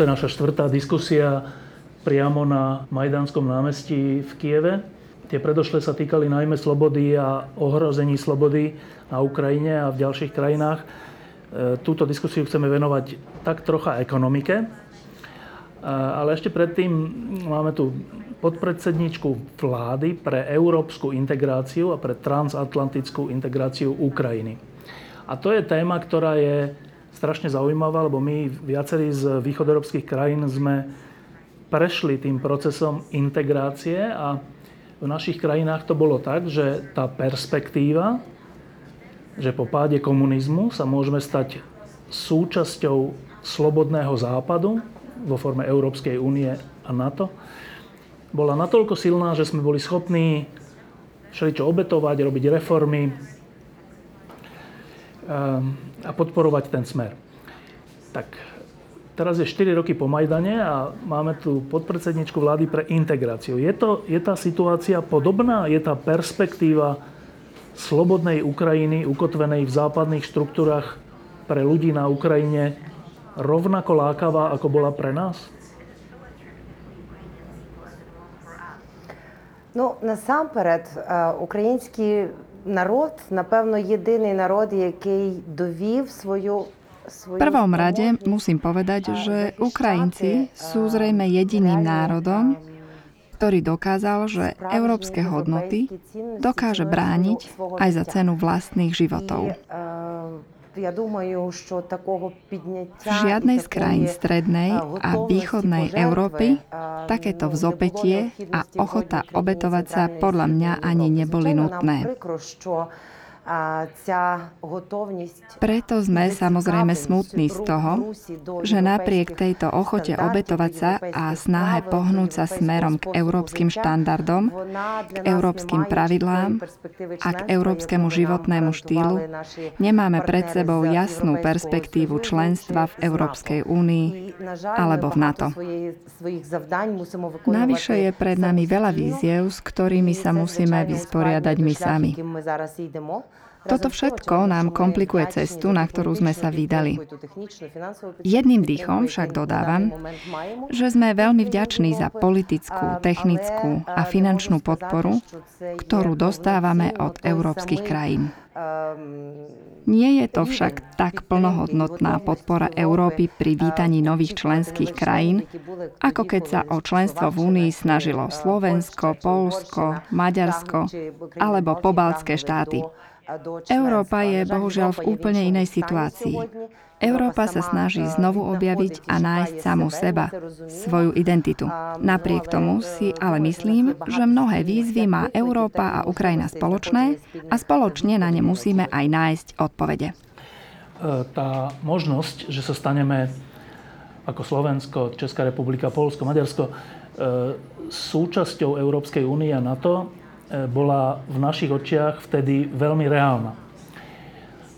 Toto je naša štvrtá diskusia priamo na Majdanskom námestí v Kieve. Tie predošlé sa týkali najmä slobody a ohrození slobody na Ukrajine a v ďalších krajinách. E, túto diskusiu chceme venovať tak trocha ekonomike, e, ale ešte predtým máme tu podpredsedničku vlády pre európsku integráciu a pre transatlantickú integráciu Ukrajiny. A to je téma, ktorá je strašne zaujímavá, lebo my viacerí z východoeurópskych krajín sme prešli tým procesom integrácie a v našich krajinách to bolo tak, že tá perspektíva, že po páde komunizmu sa môžeme stať súčasťou slobodného západu vo forme Európskej únie a NATO, bola natoľko silná, že sme boli schopní všeličo obetovať, robiť reformy, a podporovať ten smer. Tak teraz je 4 roky po Majdane a máme tu podpredsedničku vlády pre integráciu. Je, to, je tá situácia podobná? Je tá perspektíva slobodnej Ukrajiny ukotvenej v západných štruktúrach pre ľudí na Ukrajine rovnako lákavá, ako bola pre nás? Ну насамперед, українські народ, напевно, єдиний народ, який довів свою v prvom rade musím povedať, že Ukrajinci sú zrejme jediným národom, ktorý dokázal, že európske hodnoty dokáže brániť aj za cenu vlastných životov. v žiadnej z krajín strednej a východnej Európy takéto vzopetie a ochota obetovať sa podľa mňa ani neboli nutné. Preto sme samozrejme smutní z toho, že napriek tejto ochote obetovať sa a snahe pohnúť sa smerom k európskym štandardom, k európskym pravidlám a k európskemu životnému štýlu, nemáme pred sebou jasnú perspektívu členstva v Európskej únii alebo v NATO. Navyše je pred nami veľa víziev, s ktorými sa musíme vysporiadať my sami. Toto všetko nám komplikuje cestu, na ktorú sme sa vydali. Jedným dýchom však dodávam, že sme veľmi vďační za politickú, technickú a finančnú podporu, ktorú dostávame od európskych krajín. Nie je to však tak plnohodnotná podpora Európy pri vítaní nových členských krajín, ako keď sa o členstvo v Únii snažilo Slovensko, Polsko, Maďarsko alebo pobaltské štáty. Európa je bohužiaľ v úplne inej situácii. Európa sa snaží znovu objaviť a nájsť samú seba, svoju identitu. Napriek tomu si ale myslím, že mnohé výzvy má Európa a Ukrajina spoločné a spoločne na ne musíme aj nájsť odpovede. E, tá možnosť, že sa staneme ako Slovensko, Česká republika, Polsko, Maďarsko e, súčasťou Európskej únie a NATO E, bola v našich očiach vtedy veľmi reálna.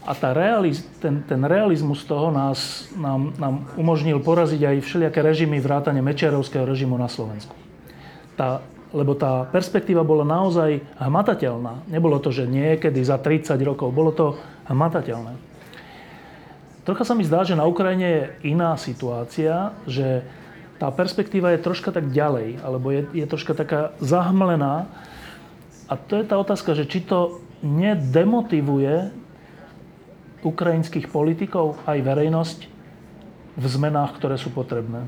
A tá realiz, ten, ten realizmus toho nás, nám, nám umožnil poraziť aj všelijaké režimy vrátane Mečiarovského režimu na Slovensku. Tá, lebo tá perspektíva bola naozaj hmatateľná. Nebolo to, že niekedy za 30 rokov, bolo to hmatateľné. Trocha sa mi zdá, že na Ukrajine je iná situácia, že tá perspektíva je troška tak ďalej, alebo je, je troška taká zahmlená, a to je tá otázka, že či to nedemotivuje ukrajinských politikov aj verejnosť v zmenách, ktoré sú potrebné.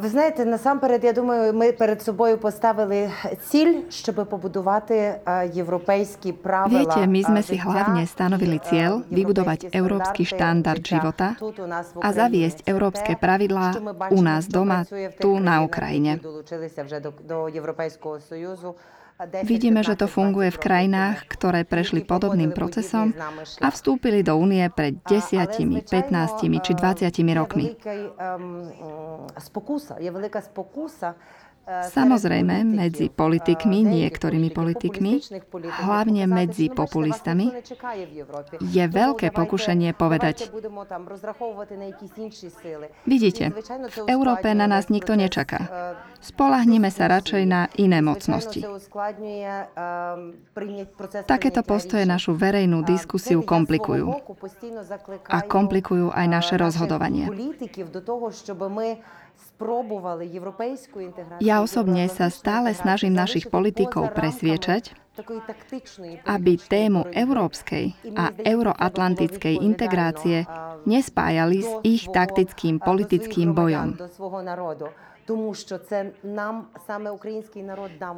Ви знаєте, насамперед, я думаю, ми перед собою поставили ціль, щоб побудувати європейські правила. Viete, my sme si hlavne stanovili cieľ vybudovať európsky štandard života a zaviesť európske pravidlá u nás doma, tu na Ukrajine. До Європейського Союзу Vidíme, že to funguje v krajinách, ktoré prešli podobným procesom a vstúpili do únie pred 10, 15 či 20 rokmi. Samozrejme, medzi politikmi, niektorými politikmi, hlavne medzi populistami, je veľké pokušenie povedať Vidíte, v Európe na nás nikto nečaká. Spolahnime sa radšej na iné mocnosti. Takéto postoje našu verejnú diskusiu komplikujú. A komplikujú aj naše rozhodovanie. Ja osobne sa stále snažím našich politikov presviečať, aby tému európskej a euroatlantickej integrácie nespájali s ich taktickým politickým bojom.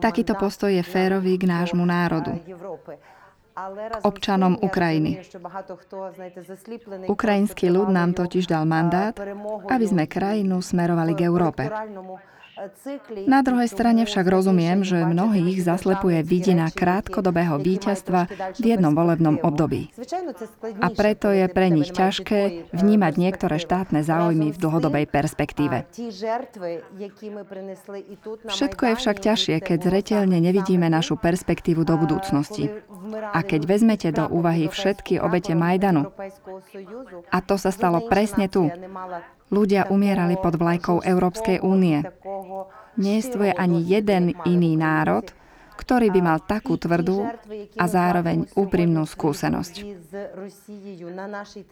Takýto postoj je férový k nášmu národu občanom Ukrajiny. Ukrajinský ľud nám totiž dal mandát, aby sme krajinu smerovali k Európe. Na druhej strane však rozumiem, že mnohých zaslepuje vidina krátkodobého víťazstva v jednom volebnom období. A preto je pre nich ťažké vnímať niektoré štátne záujmy v dlhodobej perspektíve. Všetko je však ťažšie, keď zretelne nevidíme našu perspektívu do budúcnosti. A keď vezmete do úvahy všetky obete Majdanu, a to sa stalo presne tu, Ľudia umierali pod vlajkou Európskej únie. Nejestvuje ani jeden iný národ, ktorý by mal takú tvrdú a zároveň úprimnú skúsenosť.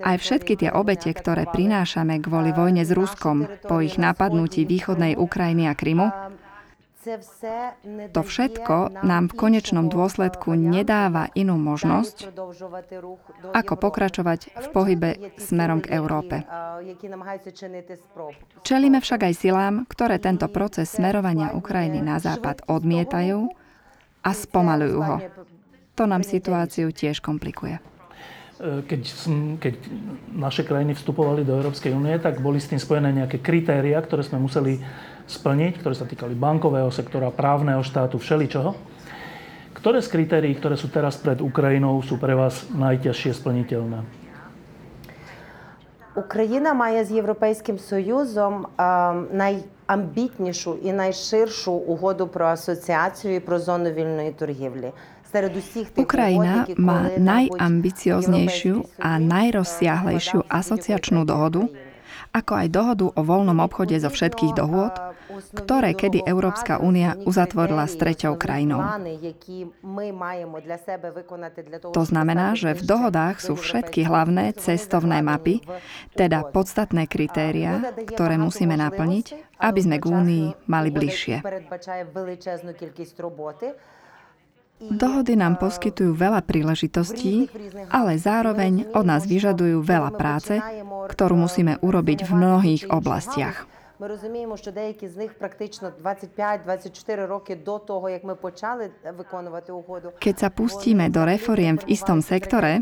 Aj všetky tie obete, ktoré prinášame kvôli vojne s Ruskom po ich napadnutí východnej Ukrajiny a Krymu, to všetko nám v konečnom dôsledku nedáva inú možnosť, ako pokračovať v pohybe smerom k Európe. Čelíme však aj silám, ktoré tento proces smerovania Ukrajiny na západ odmietajú a spomalujú ho. To nám situáciu tiež komplikuje. Keď, keď naše krajiny vstupovali do Európskej únie, tak boli s tým spojené nejaké kritéria, ktoré sme museli splniť, ktoré sa týkali bankového sektora, právneho štátu, všeličoho. Ktoré z kritérií, ktoré sú teraz pred Ukrajinou, sú pre vás najťažšie splniteľné? Україна має з Європейським Союзом найамбітнішу і найширшу угоду про асоціацію і про зону вільної торгівлі. Ukrajina má najambicioznejšiu a najrozsiahlejšiu asociačnú dohodu, ako aj dohodu o voľnom obchode zo všetkých dohôd, ktoré kedy Európska únia uzatvorila s treťou krajinou. To znamená, že v dohodách sú všetky hlavné cestovné mapy, teda podstatné kritéria, ktoré musíme naplniť, aby sme k únii mali bližšie. Dohody nám poskytujú veľa príležitostí, ale zároveň od nás vyžadujú veľa práce, ktorú musíme urobiť v mnohých oblastiach. Ми розуміємо, що деякі з них практично 25-24 роки до того, як ми почали виконувати угоду. Keď sa pustíme do reforiem v istom sektore,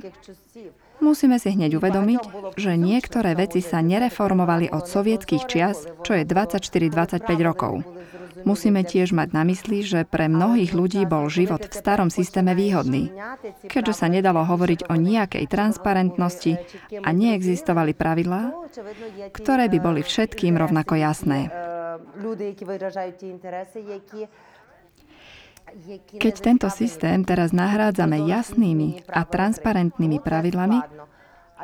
musíme si hneď uvedomiť, že niektoré veci sa nereformovali od sovietských čias, čo je 24-25 rokov. Musíme tiež mať na mysli, že pre mnohých ľudí bol život v starom systéme výhodný, keďže sa nedalo hovoriť o nejakej transparentnosti a neexistovali pravidlá, ktoré by boli všetkým rovnako jasné. Keď tento systém teraz nahrádzame jasnými a transparentnými pravidlami,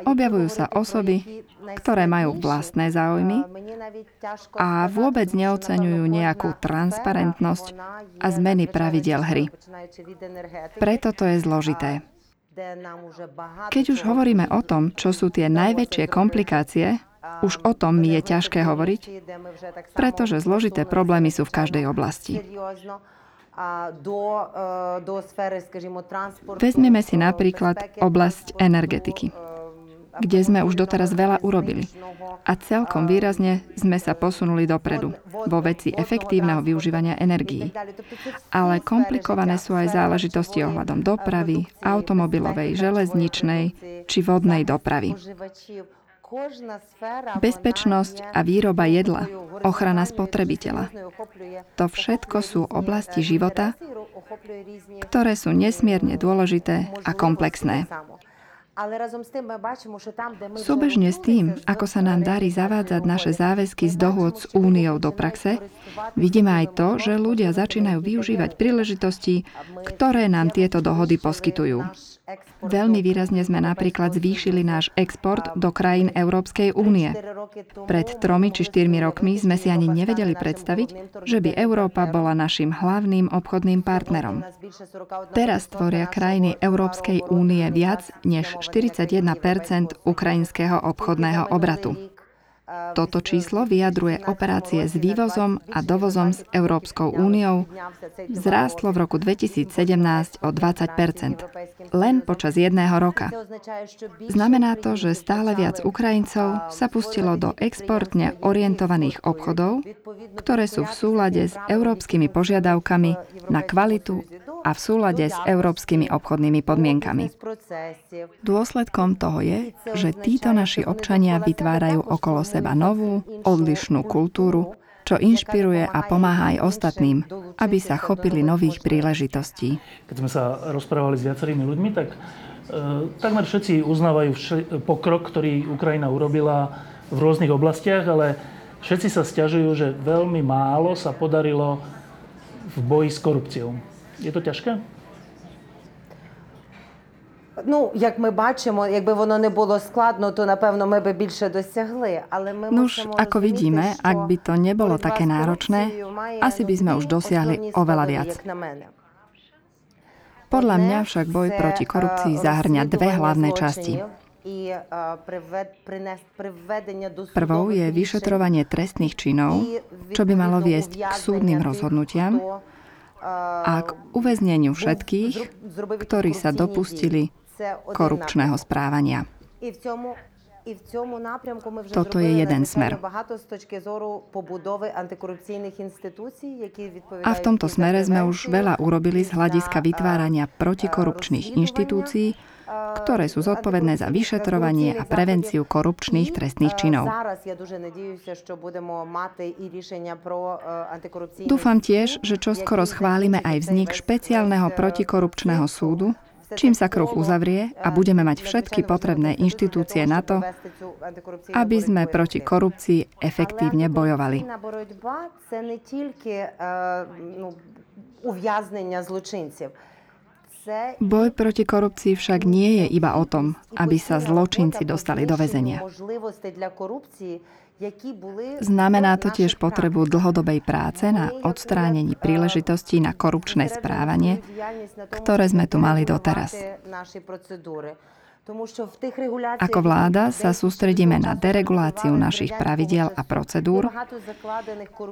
Objavujú sa osoby, ktoré majú vlastné záujmy a vôbec neoceňujú nejakú transparentnosť a zmeny pravidel hry. Preto to je zložité. Keď už hovoríme o tom, čo sú tie najväčšie komplikácie, už o tom mi je ťažké hovoriť, pretože zložité problémy sú v každej oblasti. Vezmeme si napríklad oblasť energetiky kde sme už doteraz veľa urobili. A celkom výrazne sme sa posunuli dopredu vo veci efektívneho využívania energií. Ale komplikované sú aj záležitosti ohľadom dopravy, automobilovej, železničnej či vodnej dopravy. Bezpečnosť a výroba jedla, ochrana spotrebiteľa. To všetko sú oblasti života, ktoré sú nesmierne dôležité a komplexné. Súbežne s tým, ako sa nám darí zavádzať naše záväzky z dohôd s Úniou do praxe, vidíme aj to, že ľudia začínajú využívať príležitosti, ktoré nám tieto dohody poskytujú. Veľmi výrazne sme napríklad zvýšili náš export do krajín Európskej únie. Pred tromi či štyrmi rokmi sme si ani nevedeli predstaviť, že by Európa bola našim hlavným obchodným partnerom. Teraz tvoria krajiny Európskej únie viac než 41% ukrajinského obchodného obratu. Toto číslo vyjadruje operácie s vývozom a dovozom s Európskou úniou. Zrástlo v roku 2017 o 20% len počas jedného roka. Znamená to, že stále viac Ukrajincov sa pustilo do exportne orientovaných obchodov, ktoré sú v súlade s európskymi požiadavkami na kvalitu a v súlade s európskymi obchodnými podmienkami. Dôsledkom toho je, že títo naši občania vytvárajú okolo seba novú, odlišnú kultúru, čo inšpiruje a pomáha aj ostatným, aby sa chopili nových príležitostí. Keď sme sa rozprávali s viacerými ľuďmi, tak e, takmer všetci uznávajú pokrok, ktorý Ukrajina urobila v rôznych oblastiach, ale všetci sa stiažujú, že veľmi málo sa podarilo v boji s korupciou. Je to ťažké? Ну, як ми бачимо, якби воно не було складно, то напевно ми би більше досягли. Але ми Nuž, ako vidíme, ak by to nebolo také náročné, asi by sme už dosiahli oveľa viac. Podľa mňa však boj proti korupcii zahrňa dve hlavné časti. Prvou je vyšetrovanie trestných činov, čo by malo viesť k súdnym rozhodnutiam a k uväzneniu všetkých, ktorí sa dopustili korupčného správania. Toto je jeden smer. A v tomto smere sme už veľa urobili z hľadiska vytvárania protikorupčných inštitúcií, ktoré sú zodpovedné za vyšetrovanie a prevenciu korupčných trestných činov. Dúfam tiež, že čoskoro schválime aj vznik špeciálneho protikorupčného súdu, čím sa kruh uzavrie a budeme mať všetky potrebné inštitúcie na to, aby sme proti korupcii efektívne bojovali. Boj proti korupcii však nie je iba o tom, aby sa zločinci dostali do väzenia. Znamená to tiež potrebu dlhodobej práce na odstránení príležitostí na korupčné správanie, ktoré sme tu mali doteraz. Ako vláda sa sústredíme na dereguláciu našich pravidiel a procedúr,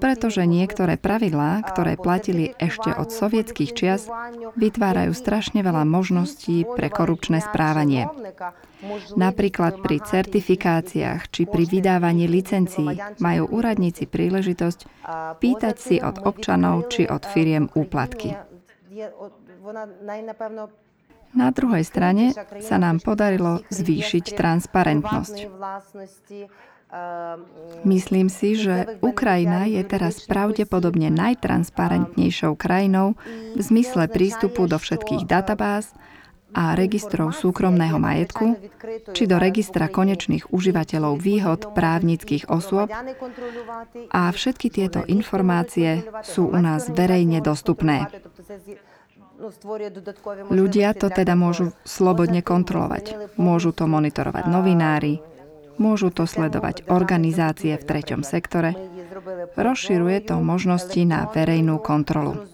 pretože niektoré pravidlá, ktoré platili ešte od sovietských čias, vytvárajú strašne veľa možností pre korupčné správanie. Napríklad pri certifikáciách či pri vydávaní licencií majú úradníci príležitosť pýtať si od občanov či od firiem úplatky. Na druhej strane sa nám podarilo zvýšiť transparentnosť. Myslím si, že Ukrajina je teraz pravdepodobne najtransparentnejšou krajinou v zmysle prístupu do všetkých databáz a registrov súkromného majetku, či do registra konečných užívateľov výhod právnických osôb a všetky tieto informácie sú u nás verejne dostupné. Ľudia to teda môžu slobodne kontrolovať. Môžu to monitorovať novinári, môžu to sledovať organizácie v treťom sektore. Rozširuje to možnosti na verejnú kontrolu.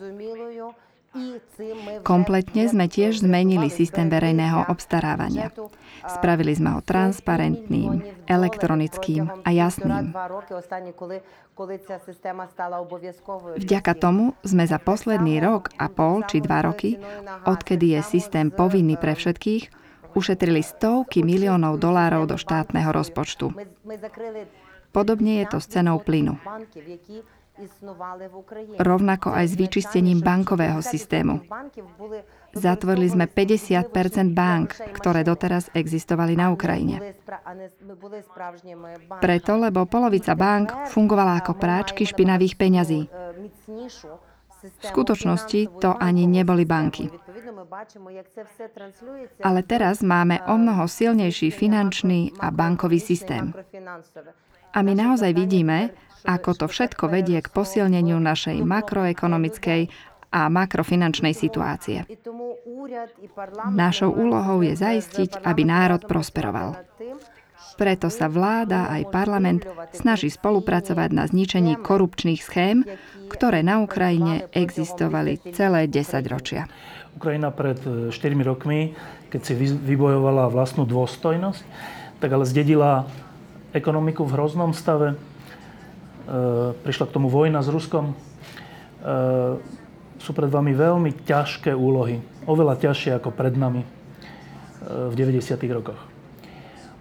Kompletne sme tiež zmenili systém verejného obstarávania. Spravili sme ho transparentným, elektronickým a jasným. Vďaka tomu sme za posledný rok a pol či dva roky, odkedy je systém povinný pre všetkých, ušetrili stovky miliónov dolárov do štátneho rozpočtu. Podobne je to s cenou plynu rovnako aj s vyčistením bankového systému. Zatvorili sme 50% bank, ktoré doteraz existovali na Ukrajine. Preto, lebo polovica bank fungovala ako práčky špinavých peňazí. V skutočnosti to ani neboli banky. Ale teraz máme o mnoho silnejší finančný a bankový systém. A my naozaj vidíme, ako to všetko vedie k posilneniu našej makroekonomickej a makrofinančnej situácie. Našou úlohou je zaistiť, aby národ prosperoval. Preto sa vláda aj parlament snaží spolupracovať na zničení korupčných schém, ktoré na Ukrajine existovali celé 10 ročia. Ukrajina pred 4 e, rokmi, keď si vybojovala vlastnú dôstojnosť, tak ale zdedila ekonomiku v hroznom stave. E, prišla k tomu vojna s Ruskom. E, sú pred vami veľmi ťažké úlohy. Oveľa ťažšie ako pred nami v 90. rokoch.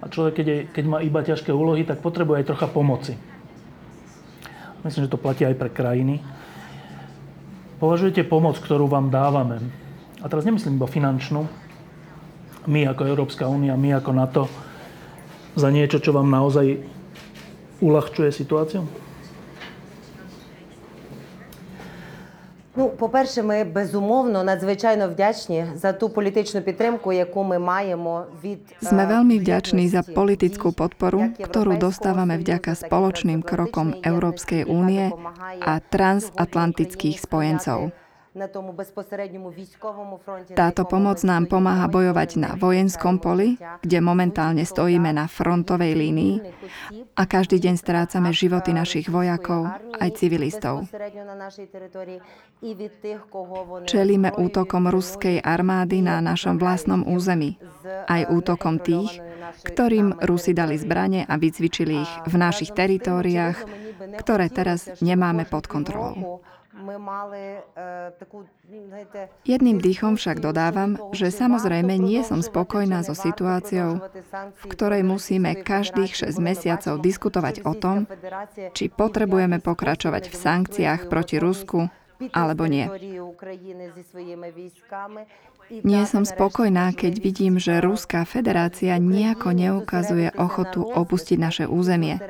A človek, keď, je, keď má iba ťažké úlohy, tak potrebuje aj trocha pomoci. Myslím, že to platí aj pre krajiny. Považujete pomoc, ktorú vám dávame, a teraz nemyslím iba finančnú, my ako Európska únia, my ako NATO, za niečo, čo vám naozaj uľahčuje situáciu? Ну, по-перше, ми безумовно надзвичайно вдячні за ту політичну підтримку, яку ми маємо від Sme veľmi vďační za politickú podporu, ktorú dostávame vďaka spoločným krokom Európskej únie a transatlantických spojencov. Táto pomoc nám pomáha bojovať na vojenskom poli, kde momentálne stojíme na frontovej línii a každý deň strácame životy našich vojakov aj civilistov. Čelíme útokom ruskej armády na našom vlastnom území, aj útokom tých, ktorým Rusi dali zbranie a vycvičili ich v našich teritóriách, ktoré teraz nemáme pod kontrolou. Jedným dýchom však dodávam, že samozrejme nie som spokojná so situáciou, v ktorej musíme každých 6 mesiacov diskutovať o tom, či potrebujeme pokračovať v sankciách proti Rusku alebo nie. Nie som spokojná, keď vidím, že Ruská federácia nejako neukazuje ochotu opustiť naše územie,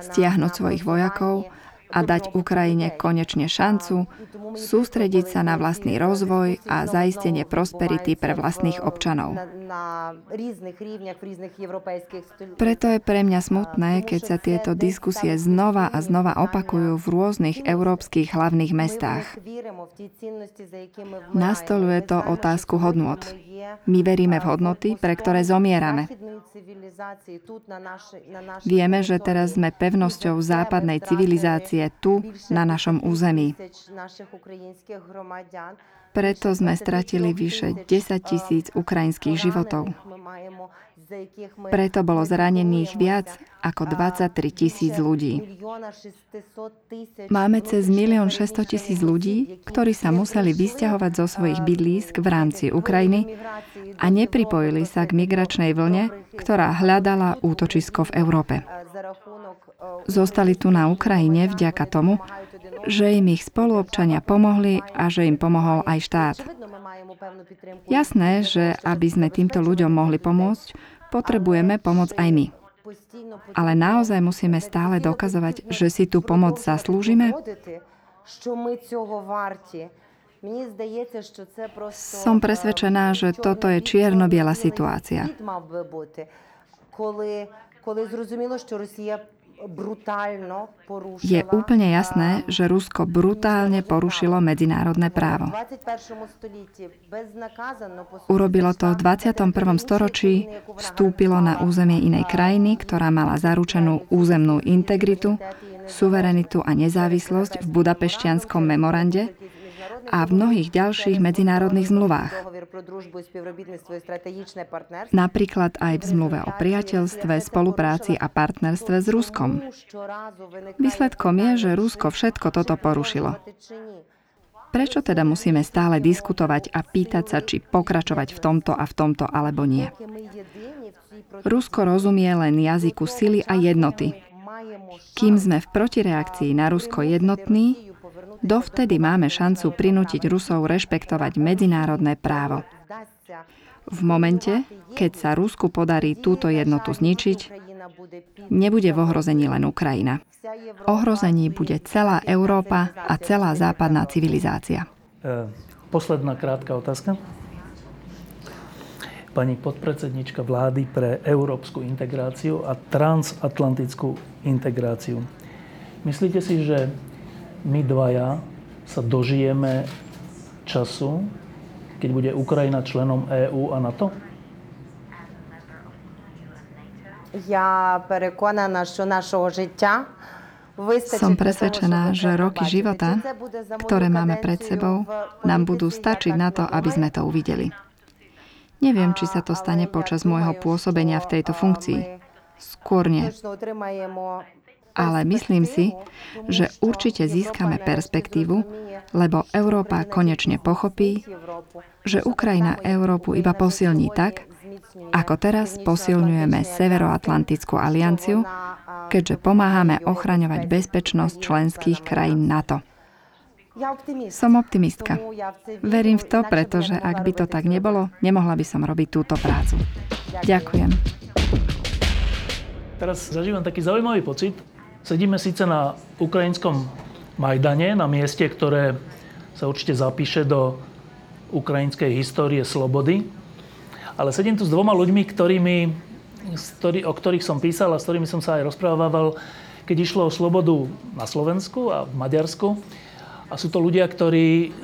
stiahnuť svojich vojakov a dať Ukrajine konečne šancu sústrediť sa na vlastný rozvoj a zaistenie prosperity pre vlastných občanov. Preto je pre mňa smutné, keď sa tieto diskusie znova a znova opakujú v rôznych európskych hlavných mestách. Nastoluje to otázku hodnot. My veríme v hodnoty, pre ktoré zomierame. Vieme, že teraz sme pevnosťou západnej civilizácie tu, na našom území. Preto sme stratili vyše 10 tisíc ukrajinských životov. Preto bolo zranených viac ako 23 tisíc ľudí. Máme cez 1 600 tisíc ľudí, ktorí sa museli vysťahovať zo svojich bydlísk v rámci Ukrajiny a nepripojili sa k migračnej vlne, ktorá hľadala útočisko v Európe. Zostali tu na Ukrajine vďaka tomu, že im ich spoluobčania pomohli a že im pomohol aj štát. Jasné, že aby sme týmto ľuďom mohli pomôcť, potrebujeme pomoc aj my. Ale naozaj musíme stále dokazovať, že si tú pomoc zaslúžime? Som presvedčená, že toto je čierno-biela situácia. Je úplne jasné, že Rusko brutálne porušilo medzinárodné právo. Urobilo to v 21. storočí, vstúpilo na územie inej krajiny, ktorá mala zaručenú územnú integritu, suverenitu a nezávislosť v Budapešťanskom memorande a v mnohých ďalších medzinárodných zmluvách. Napríklad aj v zmluve o priateľstve, spolupráci a partnerstve s Ruskom. Výsledkom je, že Rusko všetko toto porušilo. Prečo teda musíme stále diskutovať a pýtať sa, či pokračovať v tomto a v tomto alebo nie? Rusko rozumie len jazyku sily a jednoty. Kým sme v protireakcii na Rusko jednotní, Dovtedy máme šancu prinútiť Rusov rešpektovať medzinárodné právo. V momente, keď sa Rusku podarí túto jednotu zničiť, nebude v ohrození len Ukrajina. Ohrození bude celá Európa a celá západná civilizácia. E, posledná krátka otázka. Pani podpredsednička vlády pre európsku integráciu a transatlantickú integráciu. Myslíte si, že my dvaja sa dožijeme času, keď bude Ukrajina členom EÚ a NATO? Я переконана, що нашого життя som presvedčená, že roky života, ktoré máme pred sebou, nám budú stačiť na to, aby sme to uvideli. Neviem, či sa to stane počas môjho pôsobenia v tejto funkcii. Skôr nie. Ale myslím si, že určite získame perspektívu, lebo Európa konečne pochopí, že Ukrajina Európu iba posilní tak, ako teraz posilňujeme Severoatlantickú alianciu, keďže pomáhame ochraňovať bezpečnosť členských krajín NATO. Som optimistka. Verím v to, pretože ak by to tak nebolo, nemohla by som robiť túto prácu. Ďakujem. Teraz zažívam taký zaujímavý pocit. Sedíme síce na ukrajinskom Majdane, na mieste, ktoré sa určite zapíše do ukrajinskej histórie slobody, ale sedím tu s dvoma ľuďmi, ktorými, ktorý, o ktorých som písal a s ktorými som sa aj rozprával, keď išlo o slobodu na Slovensku a v Maďarsku. A sú to ľudia, ktorí e,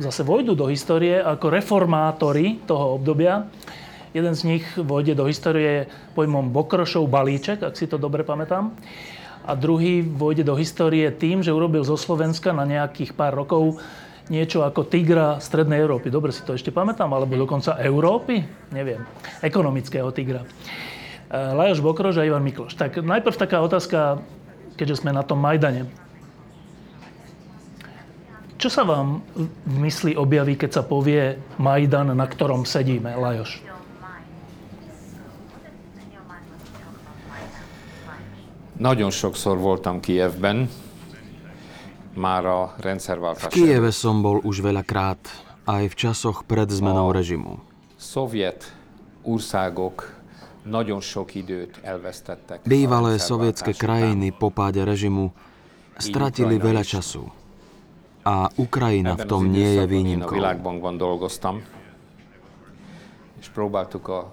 zase vojdu do histórie ako reformátori toho obdobia. Jeden z nich vojde do histórie pojmom Bokrošov balíček, ak si to dobre pamätám. A druhý vojde do histórie tým, že urobil zo Slovenska na nejakých pár rokov niečo ako tigra Strednej Európy. Dobre si to ešte pamätám, alebo dokonca Európy? Neviem. Ekonomického tigra. E, Lajoš Bokrož a Ivan Mikloš. Tak najprv taká otázka, keďže sme na tom Majdane. Čo sa vám v mysli objaví, keď sa povie Majdan, na ktorom sedíme, Lajoš? Nagyon sokszor voltam Kievben, v Kieve som bol už veľakrát, aj v časoch pred zmenou režimu. Bývalé sovietské krajiny po páde režimu stratili veľa času. A Ukrajina v tom nie je výnimkou.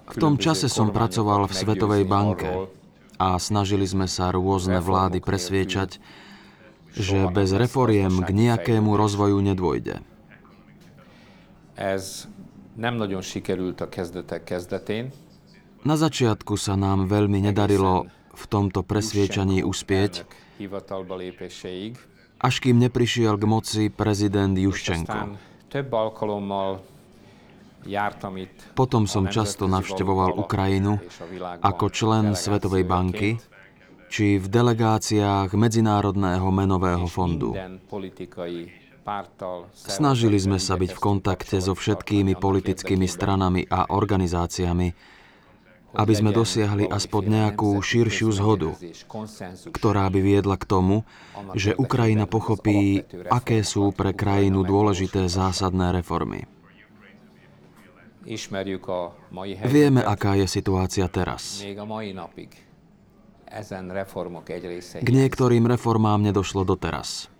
V tom čase som pracoval v Svetovej banke a snažili sme sa rôzne vlády presviečať, že bez reforiem k nejakému rozvoju nedôjde. Na začiatku sa nám veľmi nedarilo v tomto presviečaní uspieť, až kým neprišiel k moci prezident Juščenko. Potom som často navštevoval Ukrajinu ako člen Svetovej banky či v delegáciách Medzinárodného menového fondu. Snažili sme sa byť v kontakte so všetkými politickými stranami a organizáciami, aby sme dosiahli aspoň nejakú širšiu zhodu, ktorá by viedla k tomu, že Ukrajina pochopí, aké sú pre krajinu dôležité zásadné reformy. Vieme, aká je situácia teraz. K niektorým reformám nedošlo doteraz.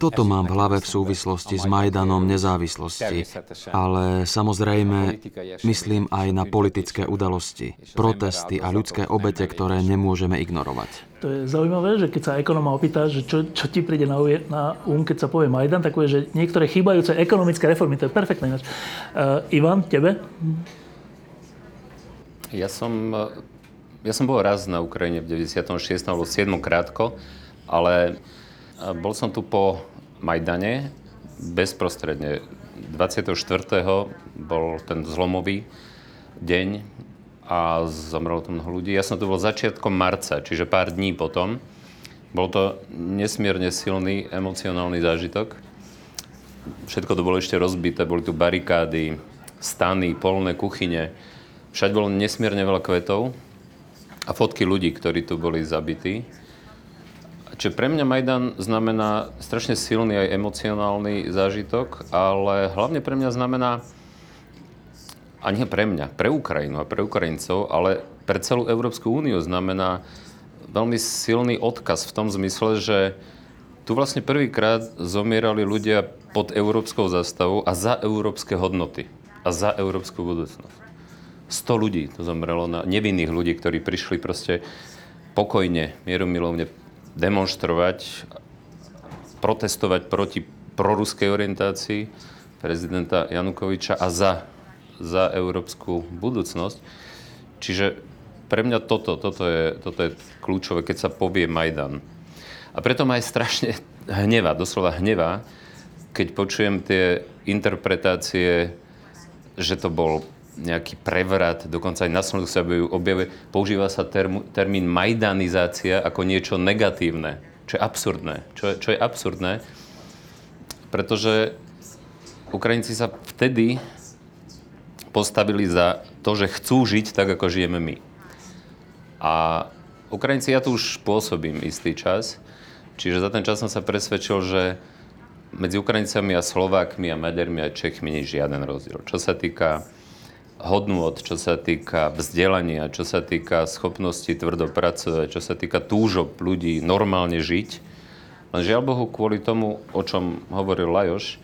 Toto mám v hlave v súvislosti s Majdanom nezávislosti, ale samozrejme myslím aj na politické udalosti, protesty a ľudské obete, ktoré nemôžeme ignorovať. To je zaujímavé, že keď sa ekonóma opýta, že čo, čo ti príde na, na um, keď sa povie Majdan, tak povie, že niektoré chýbajúce ekonomické reformy, to je perfektné. Uh, Ivan, tebe? Ja som ja som bol raz na Ukrajine v 96. alebo 7. krátko, ale bol som tu po Majdane bezprostredne. 24. bol ten zlomový deň a zomrelo tu mnoho ľudí. Ja som tu bol začiatkom marca, čiže pár dní potom. Bol to nesmierne silný emocionálny zážitok. Všetko to bolo ešte rozbité, boli tu barikády, stany, polné kuchyne. Všade bolo nesmierne veľa kvetov a fotky ľudí, ktorí tu boli zabití. Čiže pre mňa Majdan znamená strašne silný aj emocionálny zážitok, ale hlavne pre mňa znamená a nie pre mňa, pre Ukrajinu a pre Ukrajincov, ale pre celú Európsku úniu znamená veľmi silný odkaz v tom zmysle, že tu vlastne prvýkrát zomierali ľudia pod európskou zastavou a za európske hodnoty a za európsku budúcnosť. 100 ľudí to zomrelo na nevinných ľudí, ktorí prišli proste pokojne, mierumilovne demonstrovať, protestovať proti proruskej orientácii prezidenta Janukoviča a za za európsku budúcnosť. Čiže pre mňa toto, toto, je, toto je kľúčové, keď sa povie Majdan. A preto ma aj strašne hneva, doslova hneva, keď počujem tie interpretácie, že to bol nejaký prevrat, dokonca aj na Slovensku sa objavuje, používa sa term, termín majdanizácia ako niečo negatívne, čo je absurdné. Čo je, čo je absurdné, pretože Ukrajinci sa vtedy postavili za to, že chcú žiť tak, ako žijeme my. A Ukrajinci, ja tu už pôsobím istý čas, čiže za ten čas som sa presvedčil, že medzi Ukrajincami a Slovákmi a Maďarmi a Čechmi nie je žiaden rozdiel. Čo sa týka hodnôt, čo sa týka vzdelania, čo sa týka schopnosti tvrdo pracovať, čo sa týka túžob ľudí normálne žiť. Len žiaľ Bohu, kvôli tomu, o čom hovoril Lajoš,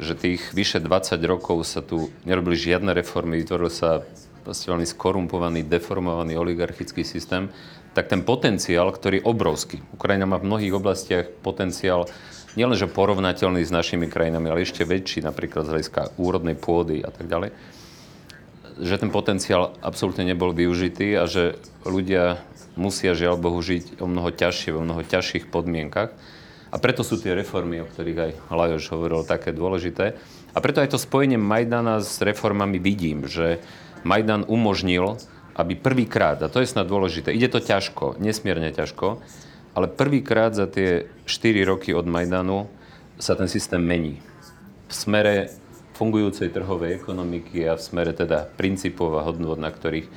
že tých vyše 20 rokov sa tu nerobili žiadne reformy, vytvoril sa proste veľmi skorumpovaný, deformovaný oligarchický systém, tak ten potenciál, ktorý je obrovský. Ukrajina má v mnohých oblastiach potenciál nielenže porovnateľný s našimi krajinami, ale ešte väčší, napríklad z hľadiska úrodnej pôdy a tak ďalej, že ten potenciál absolútne nebol využitý a že ľudia musia, žiaľ Bohu, žiť o mnoho ťažšie, o mnoho ťažších podmienkach. A preto sú tie reformy, o ktorých aj Lajoš hovoril, také dôležité. A preto aj to spojenie Majdana s reformami vidím, že Majdan umožnil, aby prvýkrát, a to je snad dôležité, ide to ťažko, nesmierne ťažko, ale prvýkrát za tie 4 roky od Majdanu sa ten systém mení. V smere fungujúcej trhovej ekonomiky a v smere teda princípov a hodnôt, na ktorých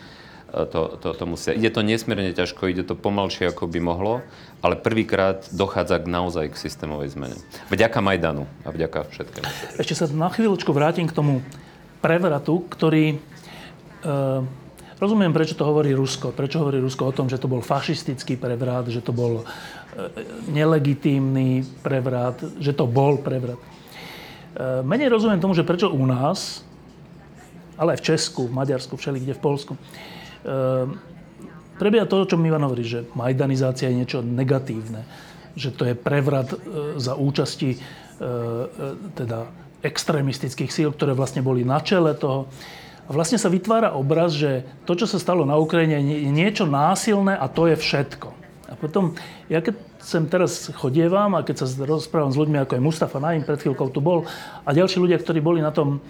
to, to, to musia. Ide to nesmierne ťažko, ide to pomalšie, ako by mohlo, ale prvýkrát dochádza k naozaj k systémovej zmene. Vďaka Majdanu a vďaka všetkému. Ešte sa na chvíľočku vrátim k tomu prevratu, ktorý... E, rozumiem, prečo to hovorí Rusko. Prečo hovorí Rusko o tom, že to bol fašistický prevrat, že to bol e, nelegitímny prevrat, že to bol prevrat. E, menej rozumiem tomu, že prečo u nás, ale aj v Česku, v Maďarsku, všelikde v Polsku, Ehm, prebieha to, o čom Ivan hovorí, že majdanizácia je niečo negatívne. Že to je prevrat e, za účasti e, e, teda extrémistických síl, ktoré vlastne boli na čele toho. A vlastne sa vytvára obraz, že to, čo sa stalo na Ukrajine, je niečo násilné a to je všetko. A potom, ja keď sem teraz chodievam a keď sa rozprávam s ľuďmi, ako je Mustafa Naim, pred chvíľkou tu bol, a ďalší ľudia, ktorí boli na tom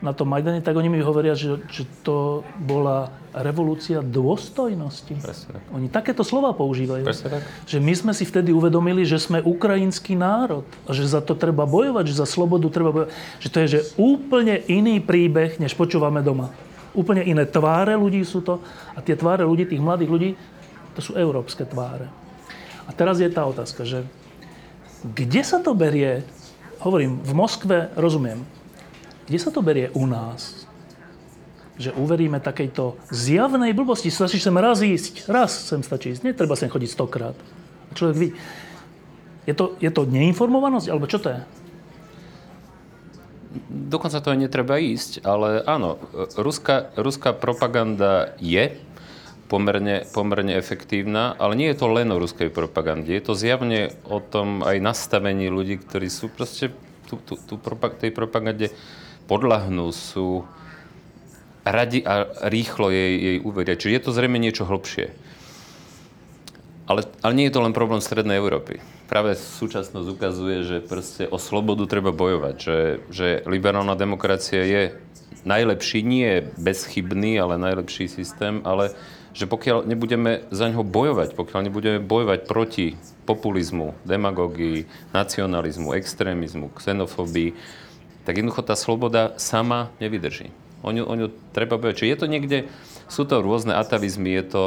na tom Majdane, tak oni mi hovoria, že, že to bola revolúcia dôstojnosti. Presne tak. Oni takéto slova používajú. Presne tak. Že my sme si vtedy uvedomili, že sme ukrajinský národ a že za to treba bojovať, že za slobodu treba bojovať. Že to je že úplne iný príbeh, než počúvame doma. Úplne iné tváre ľudí sú to a tie tváre ľudí, tých mladých ľudí, to sú európske tváre. A teraz je tá otázka, že kde sa to berie? Hovorím, v Moskve rozumiem, kde sa to berie u nás? Že uveríme takejto zjavnej blbosti. Stačí sem raz ísť. Raz sem stačí ísť. Netreba sem chodiť stokrát. Človek vidí. Je to, je to neinformovanosť? Alebo čo to je? Dokonca to aj netreba ísť, ale áno, ruská, ruská propaganda je pomerne, pomerne efektívna, ale nie je to len o ruskej propagande. Je to zjavne o tom aj nastavení ľudí, ktorí sú proste tu, tu, tu, tej propagande podľahnú, sú radi a rýchlo jej, jej uveria. Čiže je to zrejme niečo hlbšie. Ale, ale nie je to len problém Strednej Európy. Práve súčasnosť ukazuje, že proste o slobodu treba bojovať. Že, že liberálna demokracia je najlepší, nie bezchybný, ale najlepší systém, ale že pokiaľ nebudeme za ňo bojovať, pokiaľ nebudeme bojovať proti populizmu, demagógii, nacionalizmu, extrémizmu, xenofóbii, tak jednoducho tá sloboda sama nevydrží. O ňu, o ňu treba bojovať. Čiže je to niekde, sú to rôzne atavizmy, je to,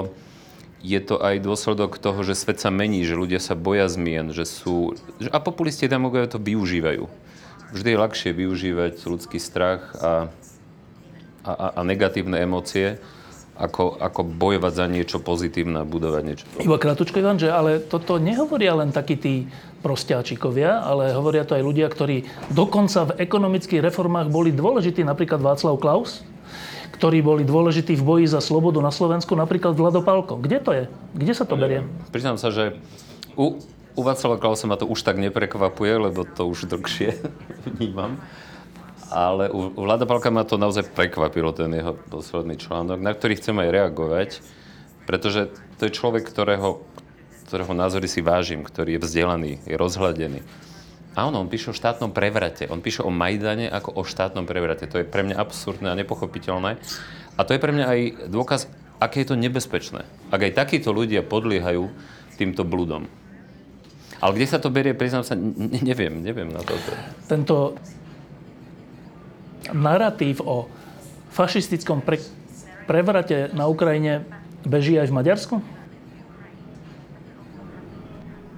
je to aj dôsledok toho, že svet sa mení, že ľudia sa boja zmien, že sú... A populisti a demagogovia to využívajú. Vždy je ľahšie využívať ľudský strach a a, a negatívne emócie, ako, ako bojovať za niečo pozitívne a budovať niečo. Iba kratučko, Ivan, že ale toto nehovoria len takí tí prostiačikovia, ale hovoria to aj ľudia, ktorí dokonca v ekonomických reformách boli dôležití, napríklad Václav Klaus, ktorí boli dôležití v boji za slobodu na Slovensku, napríklad Vlado Palko. Kde to je? Kde sa to berie? Priznám sa, že u, u Václava Klausa ma to už tak neprekvapuje, lebo to už dlhšie vnímam. Ale u Vlada Palka ma to naozaj prekvapilo, ten jeho posledný článok, na ktorý chcem aj reagovať, pretože to je človek, ktorého, ktorého názory si vážim, ktorý je vzdelaný, je rozhľadený. Áno, on píše o štátnom prevrate. On píše o Majdane ako o štátnom prevrate. To je pre mňa absurdné a nepochopiteľné. A to je pre mňa aj dôkaz, aké je to nebezpečné. Ak aj takíto ľudia podliehajú týmto bludom. Ale kde sa to berie, priznám sa, neviem, neviem na to. Tento narratív o fašistickom pre, prevrate na Ukrajine beží aj v Maďarsku?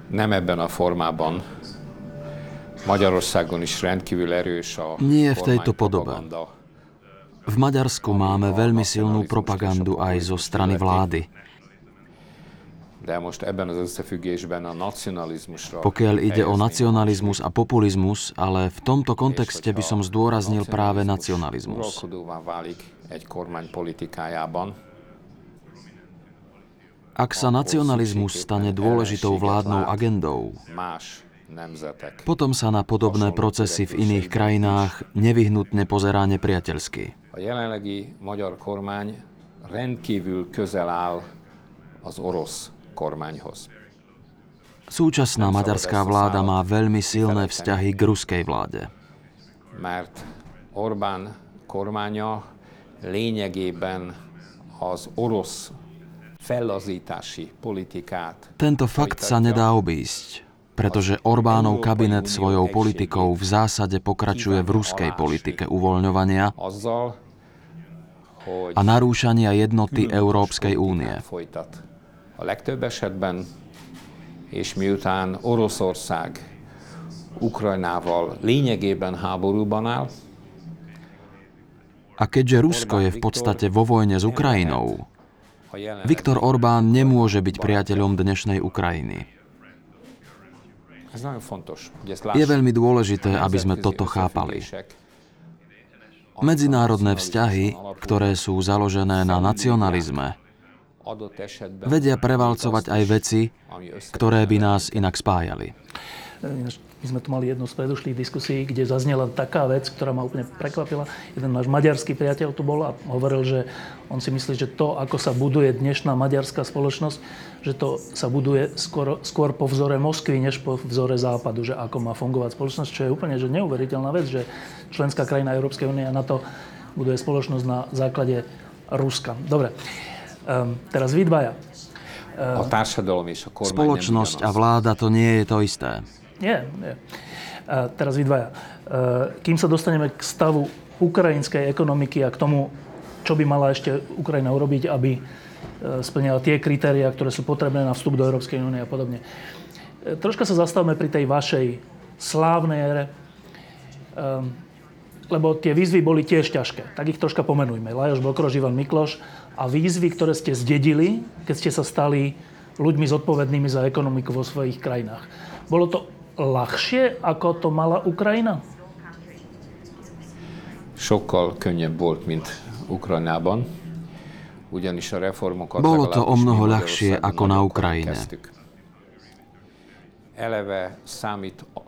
Nem ebben a formában. Magyarországon is rendkívül erős a Nie v tejto podobe. V Maďarsku máme veľmi silnú propagandu aj zo strany vlády. Pokiaľ ide o nacionalizmus a populizmus, ale v tomto kontexte by som zdôraznil práve nacionalizmus. Ak sa nacionalizmus stane dôležitou vládnou agendou, potom sa na podobné procesy v iných krajinách nevyhnutne pozerá nepriateľsky. A jelenlegi magyar kormány rendkívül közel áll az orosz kormányhoz. Súčasná maďarská vláda má veľmi silné vzťahy k ruskej vláde. Mert Orbán kormánya lényegében az orosz fellazítási politikát. Tento fakt sa nedá obísť, pretože Orbánov kabinet svojou politikou v zásade pokračuje v ruskej politike uvoľňovania a narúšania jednoty Európskej únie a legtöbb esetben, és miután Oroszország Ukrajnával lényegében háborúban áll, a keďže Rusko je v podstate vo vojne s Ukrajinou, Viktor Orbán nemôže byť priateľom dnešnej Ukrajiny. Je veľmi dôležité, aby sme toto chápali. Medzinárodné vzťahy, ktoré sú založené na nacionalizme, vedia prevalcovať aj veci, ktoré by nás inak spájali. My sme tu mali jednu z predošlých diskusí, kde zaznela taká vec, ktorá ma úplne prekvapila. Jeden náš maďarský priateľ tu bol a hovoril, že on si myslí, že to, ako sa buduje dnešná maďarská spoločnosť, že to sa buduje skôr, skôr po vzore Moskvy, než po vzore Západu, že ako má fungovať spoločnosť, čo je úplne že neuveriteľná vec, že členská krajina Európskej únie na to buduje spoločnosť na základe Ruska. Dobre. Um, teraz vy dvaja. Um, Spoločnosť a vláda to nie je to isté. Nie, nie. Uh, teraz vy dvaja. Uh, kým sa dostaneme k stavu ukrajinskej ekonomiky a k tomu, čo by mala ešte Ukrajina urobiť, aby uh, splňala tie kritéria, ktoré sú potrebné na vstup do Európskej únie a podobne. Uh, troška sa zastavme pri tej vašej slávnej ére, lebo tie výzvy boli tiež ťažké. Tak ich troška pomenujme. Lajoš Bokrož, Ivan Mikloš, a výzvy, ktoré ste zdedili, keď ste sa stali ľuďmi zodpovednými za ekonomiku vo svojich krajinách. Bolo to ľahšie, ako to mala Ukrajina? Sokkal könnyebb volt, mint Ukrajnában. Ugyanis a reformokat Bolo to o mnoho ľahšie ako na Ukrajine.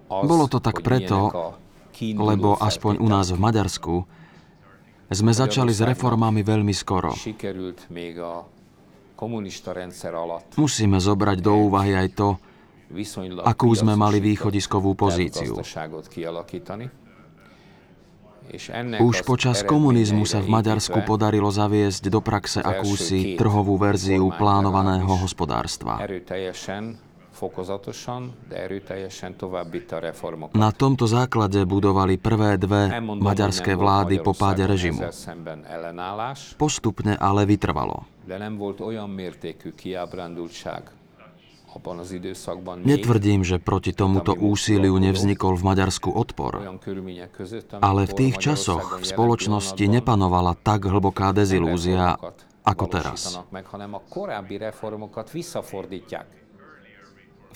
Bolo to tak preto, lebo aspoň u nás v Maďarsku sme začali s reformami veľmi skoro. Musíme zobrať do úvahy aj to, akú sme mali východiskovú pozíciu. Už počas komunizmu sa v Maďarsku podarilo zaviesť do praxe akúsi trhovú verziu plánovaného hospodárstva. Na tomto základe budovali prvé dve maďarské vlády po páde režimu. Postupne ale vytrvalo. Netvrdím, že proti tomuto úsiliu nevznikol v Maďarsku odpor, ale v tých časoch v spoločnosti nepanovala tak hlboká dezilúzia ako teraz.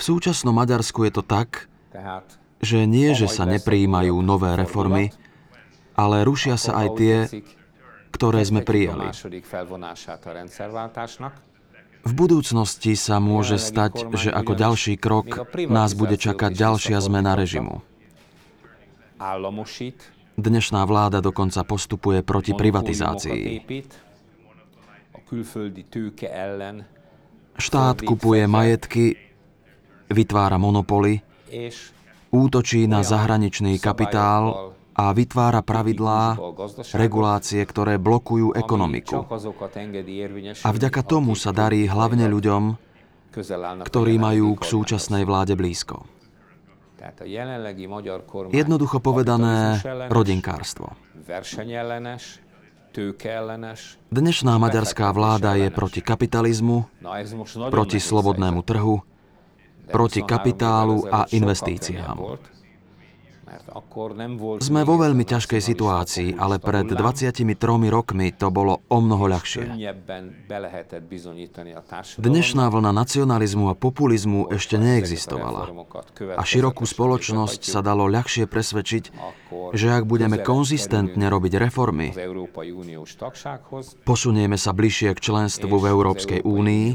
V súčasnom Maďarsku je to tak, že nie, že sa neprijímajú nové reformy, ale rušia sa aj tie, ktoré sme prijali. V budúcnosti sa môže stať, že ako ďalší krok nás bude čakať ďalšia zmena režimu. Dnešná vláda dokonca postupuje proti privatizácii. Štát kupuje majetky, vytvára monopoly, útočí na zahraničný kapitál a vytvára pravidlá, regulácie, ktoré blokujú ekonomiku. A vďaka tomu sa darí hlavne ľuďom, ktorí majú k súčasnej vláde blízko. Jednoducho povedané, rodinkárstvo. Dnešná maďarská vláda je proti kapitalizmu, proti slobodnému trhu, proti kapitálu a investíciám. Sme vo veľmi ťažkej situácii, ale pred 23 rokmi to bolo o mnoho ľahšie. Dnešná vlna nacionalizmu a populizmu ešte neexistovala. A širokú spoločnosť sa dalo ľahšie presvedčiť, že ak budeme konzistentne robiť reformy, posunieme sa bližšie k členstvu v Európskej únii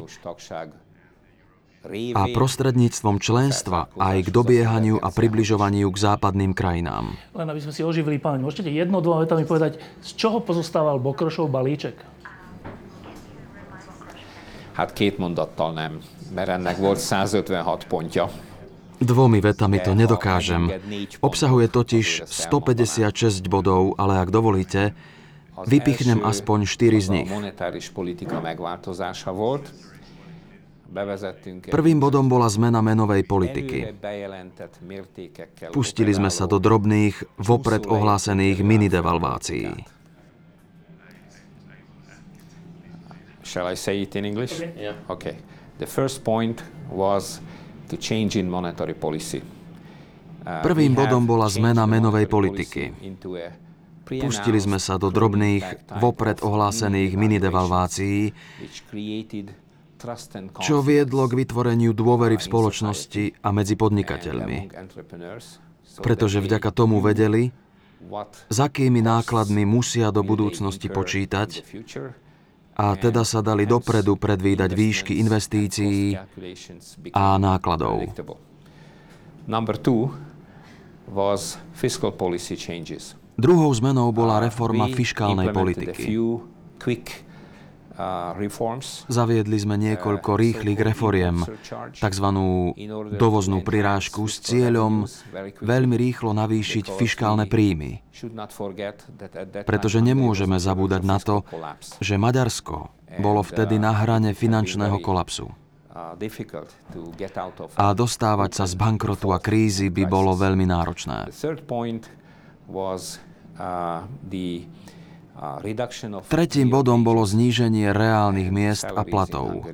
a prostredníctvom členstva aj k dobiehaniu a približovaniu k západným krajinám. Len aby sme si oživili pamäť, môžete jedno, dvoma vetami povedať, z čoho pozostával Bokrošov balíček? Hát két mondattal nem, mert ennek volt 156 pontja. Dvomi vetami to nedokážem. Obsahuje totiž 156 bodov, ale ak dovolíte, vypichnem aspoň 4 z nich. monetáris politika megváltozása volt, Prvým bodom bola zmena menovej politiky. Pustili sme sa do drobných, vopred ohlásených mini-devalvácií. Shall I say it in English? Yeah. Okay. The first point was the change in monetary policy. Uh, Prvým bodom bola zmena menovej politiky. Pustili sme sa do drobných, vopred ohlásených mini-devalvácií, čo viedlo k vytvoreniu dôvery v spoločnosti a medzi podnikateľmi. Pretože vďaka tomu vedeli, s akými nákladmi musia do budúcnosti počítať a teda sa dali dopredu predvídať výšky investícií a nákladov. Druhou zmenou bola reforma fiškálnej politiky. Zaviedli sme niekoľko rýchlych reforiem, tzv. dovoznú prirážku s cieľom veľmi rýchlo navýšiť fiškálne príjmy. Pretože nemôžeme zabúdať na to, že Maďarsko bolo vtedy na hrane finančného kolapsu. A dostávať sa z bankrotu a krízy by bolo veľmi náročné. Tretím bodom bolo zníženie reálnych miest a platov.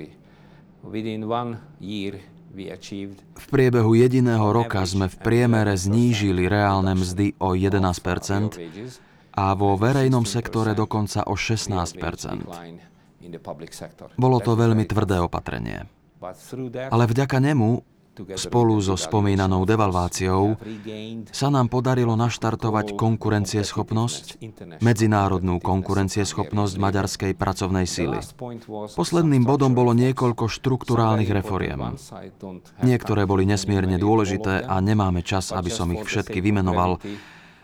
V priebehu jediného roka sme v priemere znížili reálne mzdy o 11% a vo verejnom sektore dokonca o 16% Bolo to veľmi tvrdé opatrenie. Ale vďaka nemu Spolu so spomínanou devalváciou sa nám podarilo naštartovať konkurencieschopnosť, medzinárodnú konkurencieschopnosť maďarskej pracovnej síly. Posledným bodom bolo niekoľko štruktúrálnych reforiem. Niektoré boli nesmierne dôležité a nemáme čas, aby som ich všetky vymenoval,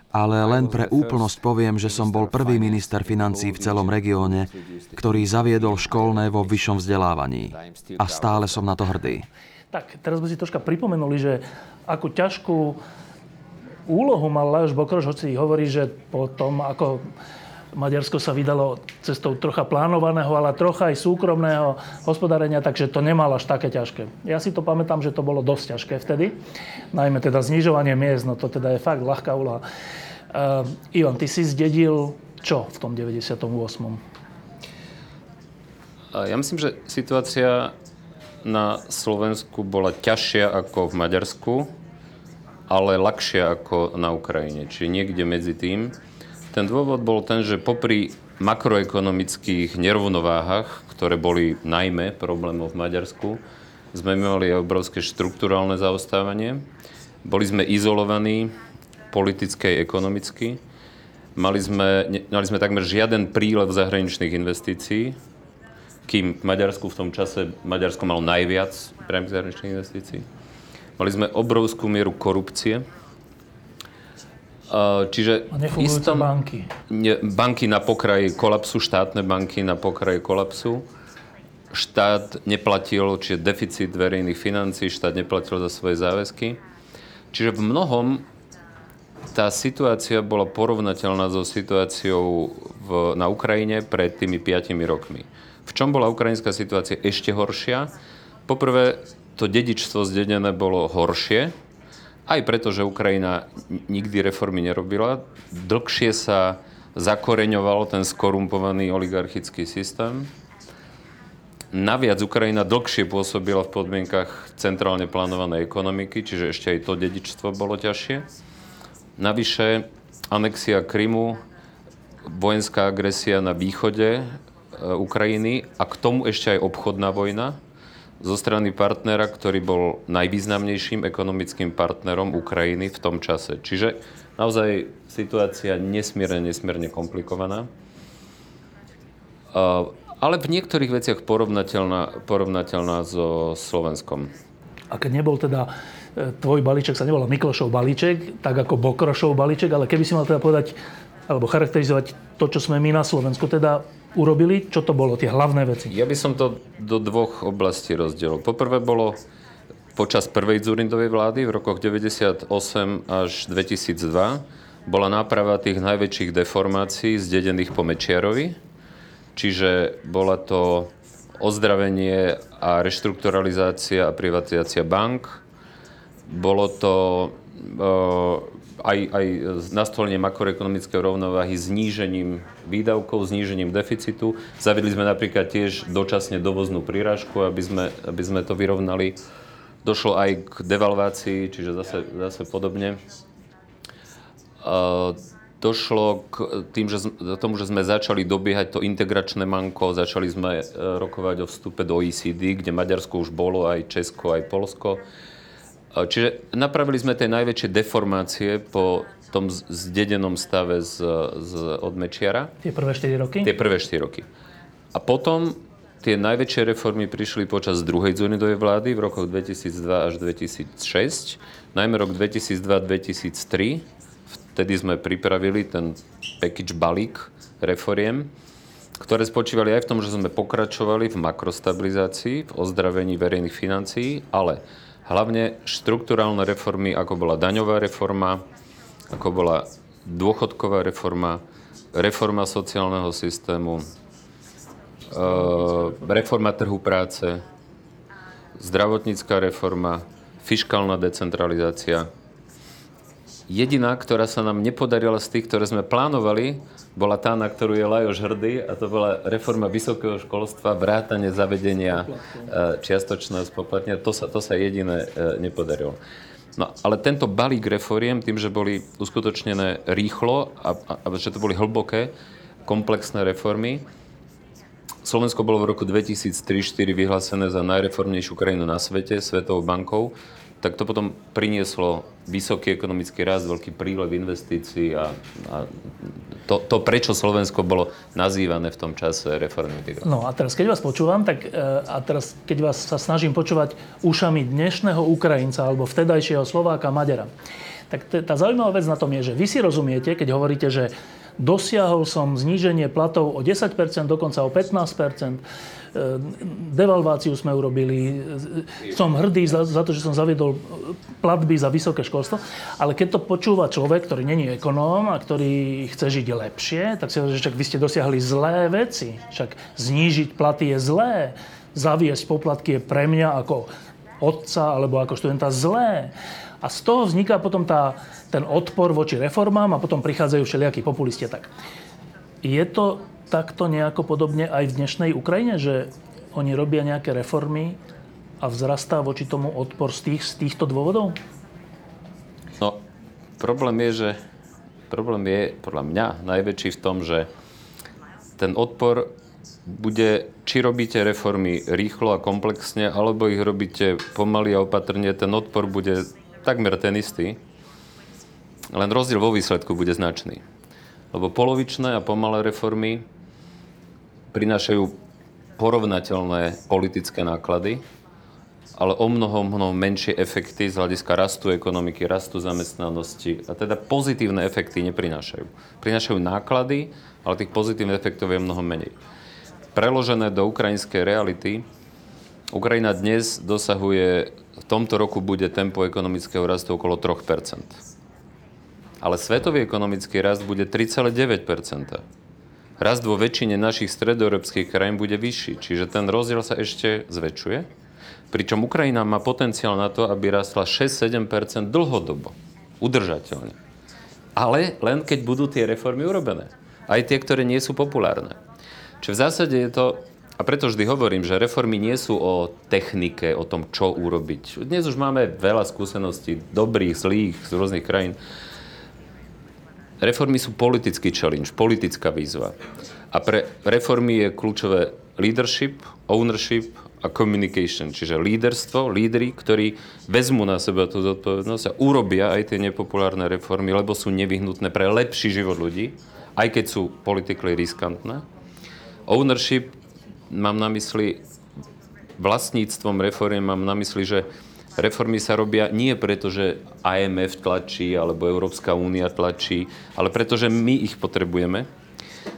ale len pre úplnosť poviem, že som bol prvý minister financí v celom regióne, ktorý zaviedol školné vo vyššom vzdelávaní. A stále som na to hrdý. Tak, teraz sme si troška pripomenuli, že akú ťažkú úlohu mal Lajos Bokroš, hoci hovorí, že po tom, ako Maďarsko sa vydalo cestou trocha plánovaného, ale trocha aj súkromného hospodárenia, takže to nemalo až také ťažké. Ja si to pamätám, že to bolo dosť ťažké vtedy. Najmä teda znižovanie miest, no to teda je fakt ľahká úloha. Uh, Ivan, ty si zdedil čo v tom 98. Ja myslím, že situácia na Slovensku bola ťažšia ako v Maďarsku, ale ľahšia ako na Ukrajine, čiže niekde medzi tým. Ten dôvod bol ten, že popri makroekonomických nerovnováhach, ktoré boli najmä problémom v Maďarsku, sme mali obrovské štruktúrálne zaostávanie. Boli sme izolovaní politicky, ekonomicky. Mali sme, mali sme takmer žiaden prílev zahraničných investícií, kým v Maďarsku v tom čase Maďarsko malo najviac priamých zahraničných investícií. Mali sme obrovskú mieru korupcie. Čiže a istom, banky. Ne, banky na pokraji kolapsu, štátne banky na pokraji kolapsu. Štát neplatil, čiže deficit verejných financí, štát neplatil za svoje záväzky. Čiže v mnohom tá situácia bola porovnateľná so situáciou v, na Ukrajine pred tými piatimi rokmi. V čom bola ukrajinská situácia ešte horšia? Poprvé, to dedičstvo zdedené bolo horšie, aj preto, že Ukrajina nikdy reformy nerobila. Dlhšie sa zakoreňoval ten skorumpovaný oligarchický systém. Naviac Ukrajina dlhšie pôsobila v podmienkach centrálne plánovanej ekonomiky, čiže ešte aj to dedičstvo bolo ťažšie. Navyše anexia Krymu, vojenská agresia na východe Ukrajiny a k tomu ešte aj obchodná vojna, zo strany partnera, ktorý bol najvýznamnejším ekonomickým partnerom Ukrajiny v tom čase. Čiže naozaj situácia nesmierne, nesmierne komplikovaná. Ale v niektorých veciach porovnateľná, porovnateľná so Slovenskom. A keď nebol teda e, tvoj balíček sa nevolá Miklošov balíček, tak ako Bokrošov balíček, ale keby si mal teda povedať alebo charakterizovať to, čo sme my na Slovensku, teda urobili? Čo to bolo, tie hlavné veci? Ja by som to do dvoch oblastí rozdelil. Poprvé bolo počas prvej Zurindovej vlády v rokoch 98 až 2002 bola náprava tých najväčších deformácií zdedených po Mečiarovi. Čiže bola to ozdravenie a reštrukturalizácia a privatizácia bank. Bolo to aj, aj nastolenie makroekonomickej rovnováhy znížením výdavkov, znížením deficitu. Zavedli sme napríklad tiež dočasne dovoznú prírážku, aby sme, aby sme to vyrovnali. Došlo aj k devalvácii, čiže zase, zase podobne. Došlo k tým, že, tomu, že sme začali dobiehať to integračné manko, začali sme e, rokovať o vstupe do OECD, kde Maďarsko už bolo, aj Česko, aj Polsko. Čiže napravili sme tie najväčšie deformácie po tom zdedenom stave z, z, od Mečiara. Tie prvé 4 roky? Tie prvé 4 roky. A potom tie najväčšie reformy prišli počas druhej Zunidovej vlády v rokoch 2002 až 2006, najmä rok 2002-2003. Vtedy sme pripravili ten package balík reforiem, ktoré spočívali aj v tom, že sme pokračovali v makrostabilizácii, v ozdravení verejných financií, ale hlavne štruktúrálne reformy, ako bola daňová reforma, ako bola dôchodková reforma, reforma sociálneho systému, e, reforma trhu práce, zdravotnícká reforma, fiskálna decentralizácia. Jediná, ktorá sa nám nepodarila z tých, ktoré sme plánovali, bola tá, na ktorú je Lajoš hrdý, a to bola reforma vysokého školstva, vrátanie zavedenia e, čiastočného spoplatnenia. To sa, to sa jediné e, nepodarilo. No, ale tento balík reforiem, tým, že boli uskutočnené rýchlo a, a, a že to boli hlboké, komplexné reformy, Slovensko bolo v roku 2003-2004 vyhlásené za najreformnejšiu krajinu na svete, Svetovou bankou tak to potom prinieslo vysoký ekonomický rast, veľký prílev investícií a, a to, to, prečo Slovensko bolo nazývané v tom čase reformným tigrom. No a teraz, keď vás počúvam, tak e, a teraz, keď vás sa snažím počúvať ušami dnešného Ukrajinca alebo vtedajšieho Slováka Maďara, tak tá zaujímavá vec na tom je, že vy si rozumiete, keď hovoríte, že dosiahol som zníženie platov o 10%, dokonca o 15%, devalváciu sme urobili, som hrdý za, za to, že som zaviedol platby za vysoké školstvo, ale keď to počúva človek, ktorý není ekonóm a ktorý chce žiť lepšie, tak si hovorí, že vy ste dosiahli zlé veci, však znížiť platy je zlé, zaviesť poplatky je pre mňa ako otca alebo ako študenta zlé. A z toho vzniká potom tá, ten odpor voči reformám a potom prichádzajú všelijakí populisti. Tak je to takto nejako podobne aj v dnešnej Ukrajine, že oni robia nejaké reformy a vzrastá voči tomu odpor z, tých, z týchto dôvodov? No, problém je, že problém je podľa mňa najväčší v tom, že ten odpor bude, či robíte reformy rýchlo a komplexne, alebo ich robíte pomaly a opatrne, ten odpor bude takmer ten istý. Len rozdiel vo výsledku bude značný. Lebo polovičné a pomalé reformy prinášajú porovnateľné politické náklady, ale o mnoho, mnoho menšie efekty z hľadiska rastu ekonomiky, rastu zamestnanosti a teda pozitívne efekty neprinášajú. Prinášajú náklady, ale tých pozitívnych efektov je mnoho menej. Preložené do ukrajinskej reality, Ukrajina dnes dosahuje, v tomto roku bude tempo ekonomického rastu okolo 3%. Ale svetový ekonomický rast bude 3,9%. Rast vo väčšine našich stredoeurópskych krajín bude vyšší, čiže ten rozdiel sa ešte zväčšuje. Pričom Ukrajina má potenciál na to, aby rastla 6-7% dlhodobo, udržateľne. Ale len keď budú tie reformy urobené. Aj tie, ktoré nie sú populárne. Čiže v zásade je to, a preto vždy hovorím, že reformy nie sú o technike, o tom, čo urobiť. Dnes už máme veľa skúseností, dobrých, zlých, z rôznych krajín. Reformy sú politický challenge, politická výzva. A pre reformy je kľúčové leadership, ownership a communication, čiže líderstvo, lídry, ktorí vezmú na seba tú zodpovednosť a urobia aj tie nepopulárne reformy, lebo sú nevyhnutné pre lepší život ľudí, aj keď sú politikly riskantné. Ownership mám na mysli, vlastníctvom reformy mám na mysli, že reformy sa robia nie preto, že IMF tlačí alebo Európska únia tlačí, ale preto, že my ich potrebujeme.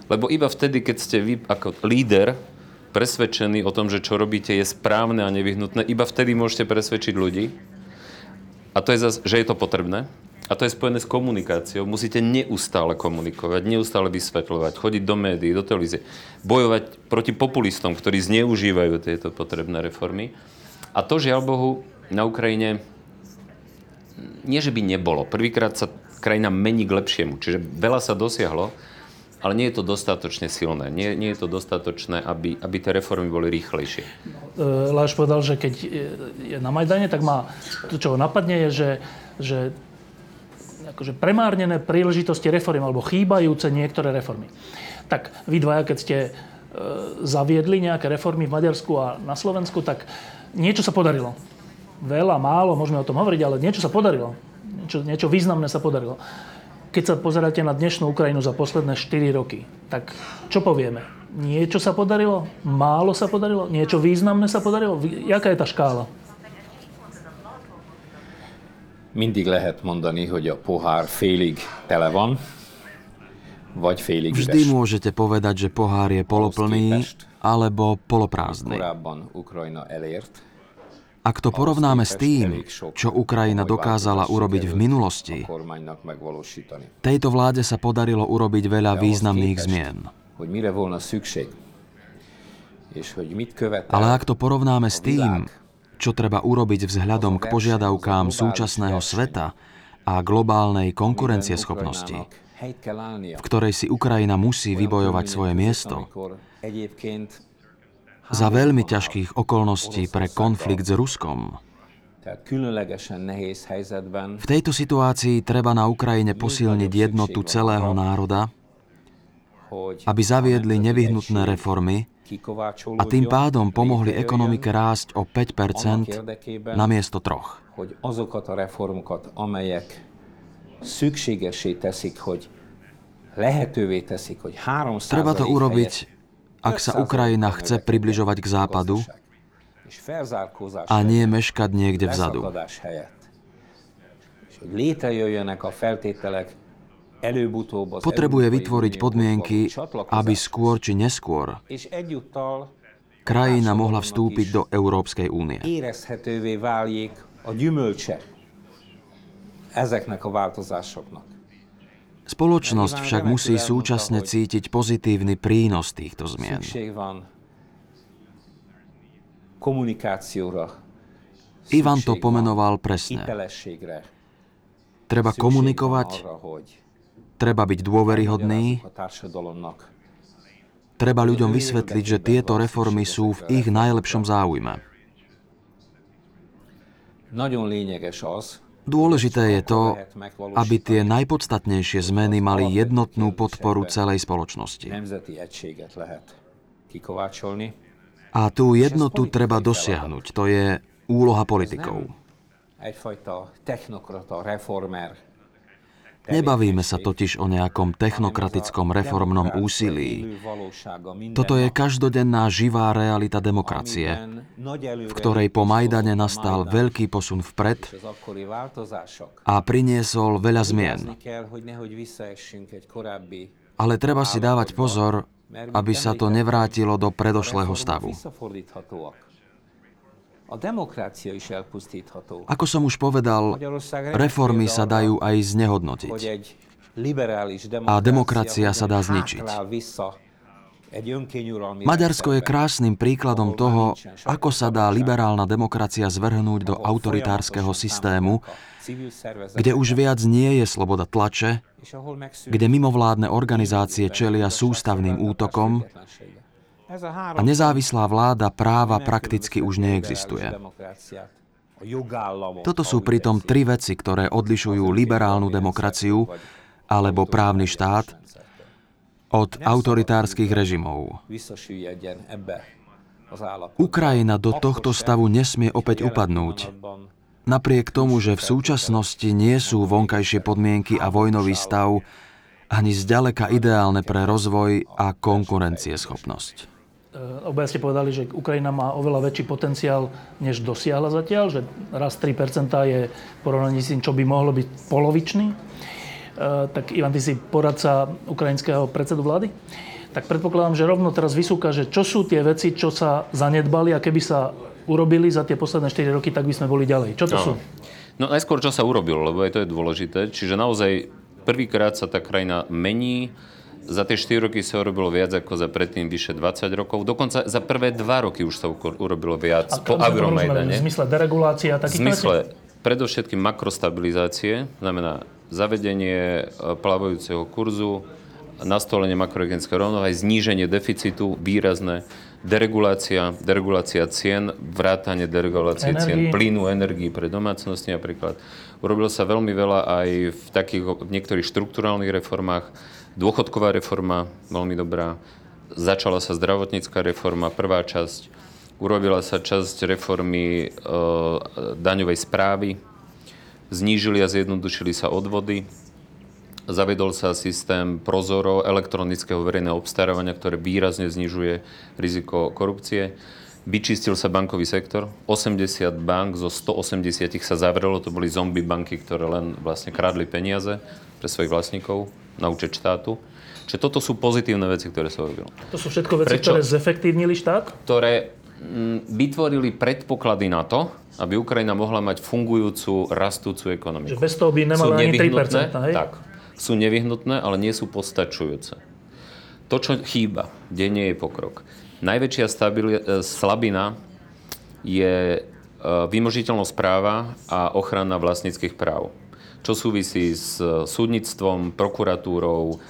Lebo iba vtedy, keď ste vy ako líder presvedčení o tom, že čo robíte je správne a nevyhnutné, iba vtedy môžete presvedčiť ľudí. A to je zase, že je to potrebné. A to je spojené s komunikáciou. Musíte neustále komunikovať, neustále vysvetľovať, chodiť do médií, do televízie, bojovať proti populistom, ktorí zneužívajú tieto potrebné reformy. A to, žiaľ Bohu, na Ukrajine nie, že by nebolo. Prvýkrát sa krajina mení k lepšiemu. Čiže veľa sa dosiahlo, ale nie je to dostatočne silné. Nie, nie je to dostatočné, aby, aby tie reformy boli rýchlejšie. No, Láš povedal, že keď je na Majdane, tak má to, čo ho napadne, je, že, že akože premárnené príležitosti reformy alebo chýbajúce niektoré reformy. Tak vy dvaja, keď ste e, zaviedli nejaké reformy v Maďarsku a na Slovensku, tak niečo sa podarilo. Veľa, málo, môžeme o tom hovoriť, ale niečo sa podarilo. Niečo, niečo významné sa podarilo. Keď sa pozeráte na dnešnú Ukrajinu za posledné 4 roky, tak čo povieme? Niečo sa podarilo? Málo sa podarilo? Niečo významné sa podarilo? Jaká je tá škála? Mindig lehet mondani, hogy a pohár félig tele van, vagy félig üres. Vždy môžete povedať, že pohár je poloplný alebo poloprázdny. Ukrajina elért, ak to porovnáme s tým, čo Ukrajina dokázala urobiť v minulosti, tejto vláde sa podarilo urobiť veľa významných zmien. Ale ak to porovnáme s tým, čo treba urobiť vzhľadom k požiadavkám súčasného sveta a globálnej konkurencieschopnosti, v ktorej si Ukrajina musí vybojovať svoje miesto, za veľmi ťažkých okolností pre konflikt s Ruskom. V tejto situácii treba na Ukrajine posilniť jednotu celého národa, aby zaviedli nevyhnutné reformy a tým pádom pomohli ekonomike rásť o 5% na miesto troch. Treba to urobiť ak sa Ukrajina chce približovať k západu a nie meškať niekde vzadu. Potrebuje vytvoriť podmienky, aby skôr či neskôr krajina mohla vstúpiť do Európskej únie. ezeknek a változásoknak. Spoločnosť však musí súčasne cítiť pozitívny prínos týchto zmien. Ivan to pomenoval presne. Treba komunikovať, treba byť dôveryhodný, treba ľuďom vysvetliť, že tieto reformy sú v ich najlepšom záujme. Dôležité je to, aby tie najpodstatnejšie zmeny mali jednotnú podporu celej spoločnosti. A tú jednotu treba dosiahnuť. To je úloha politikov. Nebavíme sa totiž o nejakom technokratickom reformnom úsilí. Toto je každodenná živá realita demokracie, v ktorej po Majdane nastal veľký posun vpred a priniesol veľa zmien. Ale treba si dávať pozor, aby sa to nevrátilo do predošlého stavu. Ako som už povedal, reformy sa dajú aj znehodnotiť. A demokracia sa dá zničiť. Maďarsko je krásnym príkladom toho, ako sa dá liberálna demokracia zvrhnúť do autoritárskeho systému, kde už viac nie je sloboda tlače, kde mimovládne organizácie čelia sústavným útokom a nezávislá vláda práva prakticky už neexistuje. Toto sú pritom tri veci, ktoré odlišujú liberálnu demokraciu alebo právny štát od autoritárskych režimov. Ukrajina do tohto stavu nesmie opäť upadnúť. Napriek tomu, že v súčasnosti nie sú vonkajšie podmienky a vojnový stav ani zďaleka ideálne pre rozvoj a konkurencieschopnosť. E, obaja ste povedali, že Ukrajina má oveľa väčší potenciál, než dosiahla zatiaľ, že raz 3% je porovnaní s tým, čo by mohlo byť polovičný. E, tak Ivan, ty si poradca ukrajinského predsedu vlády. Tak predpokladám, že rovno teraz vysúka, že čo sú tie veci, čo sa zanedbali a keby sa urobili za tie posledné 4 roky, tak by sme boli ďalej. Čo to no. sú? No najskôr, čo sa urobilo, lebo aj to je dôležité. Čiže naozaj prvýkrát sa tá krajina mení, za tie 4 roky sa urobilo viac ako za predtým vyše 20 rokov. Dokonca za prvé 2 roky už sa urobilo viac a po Agromajdane. V zmysle deregulácia a takých V zmysle predovšetkým makrostabilizácie, znamená zavedenie e, plavajúceho kurzu, nastolenie makroekonomického rovnováhy, zníženie deficitu výrazné, deregulácia, deregulácia cien, vrátanie deregulácie energii. cien plynu, energii pre domácnosti napríklad. Urobilo sa veľmi veľa aj v takých v niektorých štruktúrálnych reformách, Dôchodková reforma, veľmi dobrá. Začala sa zdravotnícká reforma, prvá časť. Urobila sa časť reformy e, daňovej správy. Znížili a zjednodušili sa odvody. Zavedol sa systém Prozoro elektronického verejného obstarávania, ktoré výrazne znižuje riziko korupcie. Vyčistil sa bankový sektor. 80 bank zo 180 sa zavrelo. To boli zombie banky, ktoré len vlastne kradli peniaze pre svojich vlastníkov na účet štátu. Čiže toto sú pozitívne veci, ktoré sa urobilo. To sú všetko veci, Prečo? ktoré zefektívnili štát? Ktoré mm, vytvorili predpoklady na to, aby Ukrajina mohla mať fungujúcu, rastúcu ekonomiku. Že bez toho by nemala ani 3%, hej? Tak. Sú nevyhnutné, ale nie sú postačujúce. To, čo chýba, kde nie je pokrok. Najväčšia stabili- e, slabina je e, vymožiteľnosť práva a ochrana vlastníckých práv čo súvisí s e, súdnictvom, prokuratúrou,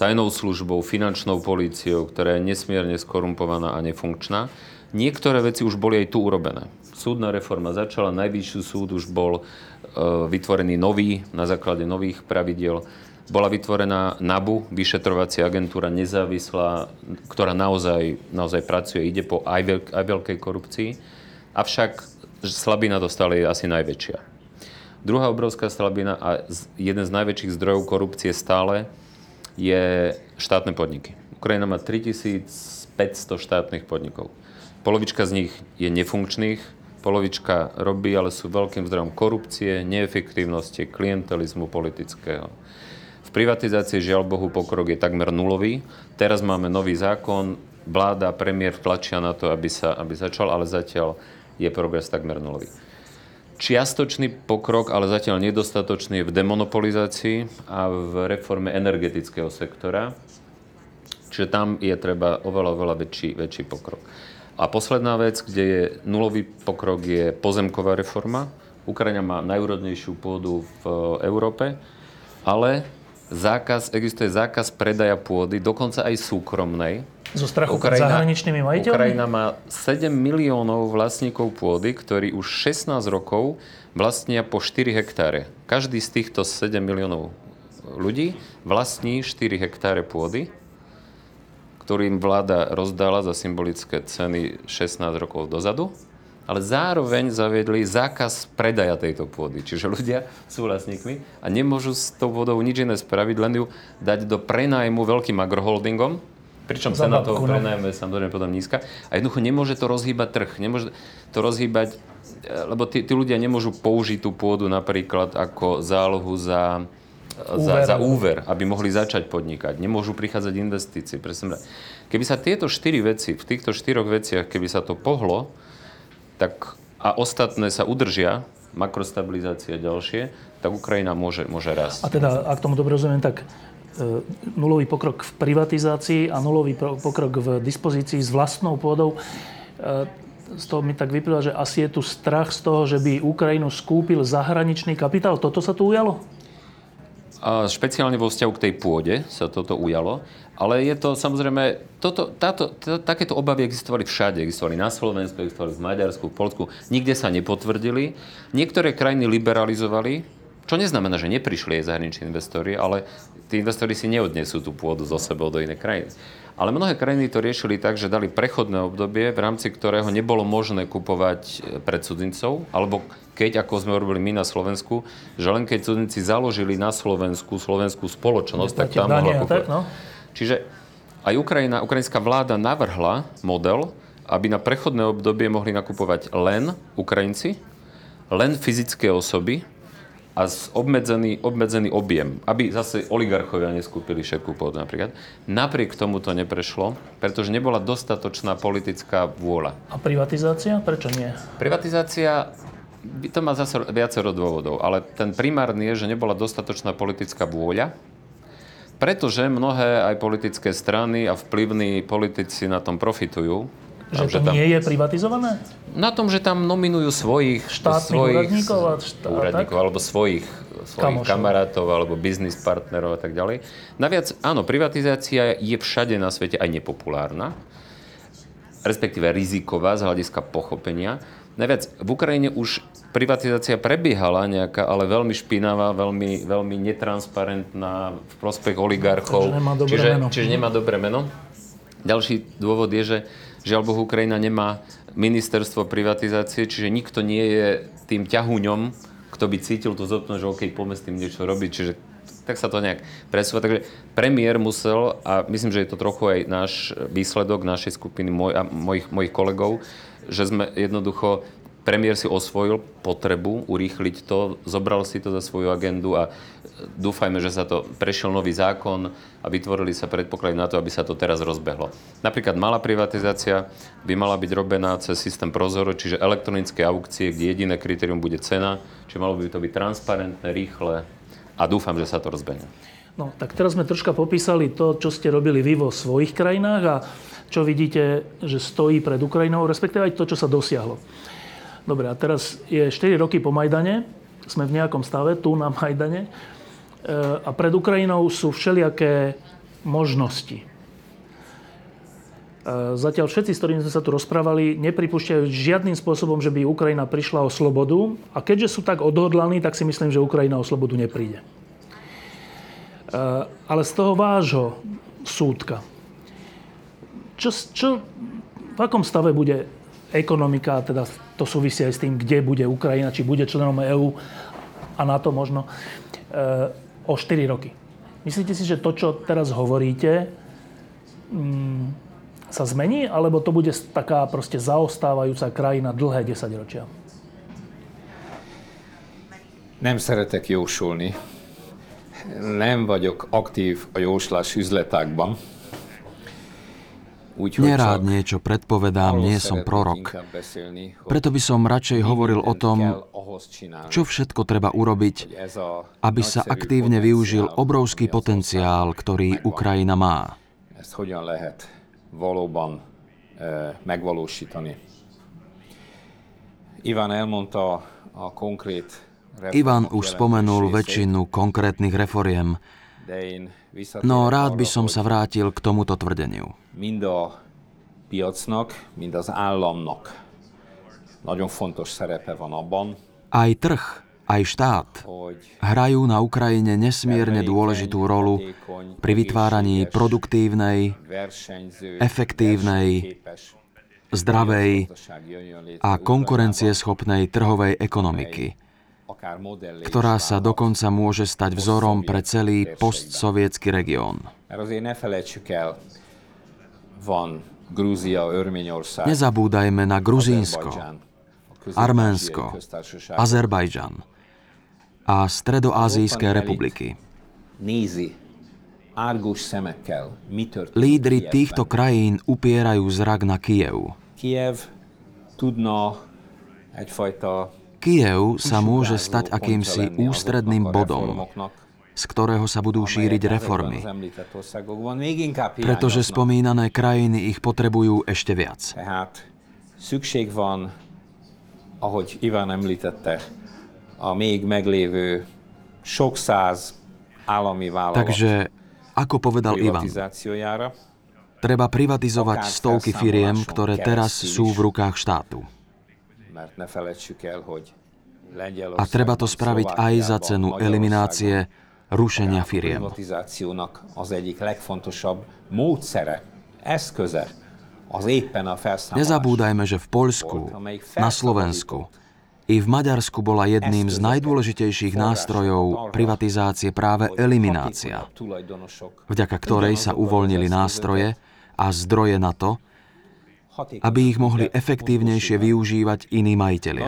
tajnou službou, finančnou políciou, ktorá je nesmierne skorumpovaná a nefunkčná. Niektoré veci už boli aj tu urobené. Súdna reforma začala, najvyšší súd už bol e, vytvorený nový, na základe nových pravidiel. Bola vytvorená NABU, vyšetrovacia agentúra nezávislá, ktorá naozaj, naozaj pracuje, ide po aj, veľk, aj veľkej korupcii. Avšak slabina dostala je asi najväčšia. Druhá obrovská slabina a jeden z najväčších zdrojov korupcie stále je štátne podniky. Ukrajina má 3500 štátnych podnikov. Polovička z nich je nefunkčných, polovička robí, ale sú veľkým zdrojom korupcie, neefektívnosti, klientelizmu politického. V privatizácii žiaľ Bohu pokrok je takmer nulový. Teraz máme nový zákon, vláda, premiér tlačia na to, aby, sa, aby začal, ale zatiaľ je progres takmer nulový čiastočný pokrok, ale zatiaľ nedostatočný v demonopolizácii a v reforme energetického sektora. Čiže tam je treba oveľa, oveľa väčší, väčší pokrok. A posledná vec, kde je nulový pokrok, je pozemková reforma. Ukrajina má najúrodnejšiu pôdu v Európe, ale zákaz, existuje zákaz predaja pôdy, dokonca aj súkromnej, Zo strachu Ukrajina, pred zahraničnými majiteľmi? Ukrajina má 7 miliónov vlastníkov pôdy, ktorí už 16 rokov vlastnia po 4 hektáre. Každý z týchto 7 miliónov ľudí vlastní 4 hektáre pôdy, ktorým vláda rozdala za symbolické ceny 16 rokov dozadu ale zároveň zaviedli zákaz predaja tejto pôdy. Čiže ľudia sú vlastníkmi a nemôžu s tou vodou nič iné spraviť, len ju dať do prenájmu veľkým agroholdingom, pričom cena toho no. prenajmu je samozrejme potom nízka. A jednoducho nemôže to rozhýbať trh, nemôže to rozhýbať, e, lebo tí, tí ľudia nemôžu použiť tú pôdu napríklad ako zálohu za, za, za úver, aby mohli začať podnikať. Nemôžu prichádzať investície. Keby sa tieto štyri veci, v týchto štyroch veciach, keby sa to pohlo, tak a ostatné sa udržia, makrostabilizácia ďalšie, tak Ukrajina môže, môže rásť. A teda, ak tomu dobre rozumiem, tak nulový pokrok v privatizácii a nulový pokrok v dispozícii s vlastnou pôdou. E, z toho mi tak vyplýva, že asi je tu strach z toho, že by Ukrajinu skúpil zahraničný kapitál. Toto sa tu ujalo? A špeciálne vo vzťahu k tej pôde sa toto ujalo. Ale je to samozrejme, toto, táto, t- takéto obavy existovali všade. Existovali na Slovensku, existovali v Maďarsku, v Polsku. Nikde sa nepotvrdili. Niektoré krajiny liberalizovali, čo neznamená, že neprišli aj zahraniční investori, ale tí investori si neodnesú tú pôdu zo sebou do inej krajiny. Ale mnohé krajiny to riešili tak, že dali prechodné obdobie, v rámci ktorého nebolo možné kupovať e, pred cudzincov, alebo keď, ako sme robili my na Slovensku, že len keď cudzinci založili na Slovensku slovenskú spoločnosť, tak tam mohla kupovať. Tak, no? Čiže aj Ukrajina, ukrajinská vláda navrhla model, aby na prechodné obdobie mohli nakupovať len Ukrajinci, len fyzické osoby a z obmedzený, obmedzený objem, aby zase oligarchovia neskúpili všetku pôdu napríklad. Napriek tomu to neprešlo, pretože nebola dostatočná politická vôľa. A privatizácia? Prečo nie? Privatizácia to má zase viacero dôvodov, ale ten primárny je, že nebola dostatočná politická vôľa pretože mnohé aj politické strany a vplyvní politici na tom profitujú. Že to tam, nie je privatizované? Na tom, že tam nominujú svojich, štátnych svojich úradníkov, a štát, úradníkov alebo svojich, svojich kamarátov alebo biznis partnerov a tak ďalej. Naviac, áno, privatizácia je všade na svete aj nepopulárna, respektíve riziková z hľadiska pochopenia. Najviac, v Ukrajine už privatizácia prebiehala nejaká, ale veľmi špinavá, veľmi, veľmi netransparentná v prospech oligarchov. Takže nemá dobré čiže, meno. Čiže nemá dobré meno. Ďalší dôvod je, že žiaľ Bohu Ukrajina nemá ministerstvo privatizácie, čiže nikto nie je tým ťahuňom, kto by cítil tú zodpovednosť, že OK, poďme s tým niečo robiť. Čiže tak sa to nejak presúva. Takže premiér musel, a myslím, že je to trochu aj náš výsledok našej skupiny, môj, a mojich, mojich kolegov, že sme jednoducho premiér si osvojil potrebu urýchliť to, zobral si to za svoju agendu a dúfajme, že sa to prešiel nový zákon a vytvorili sa predpoklady na to, aby sa to teraz rozbehlo. Napríklad malá privatizácia by mala byť robená cez systém Prozoro, čiže elektronické aukcie, kde jediné kritérium bude cena, čiže malo by to byť transparentné, rýchle a dúfam, že sa to rozbehne. No, tak teraz sme troška popísali to, čo ste robili vy vo svojich krajinách a čo vidíte, že stojí pred Ukrajinou, respektíve aj to, čo sa dosiahlo. Dobre, a teraz je 4 roky po Majdane, sme v nejakom stave, tu na Majdane, e, a pred Ukrajinou sú všelijaké možnosti. E, zatiaľ všetci, s ktorými sme sa tu rozprávali, nepripúšťajú žiadnym spôsobom, že by Ukrajina prišla o slobodu. A keďže sú tak odhodlaní, tak si myslím, že Ukrajina o slobodu nepríde. E, ale z toho vášho súdka, čo, čo, v akom stave bude ekonomika, teda to súvisí aj s tým, kde bude Ukrajina, či bude členom EÚ a na to možno e, o 4 roky. Myslíte si, že to, čo teraz hovoríte, mm, sa zmení, alebo to bude taká proste zaostávajúca krajina dlhé 10 ročia? Nem szeretek jósolni. Nem vagyok aktív a jóslás üzletákban. Nerád niečo predpovedám, nie som prorok. Preto by som radšej hovoril o tom, čo všetko treba urobiť, aby sa aktívne využil obrovský potenciál, ktorý Ukrajina má. Ivan už spomenul väčšinu konkrétnych reforiem, No rád by som sa vrátil k tomuto tvrdeniu. Aj trh, aj štát hrajú na Ukrajine nesmierne dôležitú rolu pri vytváraní produktívnej, efektívnej, zdravej a konkurencieschopnej trhovej ekonomiky, ktorá sa dokonca môže stať vzorom pre celý postsovietský región. Nezabúdajme na Gruzínsko, Arménsko, Azerbajdžan a Stredoázijské republiky. Lídry týchto krajín upierajú zrak na Kiev. Kiev sa môže stať akýmsi ústredným bodom, z ktorého sa budú šíriť reformy, pretože spomínané krajiny ich potrebujú ešte viac. Ahogy Iván említette, a még meglévő sok száz állami vállalat Takže, ako povedal Ivan, treba privatizovať stovky firiem, ktoré teraz sú v rukách štátu. A treba to spraviť aj za cenu eliminácie rušenia firiem. Nezabúdajme, že v Poľsku, na Slovensku i v Maďarsku bola jedným z najdôležitejších nástrojov privatizácie práve eliminácia, vďaka ktorej sa uvoľnili nástroje a zdroje na to, aby ich mohli efektívnejšie využívať iní majiteľia.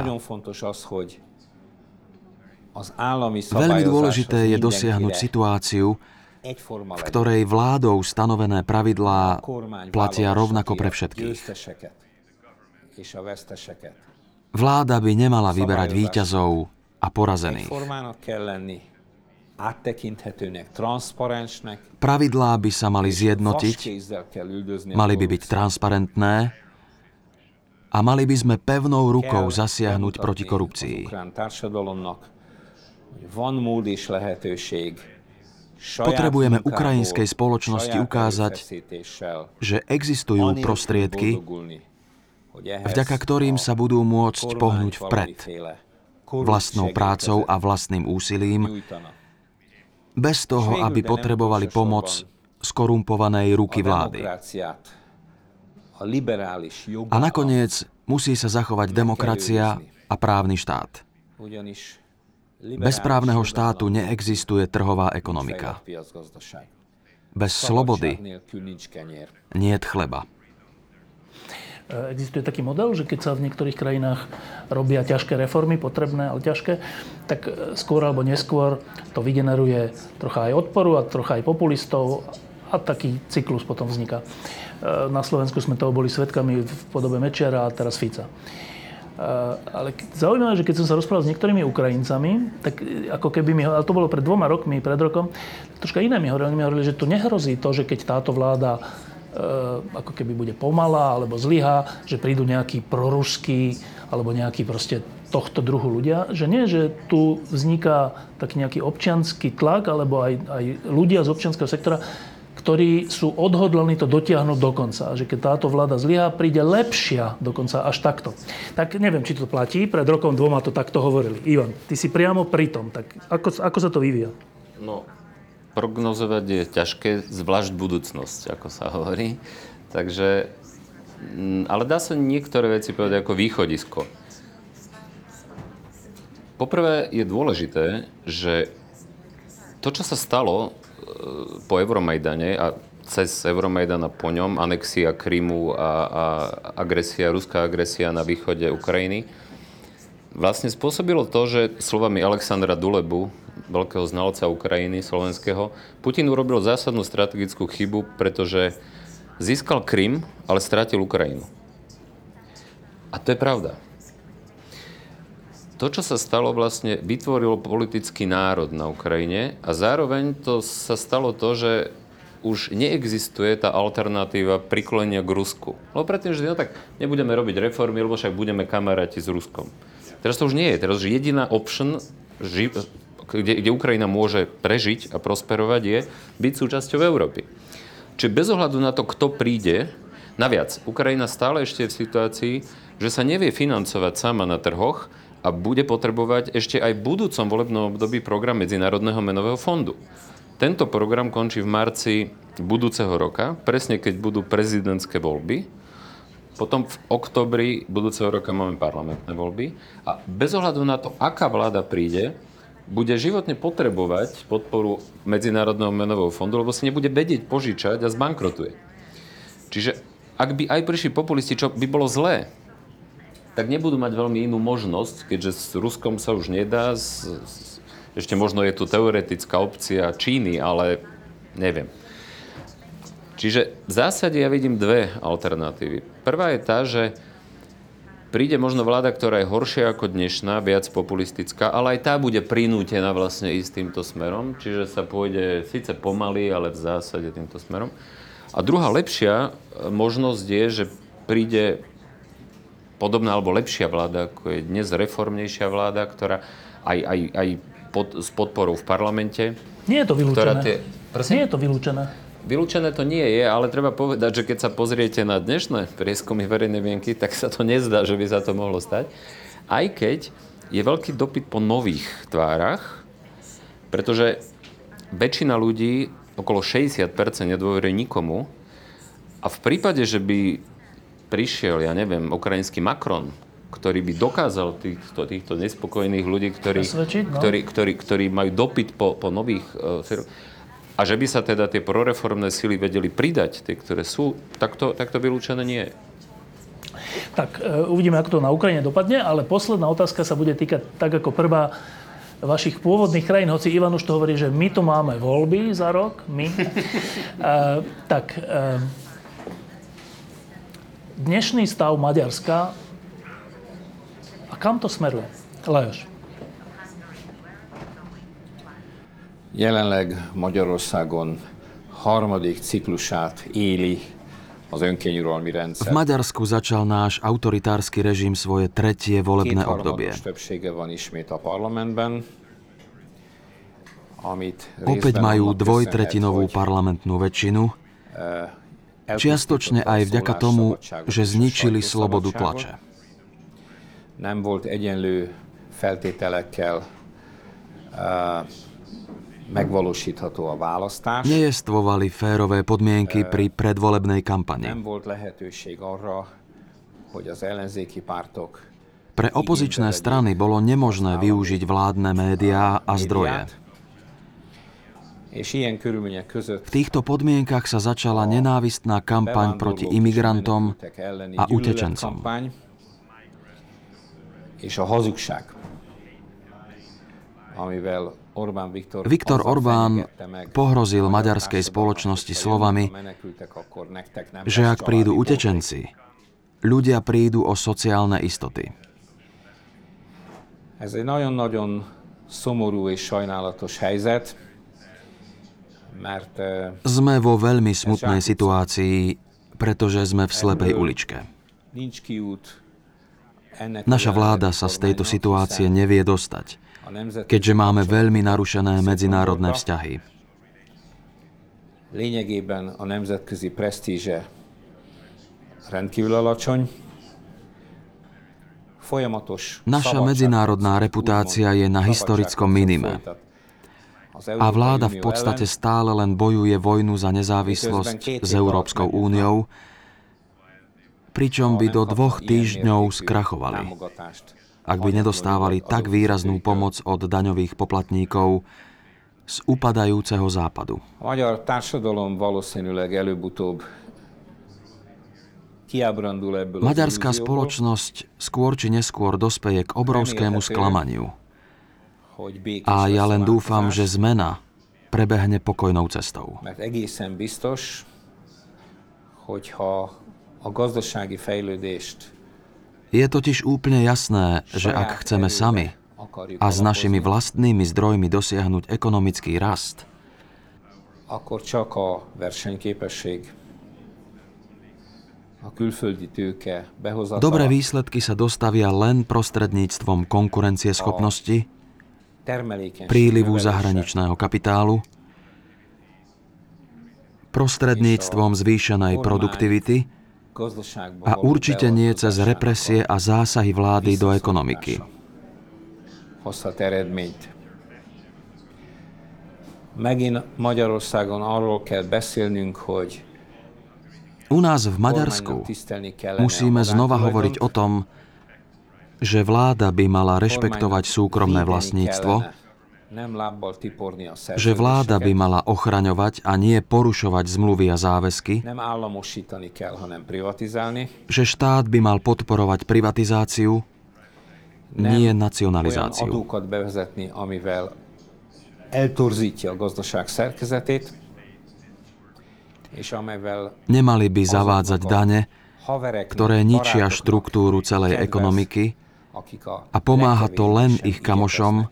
Veľmi dôležité je dosiahnuť situáciu, v ktorej vládou stanovené pravidlá platia rovnako pre všetkých. Vláda by nemala vyberať výťazov a porazených. Pravidlá by sa mali zjednotiť, mali by byť transparentné a mali by sme pevnou rukou zasiahnuť proti korupcii. Potrebujeme ukrajinskej spoločnosti ukázať, že existujú prostriedky, vďaka ktorým sa budú môcť pohnúť vpred vlastnou prácou a vlastným úsilím, bez toho, aby potrebovali pomoc skorumpovanej ruky vlády. A nakoniec musí sa zachovať demokracia a právny štát. Bez právneho štátu neexistuje trhová ekonomika. Bez slobody nie je chleba. Existuje taký model, že keď sa v niektorých krajinách robia ťažké reformy, potrebné, ale ťažké, tak skôr alebo neskôr to vygeneruje trocha aj odporu a trocha aj populistov a taký cyklus potom vzniká. Na Slovensku sme toho boli svetkami v podobe Mečiara a teraz Fica. Ale zaujímavé, že keď som sa rozprával s niektorými Ukrajincami, tak ako keby mi, ale to bolo pred dvoma rokmi, pred rokom, troška iné mi hovorili. Mi hovorili, že tu nehrozí to, že keď táto vláda e, ako keby bude pomalá alebo zlyhá, že prídu nejakí proruskí alebo nejakí proste tohto druhu ľudia. Že nie, že tu vzniká taký nejaký občianský tlak alebo aj, aj ľudia z občianského sektora, ktorí sú odhodlení to dotiahnuť do konca. Že keď táto vláda zlyhá, príde lepšia dokonca až takto. Tak neviem, či to platí. Pred rokom dvoma to takto hovorili. Ivan, ty si priamo pri tom. Tak ako, ako sa to vyvíja? No, prognozovať je ťažké, zvlášť budúcnosť, ako sa hovorí. Takže, mm, ale dá sa niektoré veci povedať ako východisko. Poprvé je dôležité, že to, čo sa stalo po Euromajdane a cez Euromajdan po ňom anexia Krymu a, a agresia, ruská agresia na východe Ukrajiny, vlastne spôsobilo to, že slovami Alexandra Dulebu, veľkého znalca Ukrajiny slovenského, Putin urobil zásadnú strategickú chybu, pretože získal Krym, ale strátil Ukrajinu. A to je pravda to, čo sa stalo, vlastne vytvorilo politický národ na Ukrajine a zároveň to sa stalo to, že už neexistuje tá alternatíva priklonenia k Rusku. Lebo predtým, že no tak nebudeme robiť reformy, lebo však budeme kamaráti s Ruskom. Teraz to už nie je. Teraz už jediná option, ži- kde, kde Ukrajina môže prežiť a prosperovať, je byť súčasťou Európy. Čiže bez ohľadu na to, kto príde, naviac, Ukrajina stále ešte je v situácii, že sa nevie financovať sama na trhoch a bude potrebovať ešte aj v budúcom volebnom období program Medzinárodného menového fondu. Tento program končí v marci budúceho roka, presne keď budú prezidentské voľby. Potom v oktobri budúceho roka máme parlamentné voľby. A bez ohľadu na to, aká vláda príde, bude životne potrebovať podporu Medzinárodného menového fondu, lebo si nebude vedieť požičať a zbankrotuje. Čiže ak by aj prišli populisti, čo by bolo zlé, tak nebudú mať veľmi inú možnosť, keďže s Ruskom sa už nedá, s, s, ešte možno je tu teoretická opcia Číny, ale neviem. Čiže v zásade ja vidím dve alternatívy. Prvá je tá, že príde možno vláda, ktorá je horšia ako dnešná, viac populistická, ale aj tá bude prinútená vlastne ísť týmto smerom, čiže sa pôjde síce pomaly, ale v zásade týmto smerom. A druhá lepšia možnosť je, že príde podobná alebo lepšia vláda, ako je dnes reformnejšia vláda, ktorá aj, aj, aj pod, s podporou v parlamente. Nie je to vylúčené. Tie, nie je to vylúčené. Vylúčené to nie je, ale treba povedať, že keď sa pozriete na dnešné prieskumy verejnej mienky, tak sa to nezdá, že by sa to mohlo stať. Aj keď je veľký dopyt po nových tvárach, pretože väčšina ľudí, okolo 60%, nedôveruje nikomu. A v prípade, že by prišiel, ja neviem, ukrajinský Macron, ktorý by dokázal týchto, týchto nespokojných ľudí, ktorí, no? ktorí, ktorí, ktorí majú dopyt po, po nových uh, a že by sa teda tie proreformné sily vedeli pridať, tie, ktoré sú, tak to, tak to vylúčené nie je. Tak uh, uvidíme, ako to na Ukrajine dopadne, ale posledná otázka sa bude týkať tak ako prvá vašich pôvodných krajín, hoci Ivan už to hovorí, že my tu máme voľby za rok, my. uh, tak uh, dnešný stav Maďarska a kam to smeruje? Lajos. Jelenleg Magyarországon harmadik ciklusát éli az önkényuralmi rendszer. V Maďarsku začal náš autoritársky režim svoje tretie volebné obdobie. van ismét a parlamentben, Opäť majú dvojtretinovú parlamentnú väčšinu, eh, Čiastočne aj vďaka tomu, že zničili slobodu tlače. Nem volt egyenlő feltételekkel megvalósítható a választás. Nejestvovali férové podmienky pri predvolebnej kampani. Nem volt lehetőség arra, hogy az ellenzéki pártok pre opozičné strany bolo nemožné využiť vládne médiá a zdroje. V týchto podmienkach sa začala nenávistná kampaň proti imigrantom a utečencom. Viktor Orbán pohrozil maďarskej spoločnosti slovami, že ak prídu utečenci, ľudia prídu o sociálne istoty. Ez egy nagyon-nagyon szomorú és sajnálatos helyzet. Sme vo veľmi smutnej situácii, pretože sme v slepej uličke. Naša vláda sa z tejto situácie nevie dostať, keďže máme veľmi narušené medzinárodné vzťahy. Lényegében a nemzetközi presztízse rendkívül alacsony, Naša medzinárodná reputácia je na historickom minime. a vláda v podstate stále len bojuje vojnu za nezávislosť s Európskou úniou, pričom by do dvoch týždňov skrachovali, ak by nedostávali tak výraznú pomoc od daňových poplatníkov z upadajúceho západu. Maďarská spoločnosť skôr či neskôr dospeje k obrovskému sklamaniu – a ja len dúfam, že zmena prebehne pokojnou cestou. Je totiž úplne jasné, že ak chceme sami a s našimi vlastnými zdrojmi dosiahnuť ekonomický rast, akkor csak a versenyképesség. Dobré výsledky sa dostavia len prostredníctvom konkurencieschopnosti prílivu zahraničného kapitálu, prostredníctvom zvýšenej produktivity a určite nie cez represie a zásahy vlády do ekonomiky. Megint Magyarországon arról kell beszélnünk, hogy u nás v Maďarsku musíme znova hovoriť o tom, že vláda by mala rešpektovať súkromné vlastníctvo, že vláda by mala ochraňovať a nie porušovať zmluvy a záväzky, že štát by mal podporovať privatizáciu, nie nacionalizáciu. Nemali by zavádzať dane, ktoré ničia štruktúru celej ekonomiky a pomáha to len ich kamošom,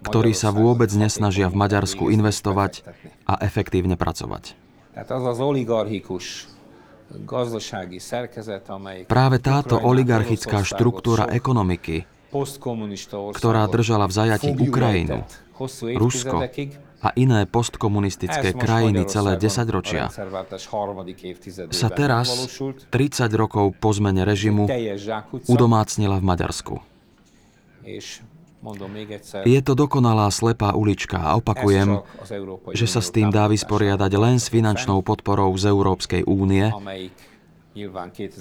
ktorí sa vôbec nesnažia v Maďarsku investovať a efektívne pracovať. Práve táto oligarchická štruktúra ekonomiky, ktorá držala v zajati Ukrajinu, Rusko a iné postkomunistické krajiny celé desaťročia, sa teraz, 30 rokov po zmene režimu, udomácnila v Maďarsku. Je to dokonalá slepá ulička a opakujem, že sa s tým dá vysporiadať len s finančnou podporou z Európskej únie,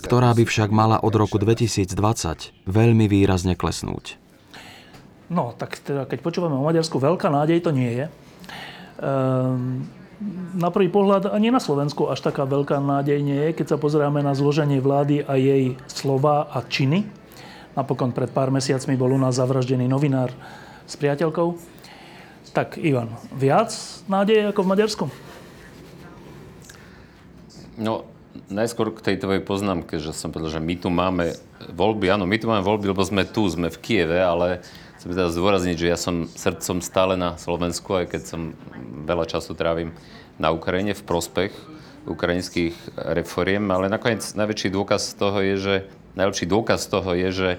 ktorá by však mala od roku 2020 veľmi výrazne klesnúť. No, tak teda, keď počúvame o Maďarsku, veľká nádej to nie je. Ehm, na prvý pohľad ani na Slovensku až taká veľká nádej nie je, keď sa pozeráme na zloženie vlády a jej slova a činy. Napokon pred pár mesiacmi bol u nás zavraždený novinár s priateľkou. Tak, Ivan, viac nádeje ako v Maďarsku? No, najskôr k tej tvojej poznámke, že som povedal, že my tu máme voľby. Áno, my tu máme voľby, lebo sme tu, sme v Kieve, ale chcem teda zdôrazniť, že ja som srdcom stále na Slovensku, aj keď som veľa času trávim na Ukrajine v prospech ukrajinských reforiem, ale nakoniec najväčší dôkaz toho je, že najlepší dôkaz toho je, že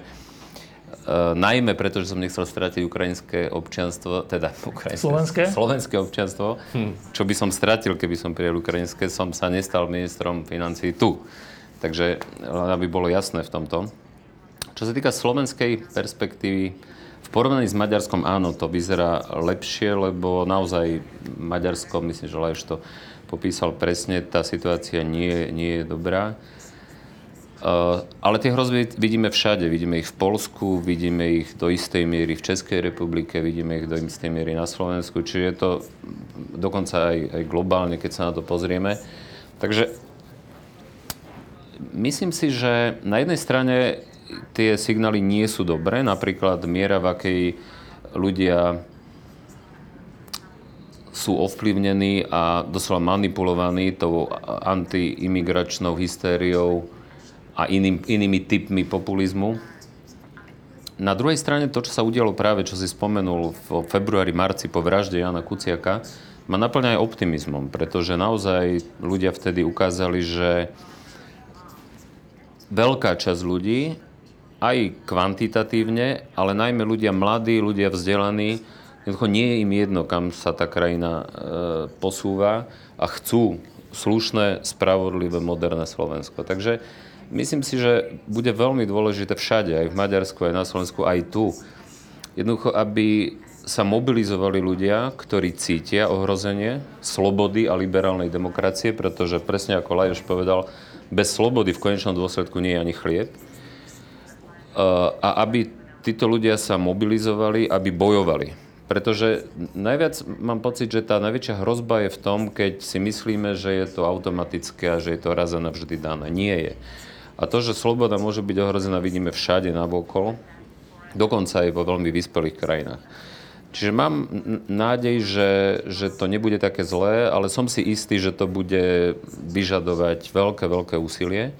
Uh, najmä preto, že som nechcel stratiť ukrajinské občianstvo, teda ukrajinské, slovenské, slovenské občianstvo, hm. čo by som stratil, keby som prijel ukrajinské, som sa nestal ministrom financí tu. Takže aby bolo jasné v tomto. Čo sa týka slovenskej perspektívy, v porovnaní s Maďarskom áno, to vyzerá lepšie, lebo naozaj Maďarsko, myslím, že Lajš to popísal presne, tá situácia nie, nie je dobrá. Uh, ale tie hrozby vidíme všade. Vidíme ich v Polsku, vidíme ich do istej miery v Českej republike, vidíme ich do istej miery na Slovensku, čiže je to dokonca aj, aj globálne, keď sa na to pozrieme. Takže myslím si, že na jednej strane tie signály nie sú dobré, napríklad miera, v akej ľudia sú ovplyvnení a doslova manipulovaní tou antiimigračnou hystériou, a iným, inými typmi populizmu. Na druhej strane to, čo sa udialo práve, čo si spomenul v februári, marci po vražde Jana Kuciaka, ma naplňa aj optimizmom, pretože naozaj ľudia vtedy ukázali, že veľká časť ľudí, aj kvantitatívne, ale najmä ľudia mladí, ľudia vzdelaní, jednoducho nie je im jedno, kam sa tá krajina e, posúva a chcú slušné, spravodlivé, moderné Slovensko. Takže myslím si, že bude veľmi dôležité všade, aj v Maďarsku, aj na Slovensku, aj tu. Jednoducho, aby sa mobilizovali ľudia, ktorí cítia ohrozenie slobody a liberálnej demokracie, pretože presne ako Lajoš povedal, bez slobody v konečnom dôsledku nie je ani chlieb. A aby títo ľudia sa mobilizovali, aby bojovali. Pretože najviac mám pocit, že tá najväčšia hrozba je v tom, keď si myslíme, že je to automatické a že je to raz a navždy dané. Nie je. A to, že sloboda môže byť ohrozená, vidíme všade nabokol, dokonca aj vo veľmi vyspelých krajinách. Čiže mám nádej, že, že to nebude také zlé, ale som si istý, že to bude vyžadovať veľké, veľké úsilie.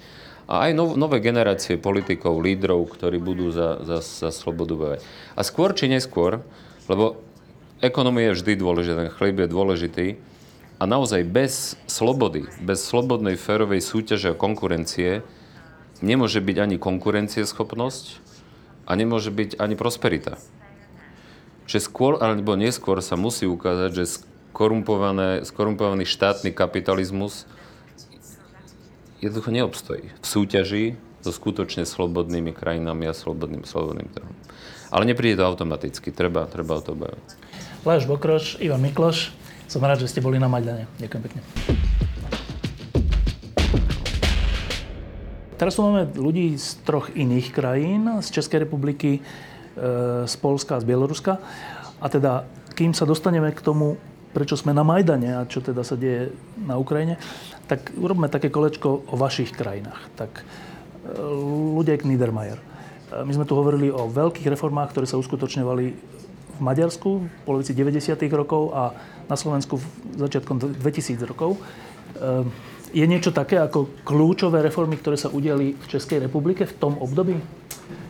A aj nov, nové generácie politikov, lídrov, ktorí budú za, za, za slobodu bojovať. A skôr či neskôr, lebo ekonomia je vždy dôležitá, ten chlieb je dôležitý, a naozaj bez slobody, bez slobodnej férovej súťaže a konkurencie, nemôže byť ani konkurencieschopnosť a nemôže byť ani prosperita. že skôr alebo neskôr sa musí ukázať, že skorumpovaný štátny kapitalizmus jednoducho neobstojí v súťaži so skutočne slobodnými krajinami a slobodným, slobodným trhom. Ale nepríde to automaticky, treba, treba o to bojovať. Láš Bokroš, Ivan Mikloš, som rád, že ste boli na Majdane. Ďakujem pekne. Teraz tu máme ľudí z troch iných krajín, z Českej republiky, e, z Polska a z Bieloruska. A teda, kým sa dostaneme k tomu, prečo sme na Majdane a čo teda sa deje na Ukrajine, tak urobme také kolečko o vašich krajinách. Tak Ludek Niedermayer. My sme tu hovorili o veľkých reformách, ktoré sa uskutočňovali v Maďarsku v polovici 90. rokov a na Slovensku v začiatkom 2000 rokov. Je niečo také ako kľúčové reformy, které se udělali v České republike v tom období?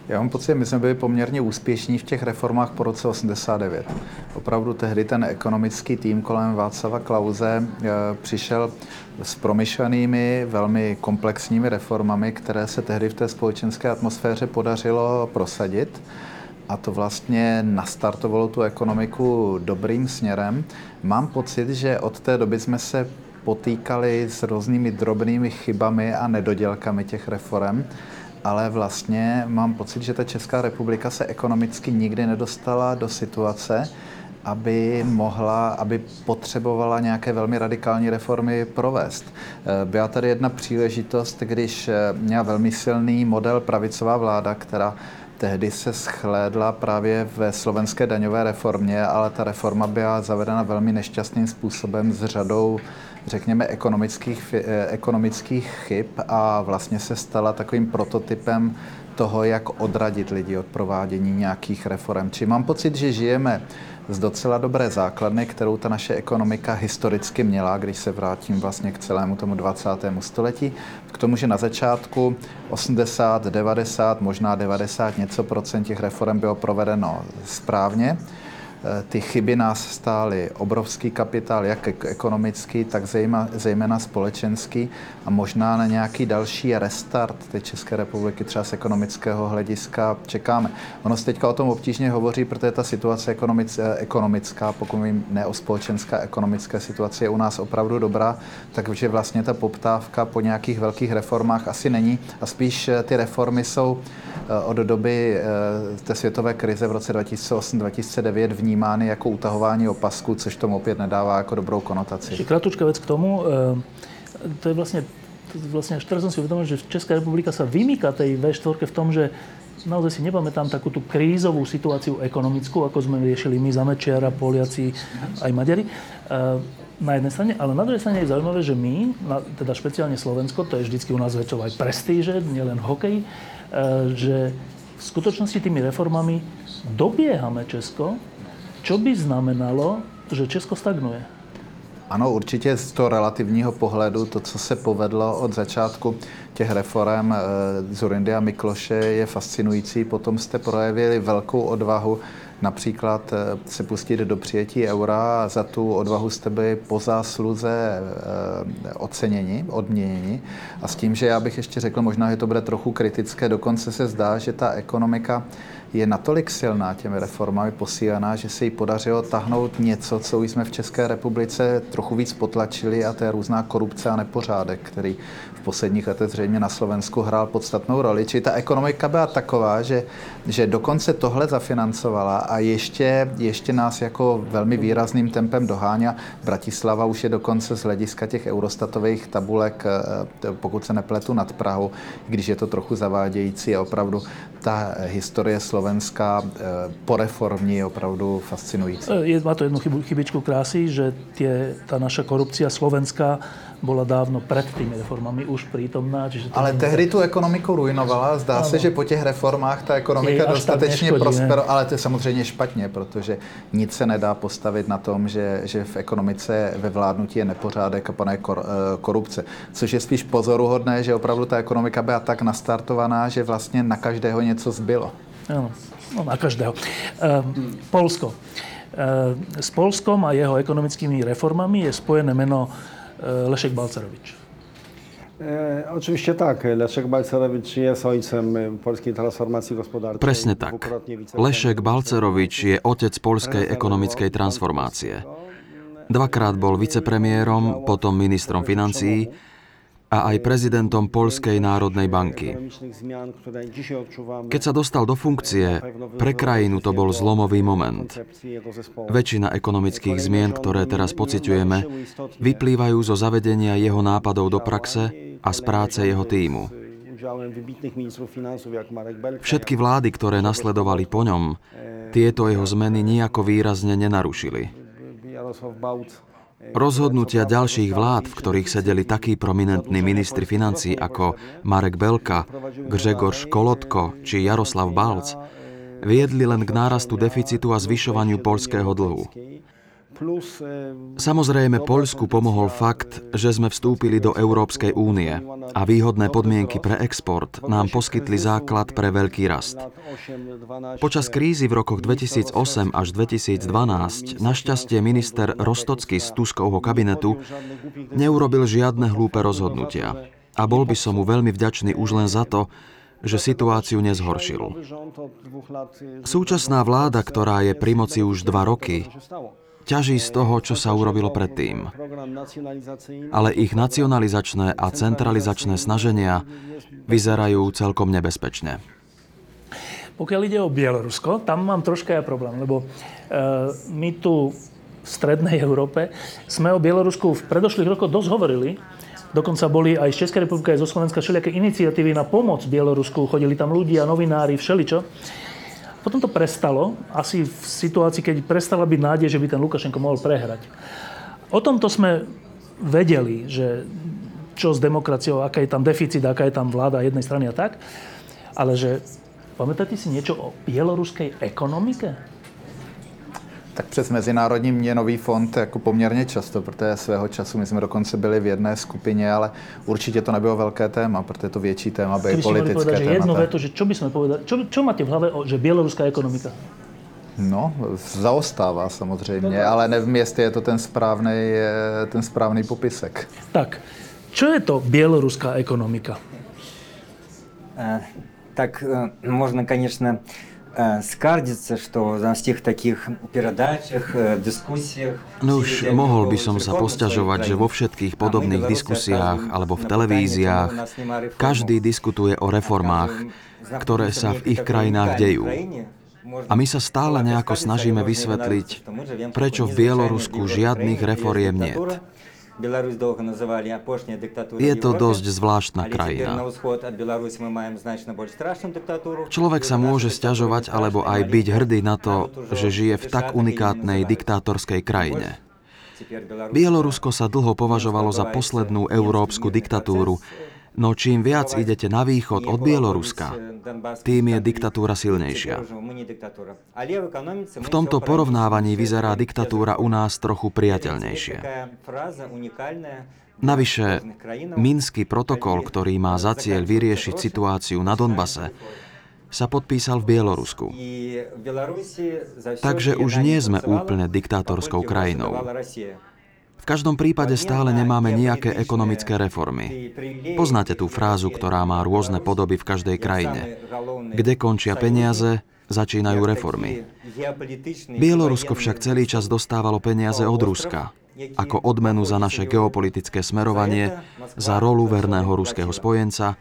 Já mám pocit, my jsme byli poměrně úspěšní v těch reformách po roce 89. Opravdu tehdy ten ekonomický tým kolem Václava Klauze eh, přišel s promyšlenými, velmi komplexními reformami, které se tehdy v té společenské atmosféře podařilo prosadit a to vlastně nastartovalo tu ekonomiku dobrým směrem. Mám pocit, že od té doby jsme se potýkali s různými drobnými chybami a nedodělkami těch reform, ale vlastně mám pocit, že ta Česká republika se ekonomicky nikdy nedostala do situace, aby mohla, aby potřebovala nějaké velmi radikální reformy provést. Byla tady jedna příležitost, když měla velmi silný model pravicová vláda, která tehdy se schlédla právě ve slovenské daňové reformě, ale ta reforma byla zavedena velmi nešťastným způsobem s řadou řekněme, ekonomických, eh, ekonomických chyb a vlastně se stala takovým prototypem toho, jak odradit lidi od provádění nějakých reform. Či mám pocit, že žijeme z docela dobré základny, kterou ta naše ekonomika historicky měla, když se vrátím vlastně k celému tomu 20. století, k tomu, že na začátku 80, 90, možná 90 něco procent těch reform bylo provedeno správně, ty chyby nás stály obrovský kapitál, jak ekonomický, tak zejména společenský a možná na nějaký další restart té České republiky třeba z ekonomického hlediska čekáme. Ono se teďka o tom obtížně hovoří, protože ta situace eh, ekonomická, pokud vím, ne o společenská ekonomické situace je u nás opravdu dobrá, takže vlastně ta poptávka po nějakých velkých reformách asi není a spíš eh, ty reformy jsou od doby té světové krize v roce 2008-2009 vní vnímány jako utahování opasku, což tomu opět nedává jako dobrou konotaci. Ešte kratučka vec k tomu. Eh, to je vlastne, vlastne až teraz som si uvedomil, že Česká republika sa vymýka tej V4 v tom, že naozaj si nepamätám takú tú krízovú situáciu ekonomickú, ako sme riešili my, Zamečiara, Poliaci, aj Maďari eh, na jednej strane, ale na druhej strane je zaujímavé, že my, teda špeciálne Slovensko, to je vždycky u nás väčšou aj prestíže, nielen hokej, eh, že v skutočnosti tými reformami dobiehame Česko čo by znamenalo, že Česko stagnuje? Ano, určitě z toho relativního pohledu to, co se povedlo od začátku těch reform e, Zurindy a Mikloše je fascinující. Potom jste projevili velkou odvahu například eh, se pustit do přijetí eura a za tu odvahu jste byli po zásluze eh, oceněni, odměněni. A s tím, že já bych ještě řekl, možná, že to bude trochu kritické, dokonce se zdá, že ta ekonomika je natolik silná těmi reformami posílená, že se jí podařilo tahnout něco, co už jsme v České republice trochu víc potlačili a to je různá korupce a nepořádek, který v posledních letech zřejmě na Slovensku hrál podstatnou roli. Či ta ekonomika byla taková, že, že dokonce tohle zafinancovala a ještě, ještě nás jako velmi výrazným tempem doháňa. Bratislava už je dokonce z hlediska těch eurostatových tabulek, eh, pokud se nepletu, nad Prahu, když je to trochu zavádějící a opravdu ta historie Slovenska eh, po reformní je opravdu fascinující. Eh, je, má to jednu chybu, chybičku krásy, že tie, tá naša korupcia slovenská bola dávno před tými reformami už prítomná. Čiže ale tehdy tu ekonomiku ruinovala. Zdá ano. se, že po těch reformách ta ekonomika dostatečně prosperovala. Ale to je samozřejmě špatně, protože nic se nedá postavit na tom, že, že v ekonomice ve vládnutí je nepořádek a kor, eh, korupce. Což je spíš pozoruhodné, že opravdu ta ekonomika byla tak nastartovaná, že vlastně na každého něco zbylo. Ano, no, na každého. Ehm, Polsko. Ehm, s Polskom a jeho ekonomickými reformami je spojené meno Eh, Lešek Balcerovič. E, oczywiście tak. Leszek Balcerowicz jest ojcem polskiej transformacji gospodarczej. Presne tak. Lešek Balcerovič je otec polskej ekonomickej transformácie. Dvakrát bol vicepremiérom, potom ministrom financií a aj prezidentom Polskej národnej banky. Keď sa dostal do funkcie, pre krajinu to bol zlomový moment. Väčšina ekonomických zmien, ktoré teraz pociťujeme, vyplývajú zo zavedenia jeho nápadov do praxe a z práce jeho týmu. Všetky vlády, ktoré nasledovali po ňom, tieto jeho zmeny nejako výrazne nenarušili. Rozhodnutia ďalších vlád, v ktorých sedeli takí prominentní ministri financí ako Marek Belka, Grzegor Školotko či Jaroslav Balc, viedli len k nárastu deficitu a zvyšovaniu polského dlhu. Samozrejme, Poľsku pomohol fakt, že sme vstúpili do Európskej únie a výhodné podmienky pre export nám poskytli základ pre veľký rast. Počas krízy v rokoch 2008 až 2012 našťastie minister Rostocký z Tuskovho kabinetu neurobil žiadne hlúpe rozhodnutia. A bol by som mu veľmi vďačný už len za to, že situáciu nezhoršil. Súčasná vláda, ktorá je pri moci už dva roky, ťaží z toho, čo sa urobilo predtým. Ale ich nacionalizačné a centralizačné snaženia vyzerajú celkom nebezpečne. Pokiaľ ide o Bielorusko, tam mám troška ja problém, lebo e, my tu v strednej Európe sme o Bielorusku v predošlých rokoch dosť hovorili. Dokonca boli aj z Českej republiky, aj zo Slovenska všelijaké iniciatívy na pomoc Bielorusku. Chodili tam ľudia, novinári, všeličo. Potom to prestalo, asi v situácii, keď prestala byť nádej, že by ten Lukašenko mohol prehrať. O tomto sme vedeli, že čo s demokraciou, aká je tam deficit, aká je tam vláda jednej strany a tak. Ale že pamätáte si niečo o bieloruskej ekonomike? Tak přes Mezinárodní měnový fond jako poměrně často, protože svého času my jsme dokonce byli v jedné skupině, ale určitě to nebylo velké téma, protože to větší téma by politické povedať, že jedno veto, že čo by sme povedali, čo, čo máte v hlave, že bieloruská ekonomika? No, zaostává samozřejmě, ale nevím, jestli je to ten správný, ten správný popisek. Tak, čo je to bieloruská ekonomika? Uh, tak uh, можно, конечно, skardиться, что na всех takých передачах, diskusiách... No už mohol by som sa posťažovať, že vo všetkých podobných diskusiách alebo v televíziách každý diskutuje o reformách, ktoré sa v ich krajinách dejú. A my sa stále nejako snažíme vysvetliť, prečo v Bielorusku žiadnych reforiem nie. Je to dosť zvláštna krajina. Človek sa môže stiažovať alebo aj byť hrdý na to, že žije v tak unikátnej diktátorskej krajine. Bielorusko sa dlho považovalo za poslednú európsku diktatúru, No čím viac idete na východ od Bieloruska, tým je diktatúra silnejšia. V tomto porovnávaní vyzerá diktatúra u nás trochu priateľnejšie. Navyše, Minský protokol, ktorý má za cieľ vyriešiť situáciu na Donbase, sa podpísal v Bielorusku. Takže už nie sme úplne diktátorskou krajinou. V každom prípade stále nemáme nejaké ekonomické reformy. Poznáte tú frázu, ktorá má rôzne podoby v každej krajine. Kde končia peniaze, začínajú reformy. Bielorusko však celý čas dostávalo peniaze od Ruska, ako odmenu za naše geopolitické smerovanie, za rolu verného ruského spojenca,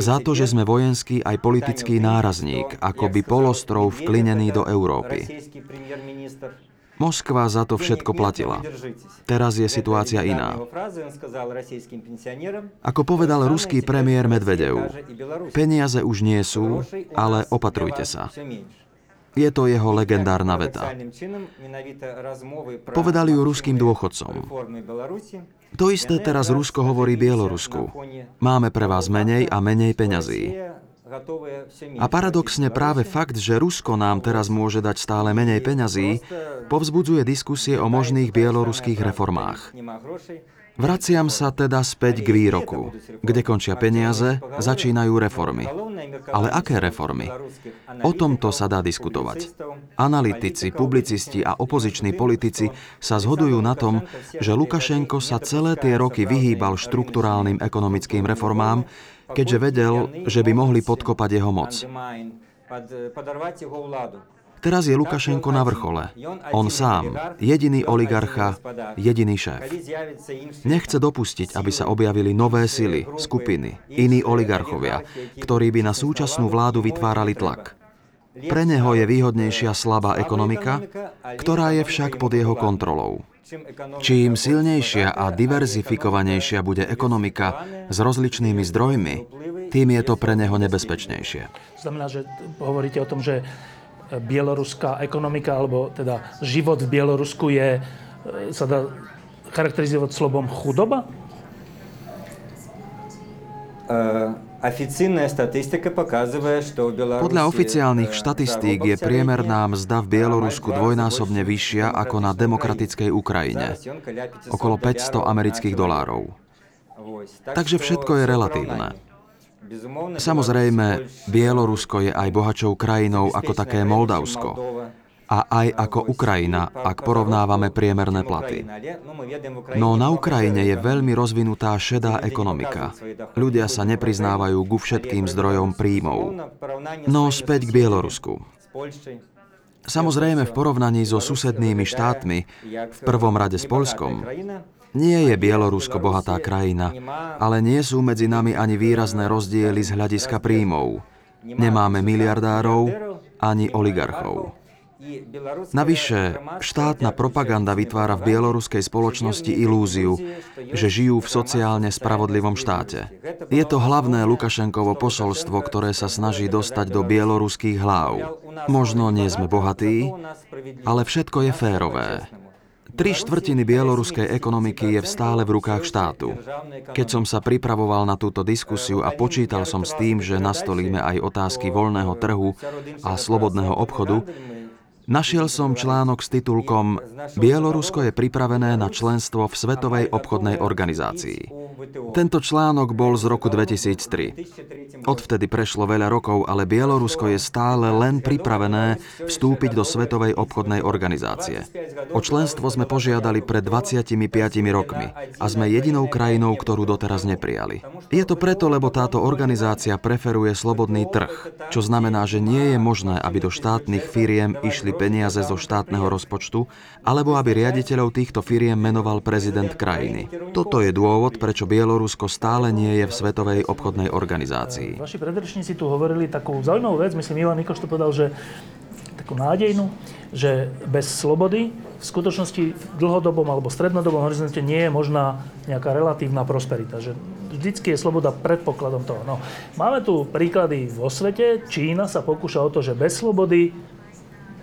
za to, že sme vojenský aj politický nárazník, ako by polostrov vklinený do Európy. Moskva za to všetko platila. Teraz je situácia iná. Ako povedal ruský premiér Medvedev, peniaze už nie sú, ale opatrujte sa. Je to jeho legendárna veta. Povedal ju ruským dôchodcom. To isté teraz Rusko hovorí Bielorusku. Máme pre vás menej a menej peňazí. A paradoxne práve fakt, že Rusko nám teraz môže dať stále menej peňazí, povzbudzuje diskusie o možných bieloruských reformách. Vraciam sa teda späť k výroku. Kde končia peniaze, začínajú reformy. Ale aké reformy? O tomto sa dá diskutovať. Analytici, publicisti a opoziční politici sa zhodujú na tom, že Lukašenko sa celé tie roky vyhýbal štrukturálnym ekonomickým reformám, keďže vedel, že by mohli podkopať jeho moc. Teraz je Lukašenko na vrchole. On sám, jediný oligarcha, jediný šéf. Nechce dopustiť, aby sa objavili nové sily, skupiny, iní oligarchovia, ktorí by na súčasnú vládu vytvárali tlak. Pre neho je výhodnejšia slabá ekonomika, ktorá je však pod jeho kontrolou. Čím silnejšia a diverzifikovanejšia bude ekonomika s rozličnými zdrojmi, tým je to pre neho nebezpečnejšie. Znamená, že hovoríte o tom, že bieloruská ekonomika, alebo teda život v Bielorusku je, e, sa dá charakterizovať slovom chudoba? Podľa oficiálnych štatistík je priemerná mzda v Bielorusku dvojnásobne vyššia ako na demokratickej Ukrajine. Okolo 500 amerických dolárov. Takže všetko je relatívne. Samozrejme, Bielorusko je aj bohačou krajinou ako také Moldavsko a aj ako Ukrajina, ak porovnávame priemerné platy. No na Ukrajine je veľmi rozvinutá šedá ekonomika. Ľudia sa nepriznávajú ku všetkým zdrojom príjmov. No späť k Bielorusku. Samozrejme v porovnaní so susednými štátmi, v prvom rade s Polskom, nie je Bielorusko bohatá krajina, ale nie sú medzi nami ani výrazné rozdiely z hľadiska príjmov. Nemáme miliardárov ani oligarchov. Navyše, štátna propaganda vytvára v bieloruskej spoločnosti ilúziu, že žijú v sociálne spravodlivom štáte. Je to hlavné Lukašenkovo posolstvo, ktoré sa snaží dostať do bieloruských hlav. Možno nie sme bohatí, ale všetko je férové. Tri štvrtiny bieloruskej ekonomiky je stále v rukách štátu. Keď som sa pripravoval na túto diskusiu a počítal som s tým, že nastolíme aj otázky voľného trhu a slobodného obchodu, Našiel som článok s titulkom Bielorusko je pripravené na členstvo v Svetovej obchodnej organizácii. Tento článok bol z roku 2003. Odvtedy prešlo veľa rokov, ale Bielorusko je stále len pripravené vstúpiť do Svetovej obchodnej organizácie. O členstvo sme požiadali pred 25 rokmi a sme jedinou krajinou, ktorú doteraz neprijali. Je to preto, lebo táto organizácia preferuje slobodný trh, čo znamená, že nie je možné, aby do štátnych firiem išli peniaze zo štátneho rozpočtu, alebo aby riaditeľov týchto firiem menoval prezident krajiny. Toto je dôvod, prečo Bielorusko stále nie je v Svetovej obchodnej organizácii. Vaši predrečníci tu hovorili takú zaujímavú vec, myslím, Ivan Nikoš to povedal, že takú nádejnú, že bez slobody v skutočnosti v dlhodobom alebo strednodobom horizonte nie je možná nejaká relatívna prosperita. Že vždycky je sloboda predpokladom toho. No, máme tu príklady vo svete. Čína sa pokúša o to, že bez slobody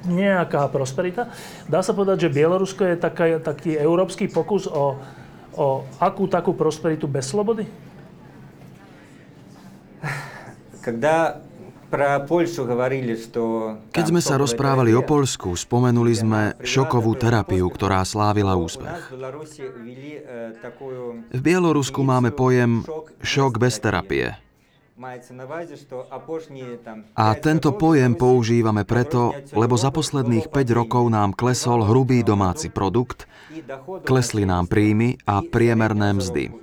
nejaká prosperita. Dá sa povedať, že Bielorusko je taká, taký európsky pokus o, o akú takú prosperitu bez slobody? Keď sme sa rozprávali o Polsku, spomenuli sme šokovú terapiu, ktorá slávila úspech. V Bielorusku máme pojem šok bez terapie. A tento pojem používame preto, lebo za posledných 5 rokov nám klesol hrubý domáci produkt, klesli nám príjmy a priemerné mzdy.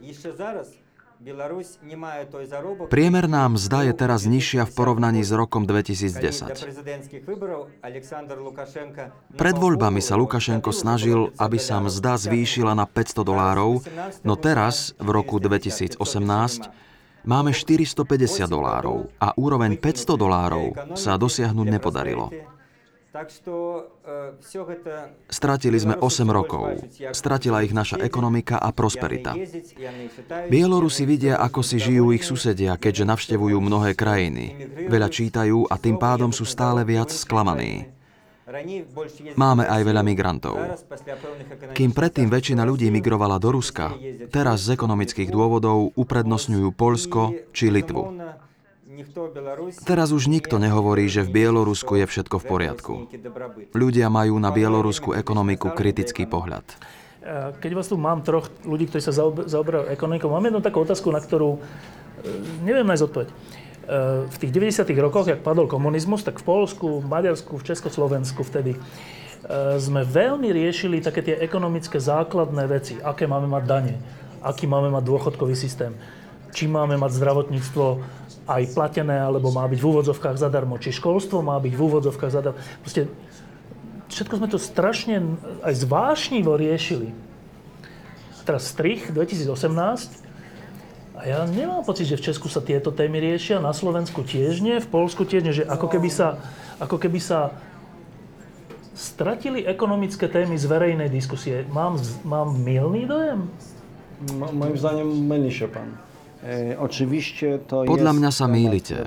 Priemerná mzda je teraz nižšia v porovnaní s rokom 2010. Pred voľbami sa Lukašenko snažil, aby sa mzda zvýšila na 500 dolárov, no teraz, v roku 2018, máme 450 dolárov a úroveň 500 dolárov sa dosiahnuť nepodarilo. Stratili sme 8 rokov. Stratila ich naša ekonomika a prosperita. Bielorusi vidia, ako si žijú ich susedia, keďže navštevujú mnohé krajiny. Veľa čítajú a tým pádom sú stále viac sklamaní. Máme aj veľa migrantov. Kým predtým väčšina ľudí migrovala do Ruska, teraz z ekonomických dôvodov uprednostňujú Polsko či Litvu. Teraz už nikto nehovorí, že v Bielorusku je všetko v poriadku. Ľudia majú na bieloruskú ekonomiku kritický pohľad. Keď vás tu mám troch ľudí, ktorí sa zaoberajú ekonomikou, mám jednu takú otázku, na ktorú neviem nájsť odpoveď. V tých 90. rokoch, jak padol komunizmus, tak v Polsku, v Maďarsku, v Československu vtedy sme veľmi riešili také tie ekonomické základné veci. Aké máme mať dane, aký máme mať dôchodkový systém, či máme mať zdravotníctvo aj platené, alebo má byť v úvodzovkách zadarmo, či školstvo má byť v úvodzovkách zadarmo. Proste všetko sme to strašne aj zvášnivo riešili. A teraz strich 2018 a ja nemám pocit, že v Česku sa tieto témy riešia, na Slovensku tiež nie, v Polsku tiež nie, že ako keby sa, ako keby sa stratili ekonomické témy z verejnej diskusie. Mám, mám milný dojem? Moim zdaniem mylí się pan. E, Podľa mňa sa mýlite.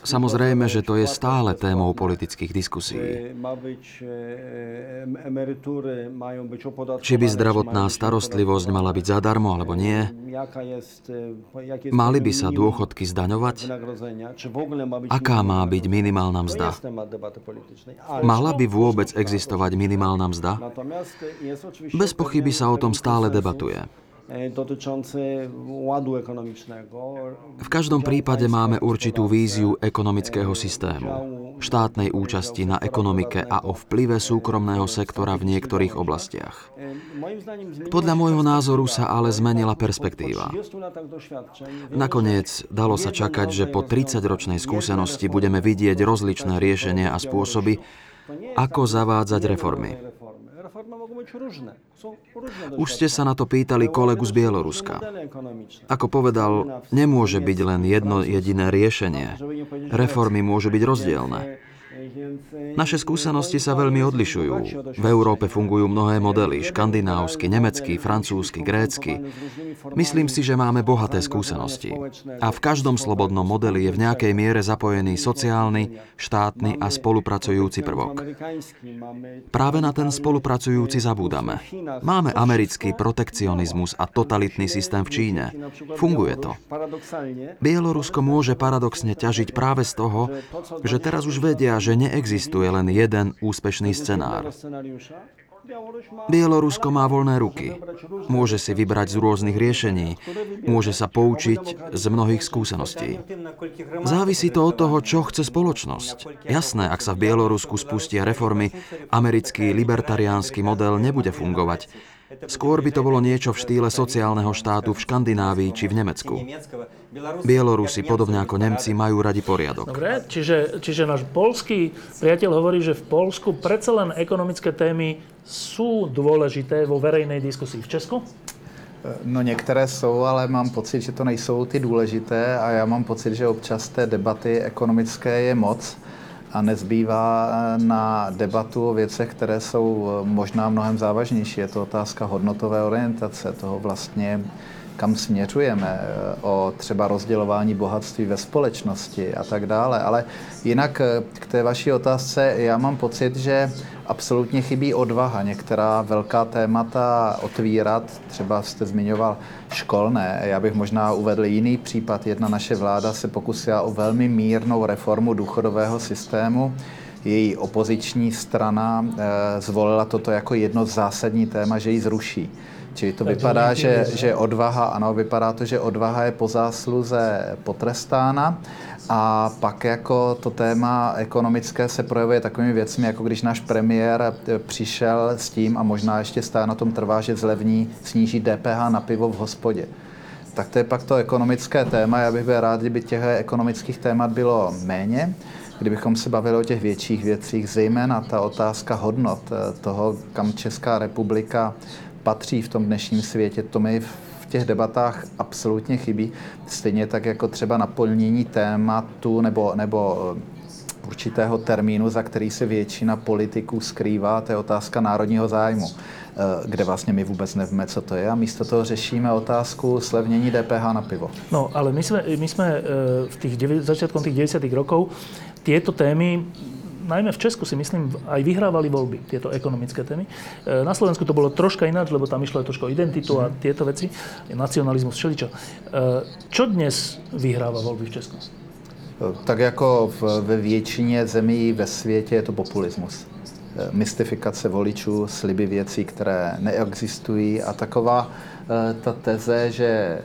Samozrejme, že to je stále témou politických diskusí. E, Či by zdravotná starostlivosť mala byť zadarmo alebo nie? Mali by sa dôchodky zdaňovať? Aká má byť minimálna mzda? Mala by vôbec existovať minimálna mzda? Bez pochyby sa o tom stále debatuje. E, dotyczący ładu ekonomicznego. V každom prípade máme určitú víziu ekonomického systému, štátnej účasti na ekonomike a o vplyve súkromného sektora v niektorých oblastiach. Podľa môjho názoru sa ale zmenila perspektíva. Nakoniec dalo sa čakať, že po 30-ročnej skúsenosti budeme vidieť rozličné riešenia a spôsoby, ako zavádzať reformy. Už ste sa na to pýtali kolegu z Bieloruska. Ako povedal, nemôže byť len jedno jediné riešenie. Reformy môžu byť rozdielne. Naše skúsenosti sa veľmi odlišujú. V Európe fungujú mnohé modely, škandinávsky, nemecký, francúzsky, grécky. Myslím si, že máme bohaté skúsenosti. A v každom slobodnom modeli je v nejakej miere zapojený sociálny, štátny a spolupracujúci prvok. Práve na ten spolupracujúci zabúdame. Máme americký protekcionizmus a totalitný systém v Číne. Funguje to. Bielorusko môže paradoxne ťažiť práve z toho, že teraz už vedia, že neexistuje len jeden úspešný scenár. Bielorusko má voľné ruky. Môže si vybrať z rôznych riešení. Môže sa poučiť z mnohých skúseností. Závisí to od toho, čo chce spoločnosť. Jasné, ak sa v Bielorusku spustia reformy, americký libertariánsky model nebude fungovať. Skôr by to bolo niečo v štýle sociálneho štátu v Škandinávii či v Nemecku. Bielorusi, podobne ako Nemci, majú radi poriadok. Dobre, čiže, čiže náš polský priateľ hovorí, že v Polsku predsa len ekonomické témy sú dôležité vo verejnej diskusii. V Česku? No některé jsou, ale mám pocit, že to nejsou ty důležité a já mám pocit, že občas té debaty ekonomické je moc a nezbývá eh, na debatu o věcech, které jsou eh, možná mnohem závažnější. Je to otázka hodnotové orientace, toho vlastně, kam směřujeme, eh, o třeba rozdělování bohatství ve společnosti a tak dále. Ale jinak k té vaší otázce, já mám pocit, že absolutně chybí odvaha některá velká témata otvírat. Třeba jste zmiňoval školné. Já bych možná uvedl jiný případ. Jedna naše vláda se pokusila o velmi mírnou reformu důchodového systému. Její opoziční strana e, zvolila toto jako jedno zásadní téma, že ji zruší. Čili to vypadá, že, že odvaha, ano, vypadá to, že odvaha je po zásluze potrestána. A pak jako to téma ekonomické se projevuje takovými věcmi, jako když náš premiér eh, přišel s tím a možná ještě stále na tom trvá, že zlevní, sníží DPH na pivo v hospodě. Tak to je pak to ekonomické téma. Já bych byl rád, kdyby těch ekonomických témat bylo méně, kdybychom se bavili o těch větších věcích, zejména ta otázka hodnot eh, toho, kam Česká republika patří v tom dnešním světě, to mi těch debatách absolutně chybí. Stejně tak jako třeba naplnění tématu nebo, nebo eh, určitého termínu, za který se většina politiků skrývá, to je otázka národního zájmu, eh, kde vlastně my vůbec nevíme, co to je a místo toho řešíme otázku slevnění DPH na pivo. No, ale my jsme, my jsme eh, v tých, začiatkom tých 90 rokov tieto témy najmä v Česku si myslím, aj vyhrávali voľby, tieto ekonomické témy. E, na Slovensku to bolo troška ináč, lebo tam išlo aj trošku identitu a tieto veci, nacionalizmus, všeličo. E, čo dnes vyhráva voľby v Česku? Tak jako ve většině zemí ve světě je to populismus. mystifikace voličů, sliby věcí, které neexistují a taková ta teze, že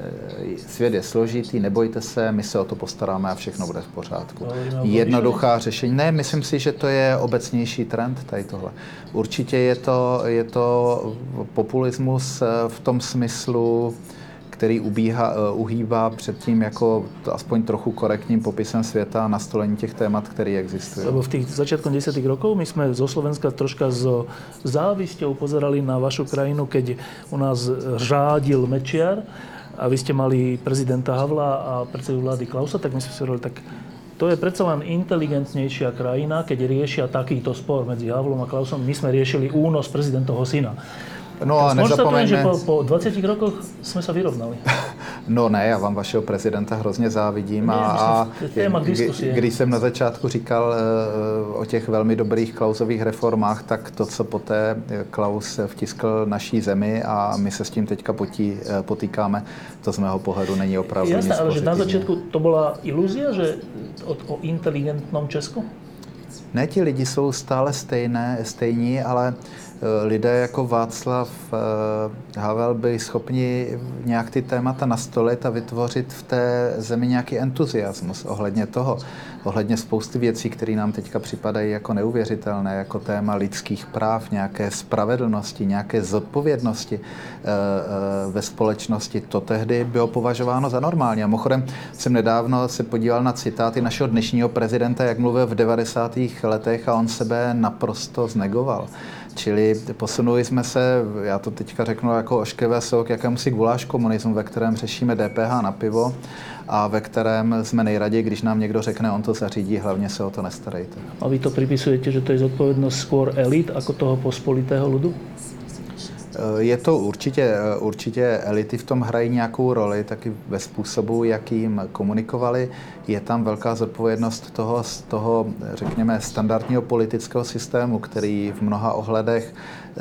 svět je složitý, nebojte se, my se o to postaráme a všechno bude v pořádku. Jednoduchá řešení. Ne, myslím si, že to je obecnější trend tady tohle. Určitě je to, je to populismus v tom smyslu, který ubíha, eh, uhýbá před tím jako aspoň trochu korektním popisem světa a nastolení těch témat, které existují. Lebo v tých začiatkom 10 rokov my sme zo Slovenska troška s závisťou pozerali na vašu krajinu, keď u nás řádil Mečiar a vy ste mali prezidenta Havla a predsedu vlády Klausa, tak my sme si hovorili, tak to je predsa len inteligentnejšia krajina, keď riešia takýto spor medzi Havlom a Klausom. My sme riešili únos prezidentovho syna. No a nezapomeňme... že po, po 20 rokoch jsme se vyrovnali. No ne, já vám vašeho prezidenta hrozně závidím. Ne, a, a když jsem na začátku říkal uh, o těch velmi dobrých Klausových reformách, tak to, co poté Klaus vtiskl naší zemi a my se s tím teďka potí, uh, potýkáme, to z mého pohledu není opravdu Jasné, nic ale pozitivní. že na začátku to byla iluzia, že o, o inteligentnom Česku? Ne, ti lidi jsou stále stejné, stejní, ale Eh, lidé jako Václav eh, Havel byli schopni nějak ty témata nastolit a vytvořit v té zemi nějaký entuziasmus ohledně toho, ohledně spousty věcí, které nám teďka připadají jako neuvěřitelné, jako téma lidských práv, nějaké spravedlnosti, nějaké zodpovědnosti eh, ve společnosti. To tehdy bylo považováno za normální. A mimochodem jsem nedávno se podíval na citáty našeho dnešního prezidenta, jak mluvil v 90. letech a on sebe naprosto znegoval. Čili posunuli jsme se, já to teďka řeknu jako ošklivé slovo, k jakémusi guláš komunismu, ve kterém řešíme DPH na pivo a ve kterém jsme nejraději, když nám někdo řekne, on to zařídí, hlavně se o to nestarejte. A vy to pripisujete, že to je zodpovědnost skôr elit ako toho pospolitého ludu? Je to určitě, určitě elity v tom hrají nějakou roli, taky ve způsobu, jakým komunikovali. Je tam velká zodpovědnost toho, z toho, řekněme, standardního politického systému, který v mnoha ohledech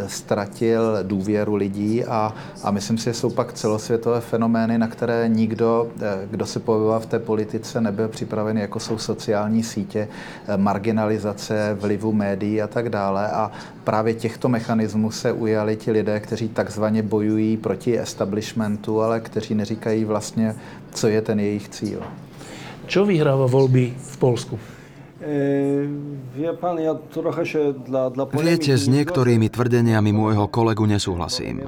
ztratil důvěru lidí a, a myslím si, že jsou pak celosvětové fenomény, na které nikdo, kdo se pohyboval v té politice, nebyl připravený, jako jsou sociální sítě, marginalizace, vlivu médií a tak dále. A právě těchto mechanismů se ujali ti lidé, kteří takzvaně bojují proti establishmentu, ale kteří neříkají vlastně, co je ten jejich cíl. Čo vyhráva voľby v Polsku? Viete, s niektorými tvrdeniami môjho kolegu nesúhlasím.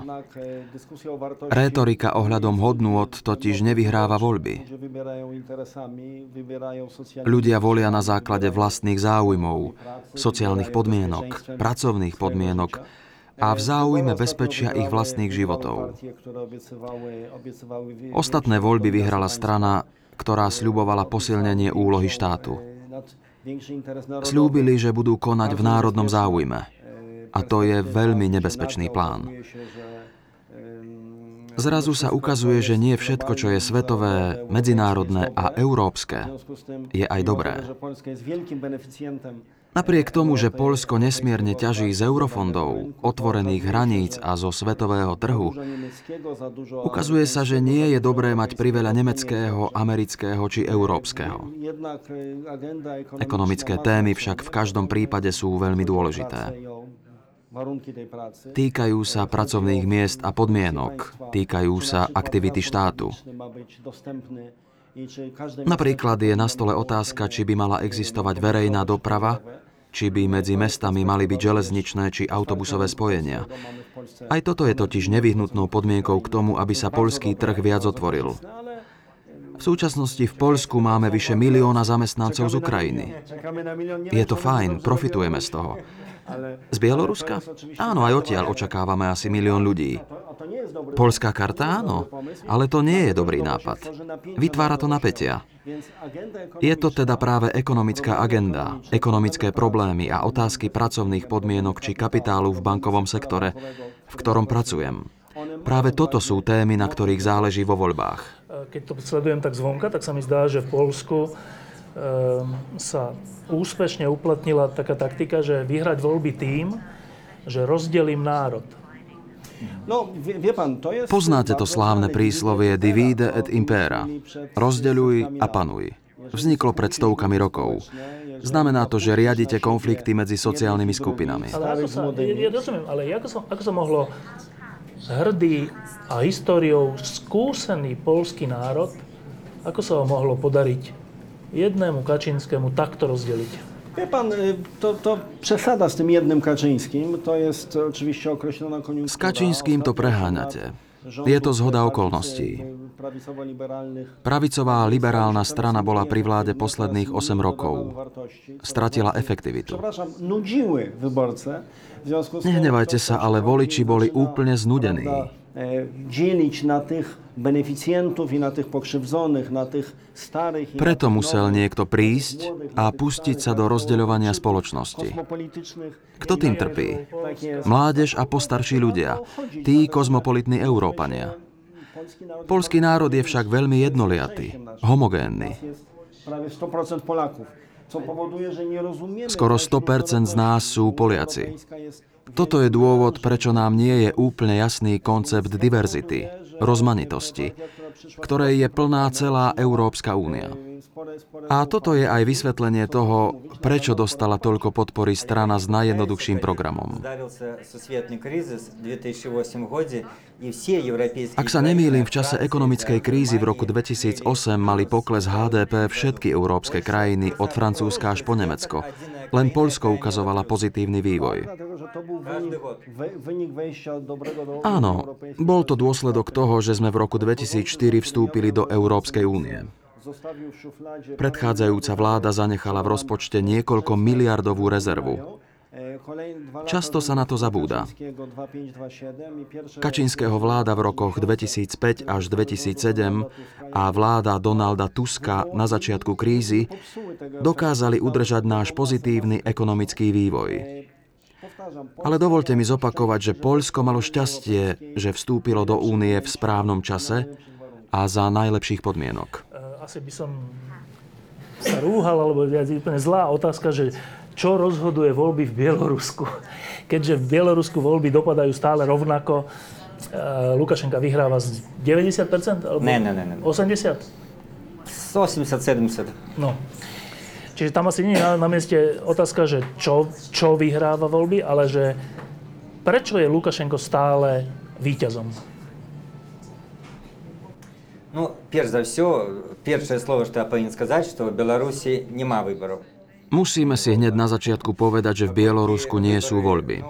Rétorika ohľadom hodnôt totiž nevyhráva voľby. Ľudia volia na základe vlastných záujmov, sociálnych podmienok, pracovných podmienok a v záujme bezpečia ich vlastných životov. Ostatné voľby vyhrala strana, ktorá sľubovala posilnenie úlohy štátu. Sľúbili, že budú konať v národnom záujme. A to je veľmi nebezpečný plán. Zrazu sa ukazuje, že nie všetko, čo je svetové, medzinárodné a európske, je aj dobré. Napriek tomu, že Polsko nesmierne ťaží z eurofondov, otvorených hraníc a zo svetového trhu, ukazuje sa, že nie je dobré mať priveľa nemeckého, amerického či európskeho. Ekonomické témy však v každom prípade sú veľmi dôležité. Týkajú sa pracovných miest a podmienok, týkajú sa aktivity štátu. Napríklad je na stole otázka, či by mala existovať verejná doprava, či by medzi mestami mali byť železničné či autobusové spojenia. Aj toto je totiž nevyhnutnou podmienkou k tomu, aby sa poľský trh viac otvoril. V súčasnosti v Poľsku máme vyše milióna zamestnancov z Ukrajiny. Je to fajn, profitujeme z toho. Z Bieloruska? Áno, aj odtiaľ očakávame asi milión ľudí. Polská karta? Áno, ale to nie je dobrý nápad. Vytvára to napätia. Je to teda práve ekonomická agenda, ekonomické problémy a otázky pracovných podmienok či kapitálu v bankovom sektore, v ktorom pracujem. Práve toto sú témy, na ktorých záleží vo voľbách. Keď to sledujem tak zvonka, tak sa mi zdá, že v Polsku sa úspešne uplatnila taká taktika, že vyhrať voľby tým, že rozdelím národ. Poznáte to slávne príslovie divide et impera. Rozdeľuj a panuj. Vzniklo pred stovkami rokov. Znamená to, že riadite konflikty medzi sociálnymi skupinami. Ale ako sa, ja, ja rozumiem, ale ako sa, ako sa mohlo hrdý a históriou skúsený polský národ, ako sa ho mohlo podariť jednému Kaczyńskiemu takto rozdeliť? Wie pan, to, to przesada z tym jednym Kaczyńskim, to jest oczywiście określona koniunktura. S Kaczyńským to preháňate. Je to zhoda okolností. Pravicová liberálna strana bola pri vláde posledných 8 rokov. Stratila efektivitu. Nehnevajte sa, ale voliči boli úplne znudení. Dzielić na tych beneficjentów i na tych pokrzywdzonych, na tych starych... Preto musel niekto prísť a pustiť sa do rozdeľovania spoločnosti. Kto tým trpí? Mládež a postarší ľudia, tí kozmopolitní Európania. Polský národ je však veľmi jednoliatý, homogénny. Skoro 100% z nás sú Poliaci. Toto je dôvod, prečo nám nie je úplne jasný koncept diverzity, rozmanitosti, ktorej je plná celá Európska únia. A toto je aj vysvetlenie toho, prečo dostala toľko podpory strana s najjednoduchším programom. Ak sa nemýlim, v čase ekonomickej krízy v roku 2008 mali pokles HDP všetky európske krajiny od Francúzska až po Nemecko. Len Poľsko ukazovala pozitívny vývoj. Áno, bol to dôsledok toho, že sme v roku 2004 vstúpili do Európskej únie. Predchádzajúca vláda zanechala v rozpočte niekoľko miliardovú rezervu. Často sa na to zabúda. Kačinského vláda v rokoch 2005 až 2007 a vláda Donalda Tuska na začiatku krízy dokázali udržať náš pozitívny ekonomický vývoj. Ale dovolte mi zopakovať, že Poľsko malo šťastie, že vstúpilo do únie v správnom čase a za najlepších podmienok asi by som sa rúhal, alebo je úplne zlá otázka, že čo rozhoduje voľby v Bielorusku. Keďže v Bielorusku voľby dopadajú stále rovnako, uh, Lukašenka vyhráva z 90%? Alebo ne, ne, ne, ne. 80? 80-70. No. Čiže tam asi nie je na, na mieste otázka, že čo, čo vyhráva voľby, ale že prečo je Lukašenko stále víťazom? Ну, перш за все, першее слово, что я повинен сказать, что в Беларуси нема выборов. Musíme si hneď na začiatku povedať, že v Bielorusku nie sú voľby.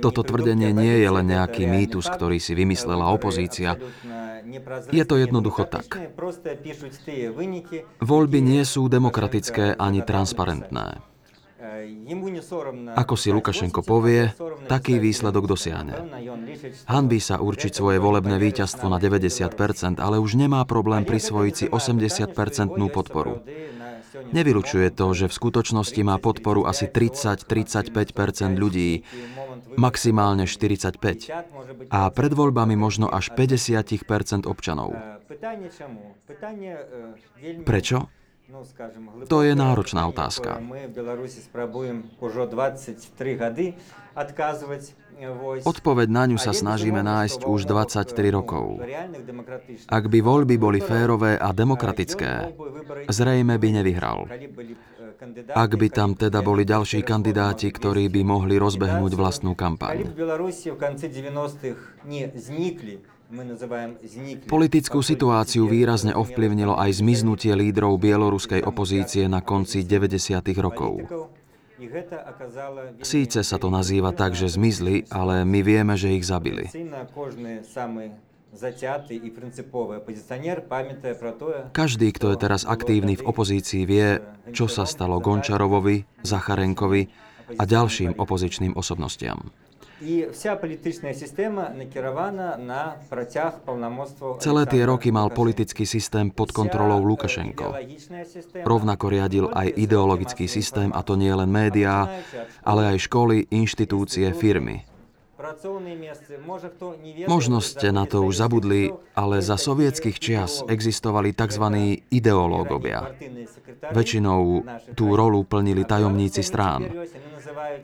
Toto tvrdenie nie je len nejaký mýtus, ktorý si vymyslela opozícia. Je to jednoducho tak. Voľby nie sú demokratické ani transparentné. Ako si Lukašenko povie, taký výsledok dosiahne. Hanbí sa určiť svoje volebné víťazstvo na 90%, ale už nemá problém prisvojiť si 80-percentnú podporu. Nevylučuje to, že v skutočnosti má podporu asi 30-35% ľudí, maximálne 45 a pred voľbami možno až 50% občanov. Prečo? To je náročná otázka. Odpoveď na ňu sa snažíme nájsť už 23 rokov. Ak by voľby boli férové a demokratické, zrejme by nevyhral. Ak by tam teda boli ďalší kandidáti, ktorí by mohli rozbehnúť vlastnú kampaň. Politickú situáciu výrazne ovplyvnilo aj zmiznutie lídrov bieloruskej opozície na konci 90. rokov. Síce sa to nazýva tak, že zmizli, ale my vieme, že ich zabili. Každý, kto je teraz aktívny v opozícii, vie, čo sa stalo Gončarovovi, Zacharenkovi a ďalším opozičným osobnostiam. Celé tie roky mal politický systém pod kontrolou Lukašenko. Rovnako riadil aj ideologický systém, a to nie len médiá, ale aj školy, inštitúcie, firmy. Možno ste na to už zabudli, ale za sovietských čias existovali tzv. ideológovia. Väčšinou tú rolu plnili tajomníci strán.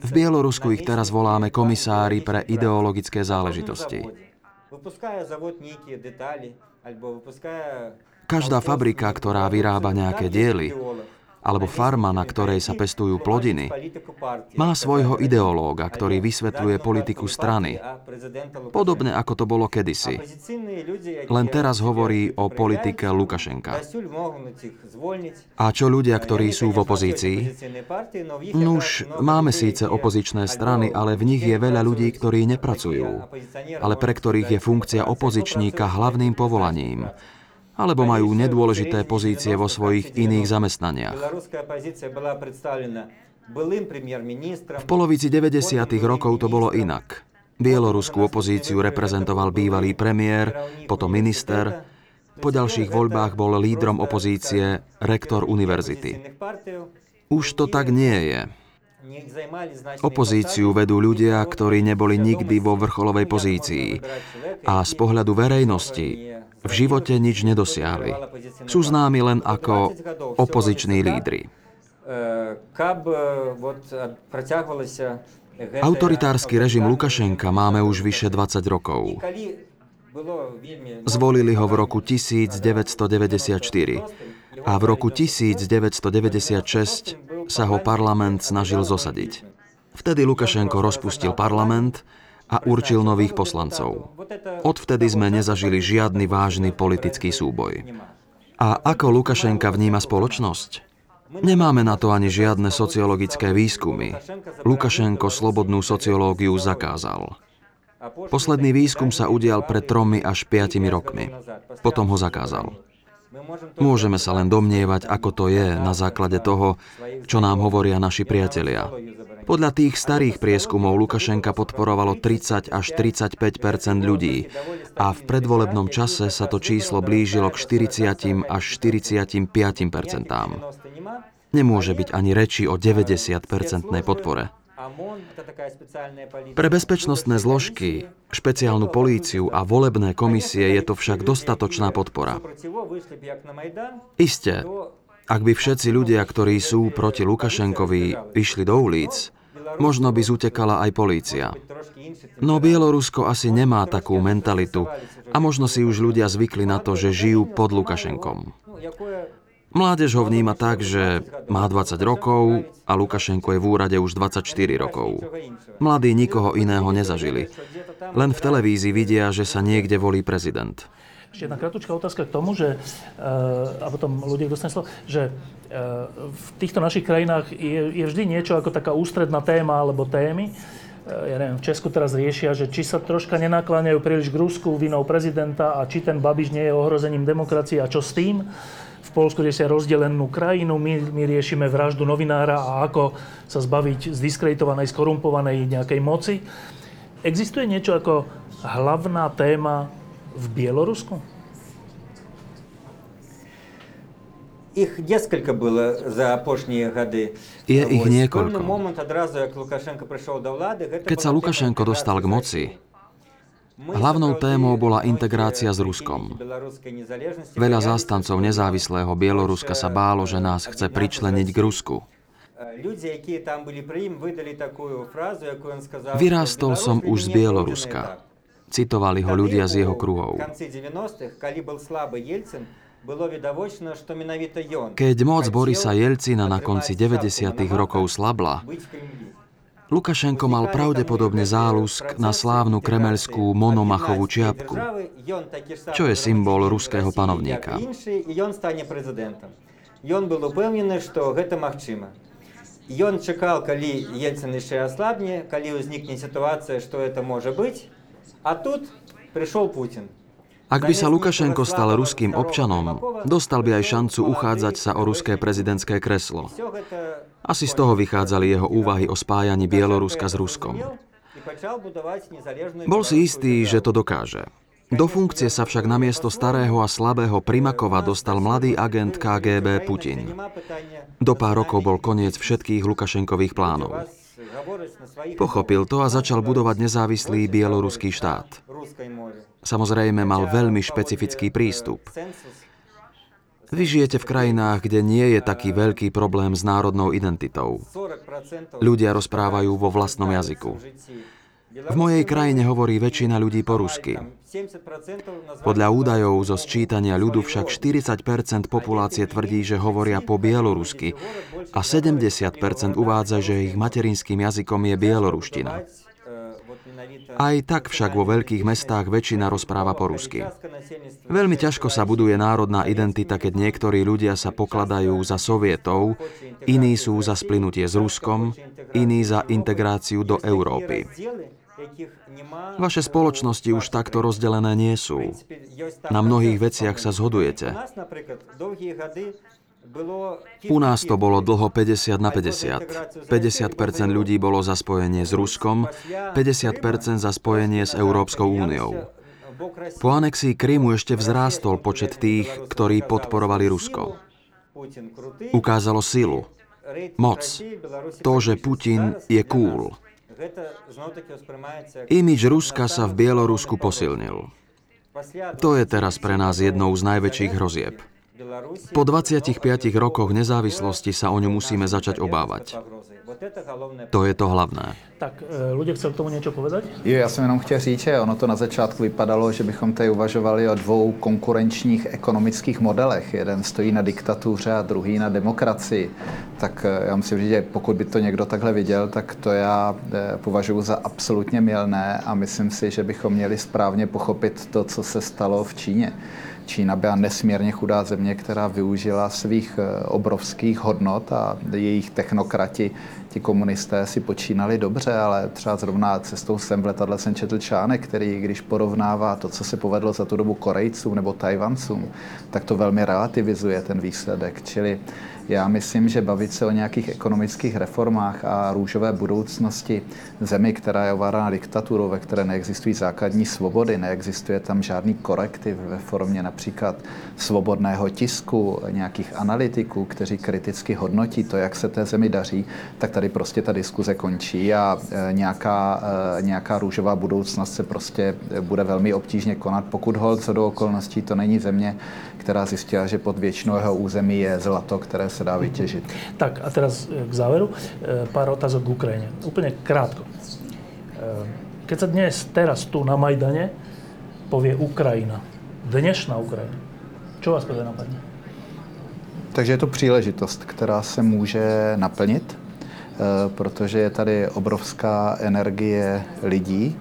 V Bielorusku ich teraz voláme komisári pre ideologické záležitosti. Každá fabrika, ktorá vyrába nejaké diely, alebo farma, na ktorej sa pestujú plodiny, má svojho ideológa, ktorý vysvetľuje politiku strany. Podobne ako to bolo kedysi. Len teraz hovorí o politike Lukašenka. A čo ľudia, ktorí sú v opozícii? Nuž, máme síce opozičné strany, ale v nich je veľa ľudí, ktorí nepracujú, ale pre ktorých je funkcia opozičníka hlavným povolaním alebo majú nedôležité pozície vo svojich iných zamestnaniach. V polovici 90. rokov to bolo inak. Bieloruskú opozíciu reprezentoval bývalý premiér, potom minister, po ďalších voľbách bol lídrom opozície rektor univerzity. Už to tak nie je. Opozíciu vedú ľudia, ktorí neboli nikdy vo vrcholovej pozícii a z pohľadu verejnosti v živote nič nedosiahli. Sú známi len ako opoziční lídry. Autoritársky režim Lukašenka máme už vyše 20 rokov. Zvolili ho v roku 1994 a v roku 1996 sa ho parlament snažil zosadiť. Vtedy Lukašenko rozpustil parlament a určil nových poslancov. Odvtedy sme nezažili žiadny vážny politický súboj. A ako Lukašenka vníma spoločnosť? Nemáme na to ani žiadne sociologické výskumy. Lukašenko slobodnú sociológiu zakázal. Posledný výskum sa udial pred tromi až piatimi rokmi. Potom ho zakázal. Môžeme sa len domnievať, ako to je na základe toho, čo nám hovoria naši priatelia. Podľa tých starých prieskumov Lukašenka podporovalo 30 až 35% ľudí a v predvolebnom čase sa to číslo blížilo k 40 až 45% Nemôže byť ani reči o 90-percentnej podpore. Pre bezpečnostné zložky, špeciálnu políciu a volebné komisie je to však dostatočná podpora. Isté, ak by všetci ľudia, ktorí sú proti Lukašenkovi, išli do ulic, možno by zutekala aj polícia. No Bielorusko asi nemá takú mentalitu a možno si už ľudia zvykli na to, že žijú pod Lukašenkom. Mládež ho vníma tak, že má 20 rokov a Lukašenko je v úrade už 24 rokov. Mladí nikoho iného nezažili. Len v televízii vidia, že sa niekde volí prezident. Ešte jedna krátka otázka k tomu, že, uh, a potom ľudia dostane slovo, že uh, v týchto našich krajinách je, je vždy niečo ako taká ústredná téma alebo témy. Uh, ja neviem, v Česku teraz riešia, že či sa troška nenakláňajú príliš k Rusku vinou prezidenta a či ten Babiš nie je ohrozením demokracie a čo s tým. V Polsku riesia rozdelenú krajinu, my, my riešime vraždu novinára a ako sa zbaviť z diskreditovanej, skorumpovanej nejakej moci. Existuje niečo ako hlavná téma v Bielorusku? Ich несколько было за апошние годы. Je ich niekoľko. Keď sa Lukašenko dostal k moci, Hlavnou témou bola integrácia s Ruskom. Veľa zástancov nezávislého Bieloruska sa bálo, že nás chce pričleniť k Rusku. Vyrástol som už z Bieloruska. Citovali ho ľudia z jeho kruhov. Keď moc Borisa Jelcina na konci 90. rokov slabla, Lukašenko mal pravdepodobne zálusk na slávnu kremelskú monomachovú čiapku, čo je symbol ruského panovníka. Ён был упэўнены, што гэта магчыма. Ён чакаў, калі Ельцин яшчэ аслабне, калі ўзнікне сітуацыя, што это можа быць, a тут prišiel Putin. Ak by sa Lukašenko stal ruským občanom, dostal by aj šancu uchádzať sa o ruské prezidentské kreslo. Asi z toho vychádzali jeho úvahy o spájaní Bieloruska s Ruskom. Bol si istý, že to dokáže. Do funkcie sa však namiesto starého a slabého Primakova dostal mladý agent KGB Putin. Do pár rokov bol koniec všetkých Lukašenkových plánov. Pochopil to a začal budovať nezávislý bieloruský štát. Samozrejme mal veľmi špecifický prístup. Vy žijete v krajinách, kde nie je taký veľký problém s národnou identitou. Ľudia rozprávajú vo vlastnom jazyku. V mojej krajine hovorí väčšina ľudí po rusky. Podľa údajov zo sčítania ľudu však 40% populácie tvrdí, že hovoria po bielorusky a 70% uvádza, že ich materinským jazykom je bieloruština. Aj tak však vo veľkých mestách väčšina rozpráva po rusky. Veľmi ťažko sa buduje národná identita, keď niektorí ľudia sa pokladajú za sovietov, iní sú za splynutie s Ruskom, iní za integráciu do Európy. Vaše spoločnosti už takto rozdelené nie sú. Na mnohých veciach sa zhodujete. U nás to bolo dlho 50 na 50. 50% ľudí bolo za spojenie s Ruskom, 50% za spojenie s Európskou úniou. Po anexii Krymu ešte vzrástol počet tých, ktorí podporovali Rusko. Ukázalo silu, moc, to, že Putin je cool. Imidž Ruska sa v Bielorusku posilnil. To je teraz pre nás jednou z najväčších hrozieb. Po 25 rokoch nezávislosti sa o ňu musíme začať obávať. To je to hlavné. Tak ľudia chceli k tomu niečo povedať? Jo, já jsem jenom chtěl říct, že ono to na začátku vypadalo, že bychom tady uvažovali o dvou konkurenčních ekonomických modelech. Jeden stojí na diktatuře a druhý na demokracii. Tak já musím říct, že pokud by to někdo takhle viděl, tak to já považuji za absolutně milné a myslím si, že bychom měli správně pochopit to, co se stalo v Číně. Čína byla nesmírně chudá země, která využila svých obrovských hodnot a jejich technokrati, ti komunisté si počínali dobře, ale třeba zrovna cestou sem v letadle jsem četl článek, který když porovnává to, co se povedlo za tu dobu Korejcům nebo Tajvancům, tak to velmi relativizuje ten výsledek. Čili já myslím, že bavit se o nějakých ekonomických reformách a růžové budoucnosti zemi, která je ovládána diktaturou, ve které neexistují základní svobody, neexistuje tam žádný korektiv ve formě například svobodného tisku, nějakých analytiků, kteří kriticky hodnotí to, jak se té zemi daří, tak tady prostě ta diskuze končí a nějaká, nějaká růžová budoucnost se prostě bude velmi obtížně konat, pokud hold co do okolností to není země, která zjistila, že pod většinou jeho území je zlato, které se dá vytěžit. Tak a teraz k záveru pár otázok k Ukrajine. Úplne krátko. Keď sa dnes, teraz tu na Majdane povie Ukrajina, dnešná Ukrajina, čo vás prvé napadne? Takže je to příležitost, která se může naplnit, protože je tady obrovská energie lidí,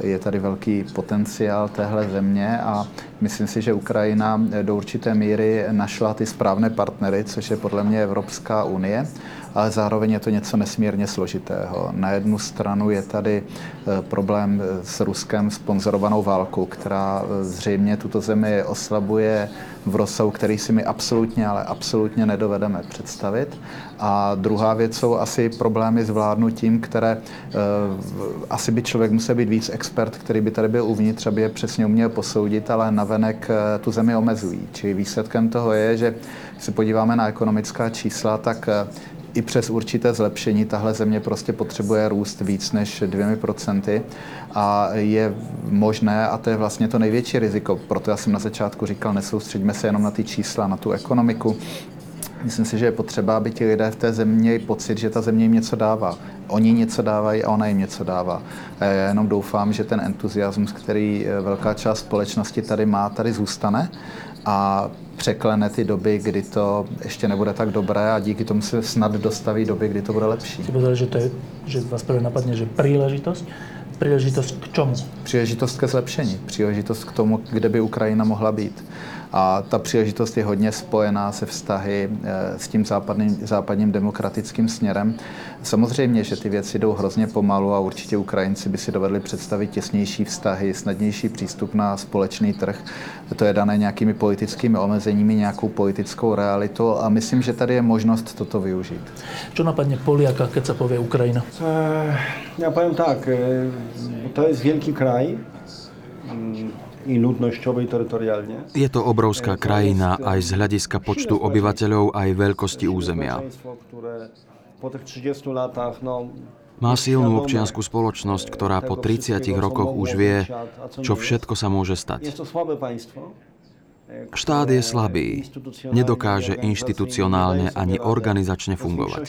je tady velký potenciál téhle země a myslím si, že Ukrajina do určité míry našla ty správné partnery, což je podle mě Evropská unie, ale zároveň je to něco nesmírně složitého. Na jednu stranu je tady problém s Ruskem sponzorovanou válkou, která zřejmě tuto zemi oslabuje v rozsahu, který si my absolutně, ale absolutně nedovedeme představit. A druhá věc jsou asi problémy s vládnutím, které asi by člověk musel být víc expert, který by tady byl uvnitř, aby je přesně uměl posoudit, ale navenek tu zemi omezují. Čili výsledkem toho je, že když se podíváme na ekonomická čísla, tak i přes určité zlepšení tahle země prostě potřebuje růst víc než dvěmi procenty a je možné, a to je vlastně to největší riziko, proto já jsem na začátku říkal, nesoustředíme se jenom na ty čísla, na tu ekonomiku, Myslím si, že je potřeba, aby ti lidé v té zemi měli pocit, že ta země jim něco dává. Oni něco dávají a ona jim něco dává. A já jenom doufám, že ten entuziasmus, který velká část společnosti tady má, tady zůstane a překlene ty doby, kdy to ještě nebude tak dobré a díky tomu se snad dostaví doby, kdy to bude lepší. Ty povedali, že, to je, že vás prvé napadne, že príležitosť. Příležitost k čemu? Příležitost ke zlepšení. Příležitost k tomu, kde by Ukrajina mohla být. A ta příležitost je hodně spojená se vztahy s tím západním, západním demokratickým směrem. Samozřejmě, že ty věci jdou hrozně pomalu a určitě Ukrajinci by si dovedli představit těsnější vztahy, snadnější přístup na společný trh. To je dané nějakými politickými omezeními, nějakou politickou realitou a myslím, že tady je možnost toto využít. Čo napadne Poliaka, keď sa povie Ukrajina? Ja powiem tak, to jest wielki kraj, terytorialnie. Je to obrovská krajina aj z hľadiska počtu obyvateľov, aj veľkosti územia. Má silnú občianskú spoločnosť, ktorá po 30 rokoch už vie, čo všetko sa môže stať. Štát je slabý, nedokáže inštitucionálne ani organizačne fungovať.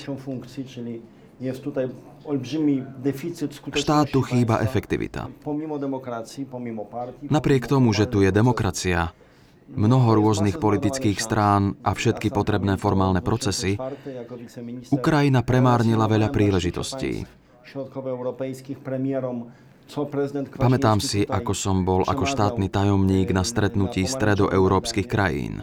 Štátu chýba efektivita. Napriek tomu, že tu je demokracia, mnoho rôznych politických strán a všetky potrebné formálne procesy, Ukrajina premárnila veľa príležitostí. Pamätám si, ako som bol ako štátny tajomník na stretnutí stredoeurópskych krajín.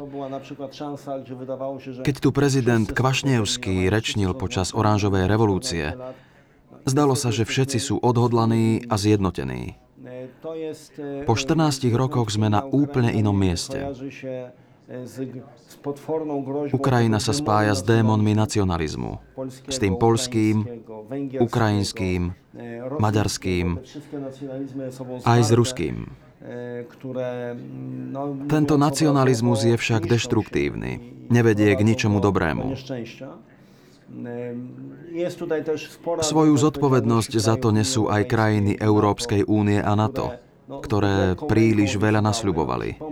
Keď tu prezident Kvašnevský rečnil počas oranžovej revolúcie, zdalo sa, že všetci sú odhodlaní a zjednotení. Po 14 rokoch sme na úplne inom mieste. Ukrajina sa spája s démonmi nacionalizmu. S tým polským, ukrajinským, maďarským, aj s ruským. Tento nacionalizmus je však deštruktívny. Nevedie k ničomu dobrému. Svoju zodpovednosť za to nesú aj krajiny Európskej únie a NATO ktoré príliš veľa nasľubovali.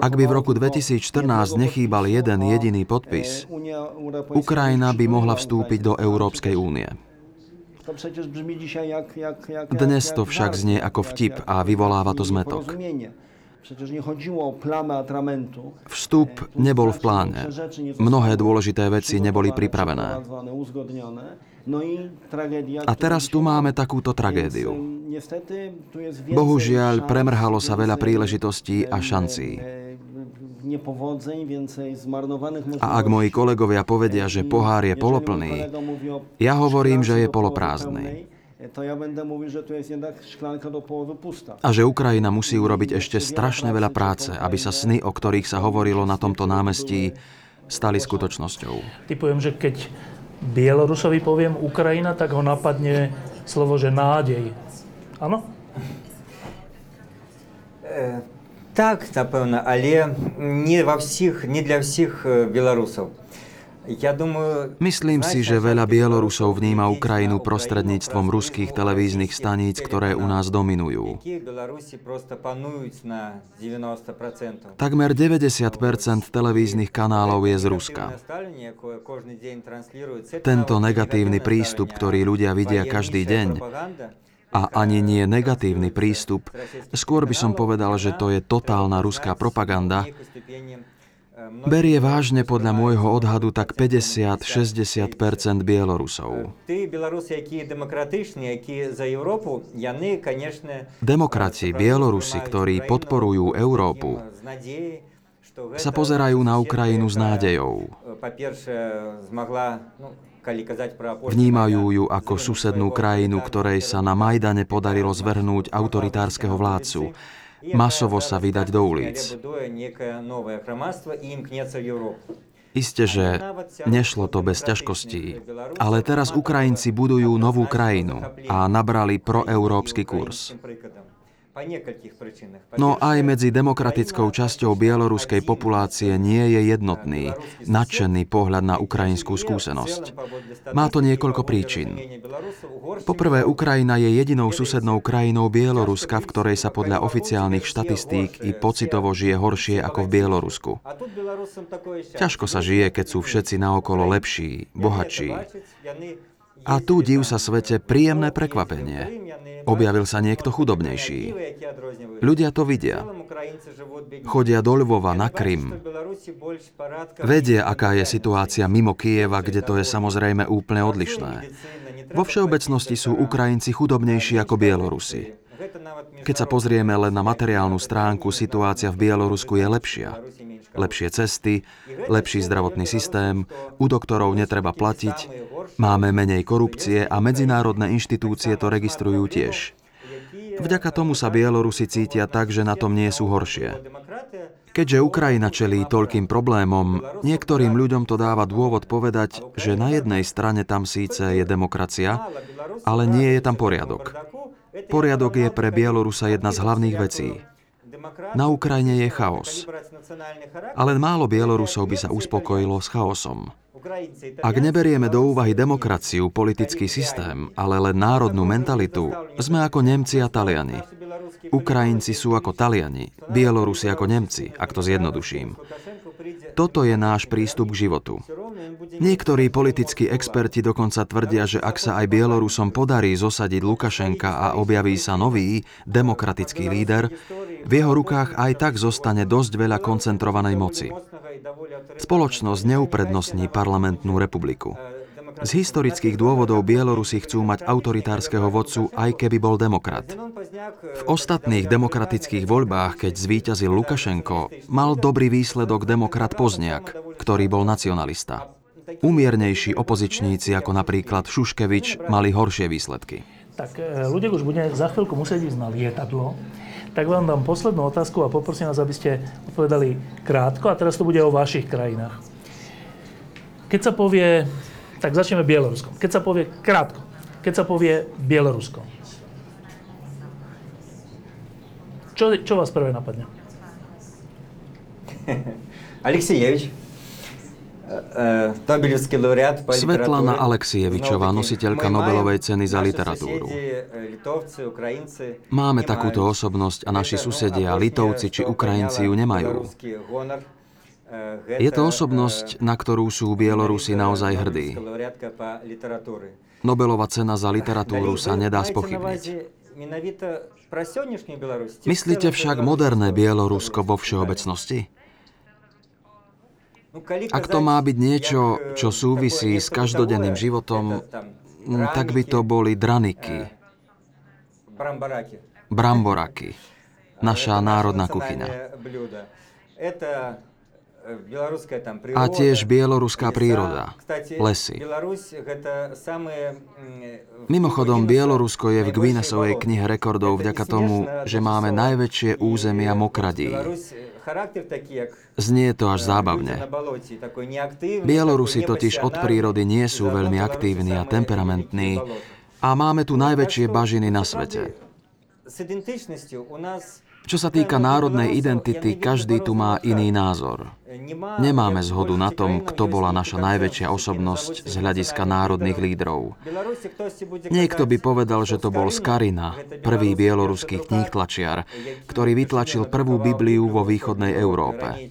Ak by v roku 2014 nechýbal jeden jediný podpis, Ukrajina by mohla vstúpiť do Európskej únie. Dnes to však znie ako vtip a vyvoláva to zmetok. Vstup nebol v pláne. Mnohé dôležité veci neboli pripravené. A teraz tu máme takúto tragédiu. Bohužiaľ, premrhalo sa veľa príležitostí a šancí. A ak moji kolegovia povedia, že pohár je poloplný, ja hovorím, že je poloprázdny. A že Ukrajina musí urobiť ešte strašne veľa práce, aby sa sny, o ktorých sa hovorilo na tomto námestí, stali skutočnosťou. Typujem, že keď Bielorusovi poviem Ukrajina, tak ho napadne slovo, že nádej. Áno? E, tak, напевно, ale nie, vo всіх, nie dla всіх Білорусів. Myslím si, že veľa Bielorusov vníma Ukrajinu prostredníctvom ruských televíznych staníc, ktoré u nás dominujú. Takmer 90% televíznych kanálov je z Ruska. Tento negatívny prístup, ktorý ľudia vidia každý deň, a ani nie negatívny prístup, skôr by som povedal, že to je totálna ruská propaganda, berie vážne podľa môjho odhadu tak 50-60 Bielorusov. Demokrati, Bielorusi, ktorí podporujú Európu, sa pozerajú na Ukrajinu s nádejou. Vnímajú ju ako susednú krajinu, ktorej sa na Majdane podarilo zvrhnúť autoritárskeho vládcu masovo sa vydať do ulic. Isté, že nešlo to bez ťažkostí, ale teraz Ukrajinci budujú novú krajinu a nabrali proeurópsky kurz. No aj medzi demokratickou časťou bieloruskej populácie nie je jednotný, nadšený pohľad na ukrajinskú skúsenosť. Má to niekoľko príčin. Poprvé, Ukrajina je jedinou susednou krajinou Bieloruska, v ktorej sa podľa oficiálnych štatistík i pocitovo žije horšie ako v Bielorusku. Ťažko sa žije, keď sú všetci naokolo lepší, bohatší. A tu div sa svete príjemné prekvapenie. Objavil sa niekto chudobnejší. Ľudia to vidia. Chodia do Lvova na Krym. Vedia, aká je situácia mimo Kieva, kde to je samozrejme úplne odlišné. Vo všeobecnosti sú Ukrajinci chudobnejší ako Bielorusi. Keď sa pozrieme len na materiálnu stránku, situácia v Bielorusku je lepšia. Lepšie cesty, lepší zdravotný systém, u doktorov netreba platiť, Máme menej korupcie a medzinárodné inštitúcie to registrujú tiež. Vďaka tomu sa Bielorusi cítia tak, že na tom nie sú horšie. Keďže Ukrajina čelí toľkým problémom, niektorým ľuďom to dáva dôvod povedať, že na jednej strane tam síce je demokracia, ale nie je tam poriadok. Poriadok je pre Bielorusa jedna z hlavných vecí. Na Ukrajine je chaos. Ale málo Bielorusov by sa uspokojilo s chaosom. Ak neberieme do úvahy demokraciu, politický systém, ale len národnú mentalitu, sme ako Nemci a Taliani. Ukrajinci sú ako Taliani, Bielorusi ako Nemci, ak to zjednoduším. Toto je náš prístup k životu. Niektorí politickí experti dokonca tvrdia, že ak sa aj Bielorusom podarí zosadiť Lukašenka a objaví sa nový, demokratický líder, v jeho rukách aj tak zostane dosť veľa koncentrovanej moci. Spoločnosť neuprednostní parlamentnú republiku. Z historických dôvodov Bielorusi chcú mať autoritárskeho vodcu, aj keby bol demokrat. V ostatných demokratických voľbách, keď zvíťazil Lukašenko, mal dobrý výsledok demokrat Pozniak, ktorý bol nacionalista. Umiernejší opozičníci ako napríklad Šuškevič mali horšie výsledky. Tak e, ľudia už bude za chvíľku musieť ísť na lietadlo, tak vám dám poslednú otázku a poprosím vás, aby ste odpovedali krátko. A teraz to bude o vašich krajinách. Keď sa povie tak začneme Bieloruskom. Keď sa povie krátko, keď sa povie Bielorusko. Čo, čo vás prvé napadne? Alexievič. Nobelівський лауреат по Svetlana Alexievičová, nositeľka Nobelovej ceny za literatúru. Máme takúto osobnosť a naši susedia, Litovci či Ukrajinci ju nemajú. Je to osobnosť, na ktorú sú Bielorusi naozaj hrdí. Nobelová cena za literatúru sa nedá spochybniť. Myslíte však moderné Bielorusko vo všeobecnosti? Ak to má byť niečo, čo súvisí s každodenným životom, tak by to boli draniky, bramboraky, naša národná kuchyňa. A tiež bieloruská príroda, lesy. Mimochodom, Bielorusko je v Guinnessovej knihe rekordov vďaka tomu, že máme najväčšie územia mokradí. Znie to až zábavne. Bielorusi totiž od prírody nie sú veľmi aktívni a temperamentní a máme tu najväčšie bažiny na svete. Čo sa týka národnej identity, každý tu má iný názor. Nemáme zhodu na tom, kto bola naša najväčšia osobnosť z hľadiska národných lídrov. Niekto by povedal, že to bol Skarina, prvý bieloruský kníhtlačiar, ktorý vytlačil prvú Bibliu vo východnej Európe.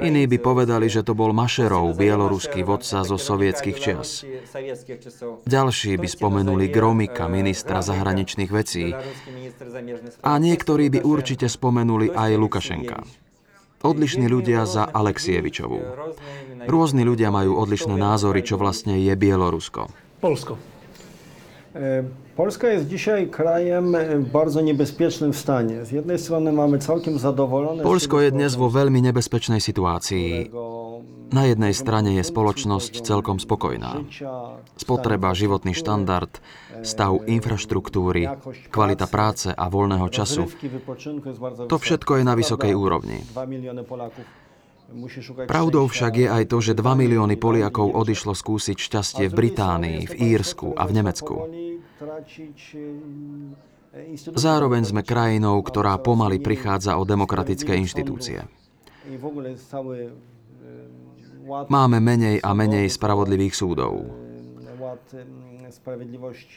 Iní by povedali, že to bol Mašerov, bieloruský vodca zo sovietských čias. Ďalší by spomenuli Gromika, ministra zahraničných vecí. A niektorí by určite spomenuli aj Lukašenka. Odlišní ľudia za Alexievičovú. Rôzni ľudia majú odlišné názory, čo vlastne je Bielorusko. Polsko. Polska jest dzisiaj krajem e, bardzo niebezpiecznym stanie. Z jednej strony mamy całkiem zadowolone... Polsko je dnes vo veľmi nebezpečnej situácii. Na jednej strane je spoločnosť celkom spokojná. Spotreba, životný štandard, stav infraštruktúry, kvalita práce a voľného času. To všetko je na vysokej úrovni. Pravdou však je aj to, že 2 milióny Poliakov odišlo skúsiť šťastie v Británii, v Írsku a v Nemecku. Zároveň sme krajinou, ktorá pomaly prichádza o demokratické inštitúcie. Máme menej a menej spravodlivých súdov.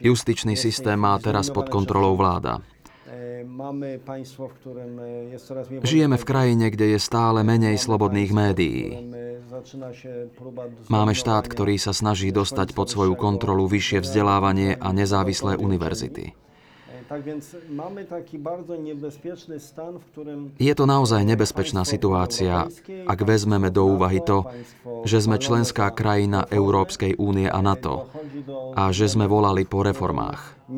Justičný systém má teraz pod kontrolou vláda. Žijeme v krajine, kde je stále menej slobodných médií. Máme štát, ktorý sa snaží dostať pod svoju kontrolu vyššie vzdelávanie a nezávislé univerzity. Je to naozaj nebezpečná situácia, ak vezmeme do úvahy to, že sme členská krajina Európskej únie a NATO a že sme volali po reformách.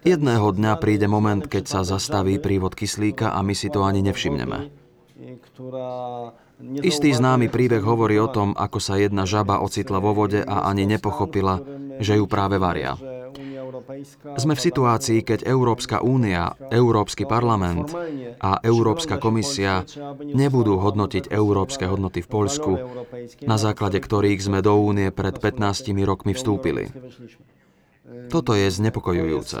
Jedného dňa príde moment, keď sa zastaví prívod kyslíka a my si to ani nevšimneme. Istý známy príbeh hovorí o tom, ako sa jedna žaba ocitla vo vode a ani nepochopila, že ju práve varia. Sme v situácii, keď Európska únia, Európsky parlament a Európska komisia nebudú hodnotiť európske hodnoty v Poľsku, na základe ktorých sme do únie pred 15 rokmi vstúpili. Toto je znepokojujúce.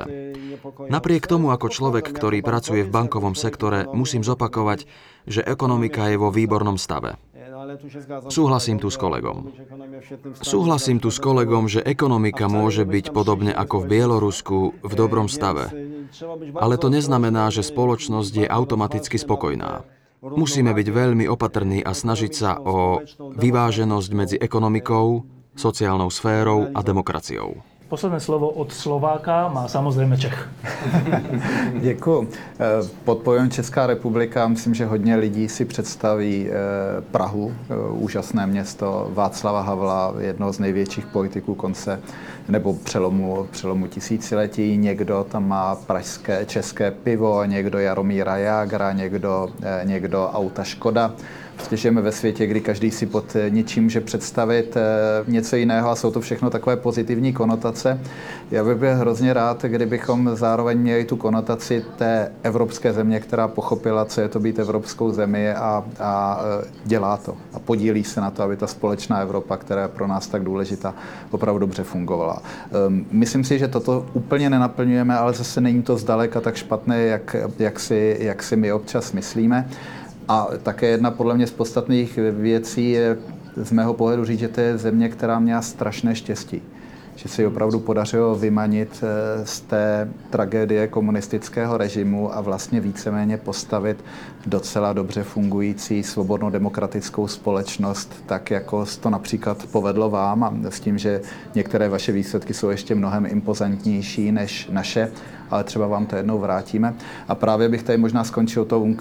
Napriek tomu, ako človek, ktorý pracuje v bankovom sektore, musím zopakovať, že ekonomika je vo výbornom stave. Súhlasím tu s kolegom. Súhlasím tu s kolegom, že ekonomika môže byť podobne ako v Bielorusku v dobrom stave. Ale to neznamená, že spoločnosť je automaticky spokojná. Musíme byť veľmi opatrní a snažiť sa o vyváženosť medzi ekonomikou, sociálnou sférou a demokraciou. Posledné slovo od Slováka má samozrejme Čech. Děkuji. Pod pojem Česká republika myslím, že hodně lidí si představí Prahu, úžasné město Václava Havla, jedno z největších politiků konce nebo přelomu, přelomu tisíciletí. Někdo tam má pražské, české pivo, někdo Jaromíra Jágra, někdo, někdo auta Škoda. Prostě žijeme ve světě, kdy každý si pod něčím může představit něco jiného a jsou to všechno takové pozitivní konotace. Já bych byl hrozně rád, kdybychom zároveň měli tu konotaci té evropské země, která pochopila, co je to být evropskou zemi a, a dělá to. A podílí se na to, aby ta společná Evropa, která je pro nás tak důležitá, opravdu dobře fungovala. Myslím si, že toto úplně nenaplňujeme, ale zase není to zdaleka tak špatné, jak, jak, si, jak si my občas myslíme. A také jedna podle mě z podstatných věcí je z mého pohledu říct, že to je země, která měla strašné štěstí. Že se ji opravdu podařilo vymanit z té tragédie komunistického režimu a vlastně víceméně postavit docela dobře fungující svobodnou demokratickou společnost, tak jako to například povedlo vám a s tím, že některé vaše výsledky jsou ještě mnohem impozantnější než naše, ale třeba vám to jednou vrátíme. A právě bych tady možná skončil tou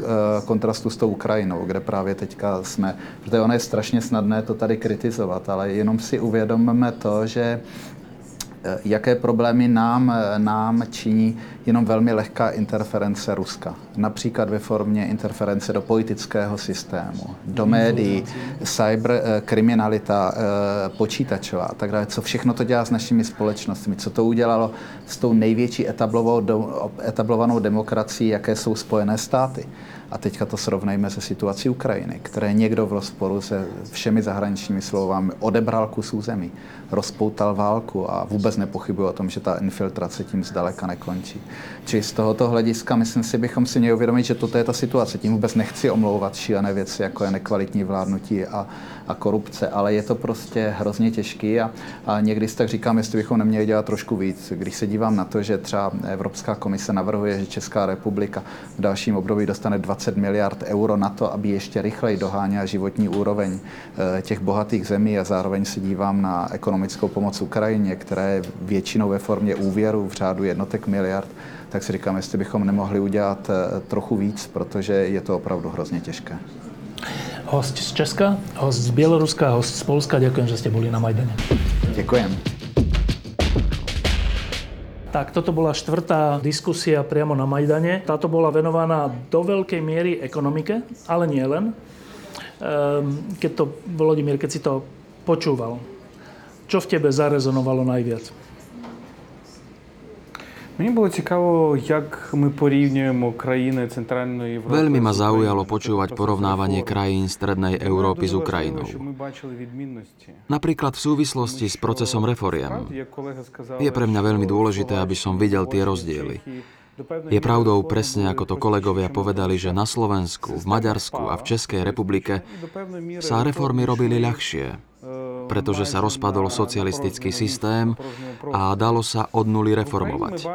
kontrastu s tou Ukrajinou, kde právě teďka jsme, protože ono je strašně snadné to tady kritizovat, ale jenom si uvědomme to, že jaké problémy nám, nám činí jenom velmi lehká interference Ruska. Například ve formě interference do politického systému, do médií, cyberkriminalita počítačová a tak dále. Co všechno to dělá s našimi společnostmi, co to udělalo s tou největší etablovanou demokracií, jaké jsou Spojené státy. A teďka to srovnejme se situací Ukrajiny, které někdo v rozporu se všemi zahraničními slovami odebral kus území, rozpoutal válku a vůbec nepochybuje o tom, že ta infiltrace tím zdaleka nekončí. Či z tohoto hlediska myslím si, bychom si měli uvědomit, že toto je ta situace. Tím vůbec nechci omlouvat šílené věci, jako je nekvalitní vládnutí a, a korupce, ale je to prostě hrozně těžký a, a někdy si tak říkám, jestli bychom neměli dělat trošku víc. Když se dívám na to, že třeba Evropská komise navrhuje, že Česká republika v dalším období dostane 20 miliard euro na to, aby ještě rychleji doháněla životní úroveň těch bohatých zemí a zároveň se dívám na ekonomickou pomoc Ukrajině, která je většinou ve formě úvěru v řádu jednotek miliard, tak si říkám, jestli bychom nemohli udělat trochu víc, protože je to opravdu hrozně těžké. Host z Česka, host z Bieloruska, host z Polska. Ďakujem, že ste boli na Majdane. Ďakujem. Tak toto bola štvrtá diskusia priamo na Majdane. Táto bola venovaná do veľkej miery ekonomike, ale nie len. Keď to, Volodymyr, keď si to počúval, čo v tebe zarezonovalo najviac? Mені було цікаво, як ми порівнюємо країни Центральної Європи. Veľmi ma zaujalo počúvať porovnávanie krajín Strednej Európy s Ukrajinou. Napríklad v súvislosti s procesom reforiem. Je pre mňa veľmi dôležité, aby som videl tie rozdiely. Je pravdou presne, ako to kolegovia povedali, že na Slovensku, v Maďarsku a v Českej republike sa reformy robili ľahšie, pretože sa rozpadol socialistický systém a dalo sa od nuly reformovať.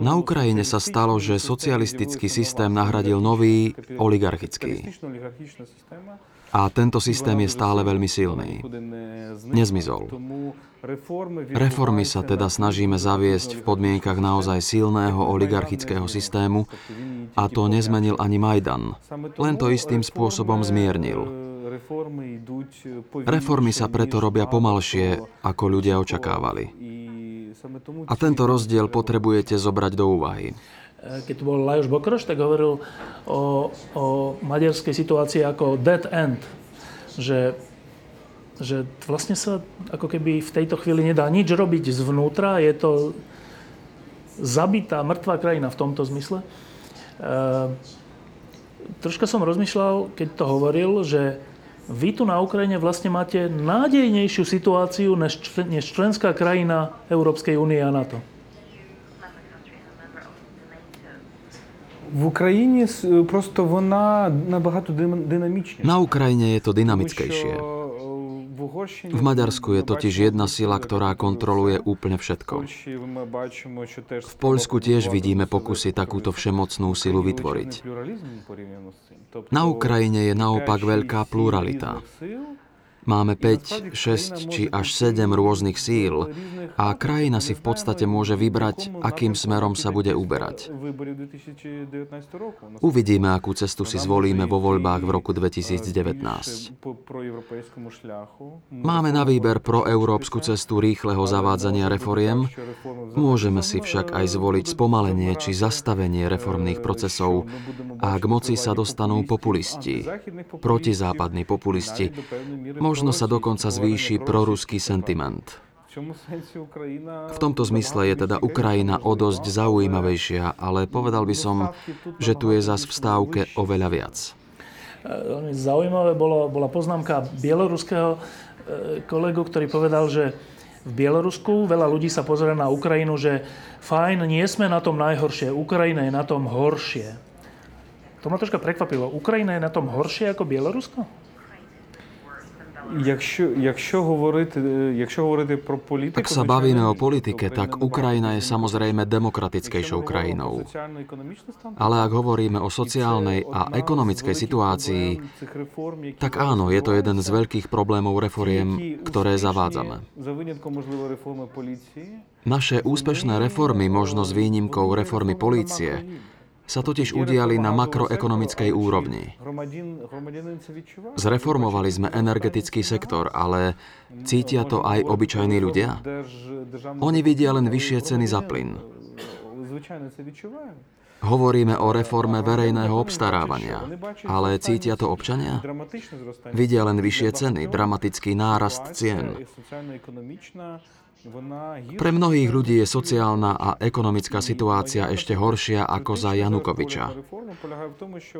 Na Ukrajine sa stalo, že socialistický systém nahradil nový oligarchický. A tento systém je stále veľmi silný. Nezmizol. Reformy sa teda snažíme zaviesť v podmienkach naozaj silného oligarchického systému a to nezmenil ani Majdan. Len to istým spôsobom zmiernil. Reformy sa preto robia pomalšie, ako ľudia očakávali. A tento rozdiel potrebujete zobrať do úvahy. Keď tu bol Lajos Bokroš, tak hovoril o, o maďarskej situácii ako dead end. Že, že vlastne sa ako keby v tejto chvíli nedá nič robiť zvnútra. Je to zabitá, mŕtvá krajina v tomto zmysle. E, troška som rozmýšľal, keď to hovoril, že vy tu na Ukrajine vlastne máte nádejnejšiu situáciu než, než členská krajina Európskej únie a NATO. В Україні просто вона набагато динамічніша. Na Ukrajine je to dynamickejšie. V Maďarsku je totiž jedna sila, ktorá kontroluje úplne všetko. V Poľsku tiež vidíme pokusy takúto všemocnú silu vytvoriť. Na Ukrajine je naopak veľká pluralita. Máme 5, 6 či až 7 rôznych síl a krajina si v podstate môže vybrať, akým smerom sa bude uberať. Uvidíme, akú cestu si zvolíme vo voľbách v roku 2019. Máme na výber pro európsku cestu rýchleho zavádzania reforiem, môžeme si však aj zvoliť spomalenie či zastavenie reformných procesov. a k moci sa dostanú populisti, protizápadní populisti, Možno sa dokonca zvýši proruský sentiment. V tomto zmysle je teda Ukrajina o dosť zaujímavejšia, ale povedal by som, že tu je zas v stávke oveľa viac. Veľmi zaujímavé bolo, bola poznámka bieloruského e, kolegu, ktorý povedal, že v Bielorusku veľa ľudí sa pozrie na Ukrajinu, že fajn, nie sme na tom najhoršie, Ukrajina je na tom horšie. To ma troška prekvapilo. Ukrajina je na tom horšie ako Bielorusko? Якщо, якщо, говорити, якщо говорити про політику, Ak sa bavíme o politike, tak Ukrajina je samozrejme demokratickejšou krajinou. Ale ak hovoríme o sociálnej a ekonomickej situácii, tak áno, je to jeden z veľkých problémov reforiem, ktoré zavádzame. Naše úspešné reformy, možno s výnimkou reformy polície, sa totiž udiali na makroekonomickej úrovni. Zreformovali sme energetický sektor, ale cítia to aj obyčajní ľudia? Oni vidia len vyššie ceny za plyn. Hovoríme o reforme verejného obstarávania, ale cítia to občania? Vidia len vyššie ceny, dramatický nárast cien. Pre mnohých ľudí je sociálna a ekonomická situácia ešte horšia ako za Janukoviča.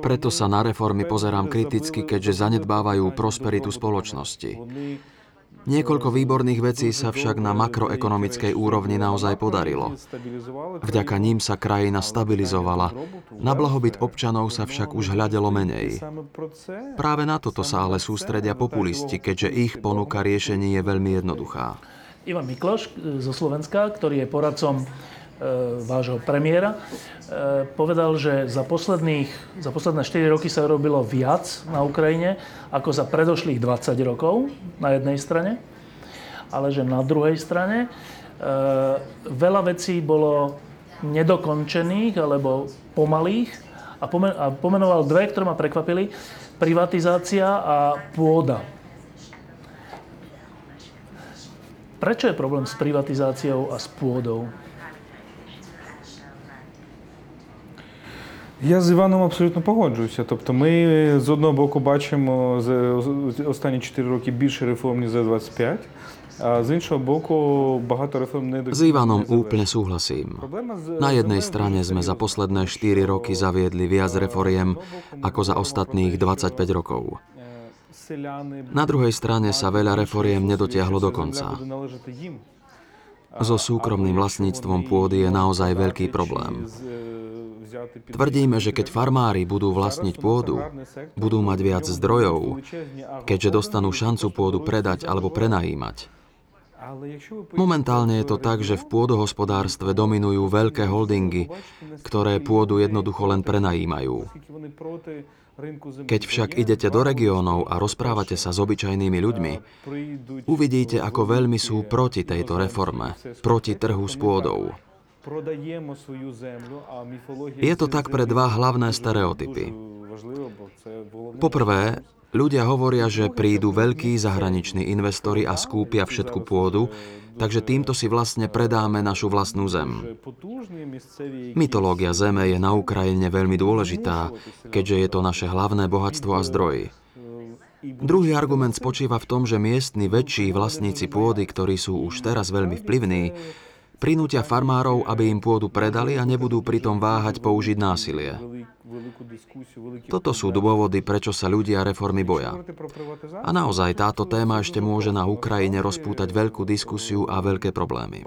Preto sa na reformy pozerám kriticky, keďže zanedbávajú prosperitu spoločnosti. Niekoľko výborných vecí sa však na makroekonomickej úrovni naozaj podarilo. Vďaka ním sa krajina stabilizovala, na blahobyt občanov sa však už hľadelo menej. Práve na toto sa ale sústredia populisti, keďže ich ponuka riešení je veľmi jednoduchá. Ivan Mikloš e, zo Slovenska, ktorý je poradcom e, vášho premiéra, e, povedal, že za, posledných, za posledné 4 roky sa robilo viac na Ukrajine ako za predošlých 20 rokov na jednej strane, ale že na druhej strane veľa vecí bolo nedokončených alebo pomalých a pomenoval dve, ktoré ma prekvapili. Privatizácia a pôda. Prečo je problém s privatizáciou a s pôdou? Я з Іваном абсолютно погоджуюся. Тобто, ми з одного боку бачимо за останні 4 роки більше реформ, ніж за 25, a z іншого боку багато реформ не S Ivanom úplne súhlasím. Na jednej strane sme za posledné 4 roky zaviedli viac reforiem ako za ostatných 25 rokov. Na druhej strane sa veľa reforiem nedotiahlo do konca. So súkromným vlastníctvom pôdy je naozaj veľký problém. Tvrdíme, že keď farmári budú vlastniť pôdu, budú mať viac zdrojov, keďže dostanú šancu pôdu predať alebo prenajímať. Momentálne je to tak, že v pôdohospodárstve dominujú veľké holdingy, ktoré pôdu jednoducho len prenajímajú. Keď však idete do regiónov a rozprávate sa s obyčajnými ľuďmi, uvidíte, ako veľmi sú proti tejto reforme, proti trhu s pôdou. Je to tak pre dva hlavné stereotypy. Poprvé, ľudia hovoria, že prídu veľkí zahraniční investori a skúpia všetku pôdu, takže týmto si vlastne predáme našu vlastnú zem. Mytológia zeme je na Ukrajine veľmi dôležitá, keďže je to naše hlavné bohatstvo a zdroj. Druhý argument spočíva v tom, že miestni väčší vlastníci pôdy, ktorí sú už teraz veľmi vplyvní, prinútia farmárov, aby im pôdu predali a nebudú pritom váhať použiť násilie. Toto sú dôvody, prečo sa ľudia reformy boja. A naozaj táto téma ešte môže na Ukrajine rozpútať veľkú diskusiu a veľké problémy.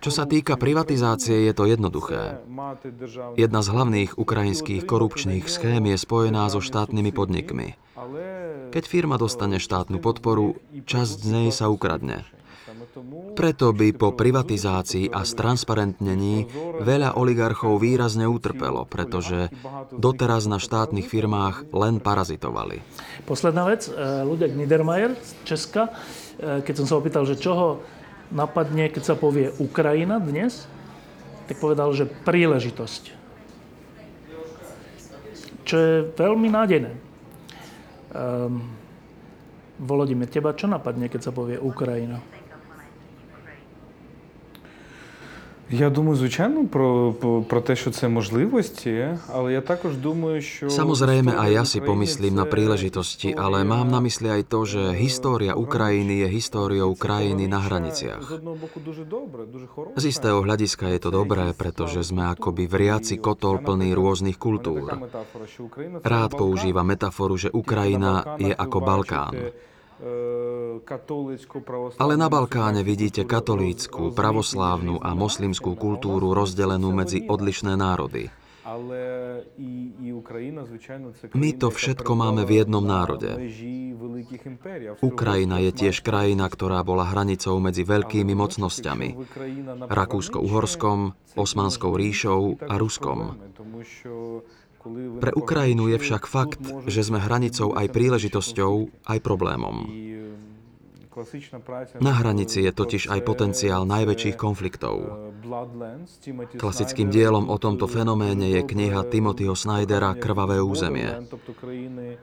Čo sa týka privatizácie, je to jednoduché. Jedna z hlavných ukrajinských korupčných schém je spojená so štátnymi podnikmi. Keď firma dostane štátnu podporu, časť z nej sa ukradne. Preto by po privatizácii a stransparentnení veľa oligarchov výrazne utrpelo, pretože doteraz na štátnych firmách len parazitovali. Posledná vec, Ludek Niedermayer z Česka, keď som sa opýtal, že čo ho napadne, keď sa povie Ukrajina dnes, tak povedal, že príležitosť. Čo je veľmi nádejné. Um, Volodymyr, teba čo napadne, keď sa povie Ukrajina? Я думаю, звичайно, про, про те, що це можливості, але я також думаю, що... Samozrejme, aj ja si pomyslím na príležitosti, ale mám na mysli aj to, že história Ukrajiny je históriou krajiny na hraniciach. Z istého hľadiska je to dobré, pretože sme akoby vriaci kotol plný rôznych kultúr. Rád používa metaforu, že Ukrajina je ako Balkán. Ale na Balkáne vidíte katolícku, pravoslávnu a moslimskú kultúru rozdelenú medzi odlišné národy. My to všetko máme v jednom národe. Ukrajina je tiež krajina, ktorá bola hranicou medzi veľkými mocnosťami. Rakúsko-Uhorskom, Osmanskou ríšou a Ruskom. Pre Ukrajinu je však fakt, že sme hranicou aj príležitosťou, aj problémom. Na hranici je totiž aj potenciál najväčších konfliktov. Klasickým dielom o tomto fenoméne je kniha Timothyho Snydera Krvavé územie.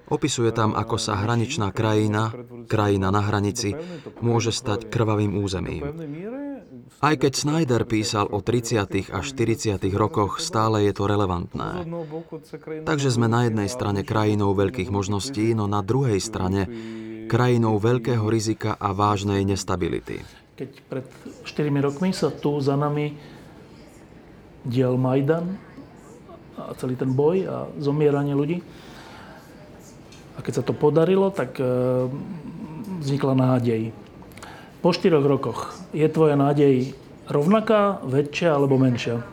Opisuje tam, ako sa hraničná krajina, krajina na hranici, môže stať krvavým územím. Aj keď Snyder písal o 30. a 40. rokoch, stále je to relevantné. Takže sme na jednej strane krajinou veľkých možností, no na druhej strane krajinou veľkého rizika a vážnej nestability. Keď pred 4 rokmi sa tu za nami diel Majdan a celý ten boj a zomieranie ľudí, a keď sa to podarilo, tak e, vznikla nádej. Po 4 rokoch je tvoja nádej rovnaká, väčšia alebo menšia?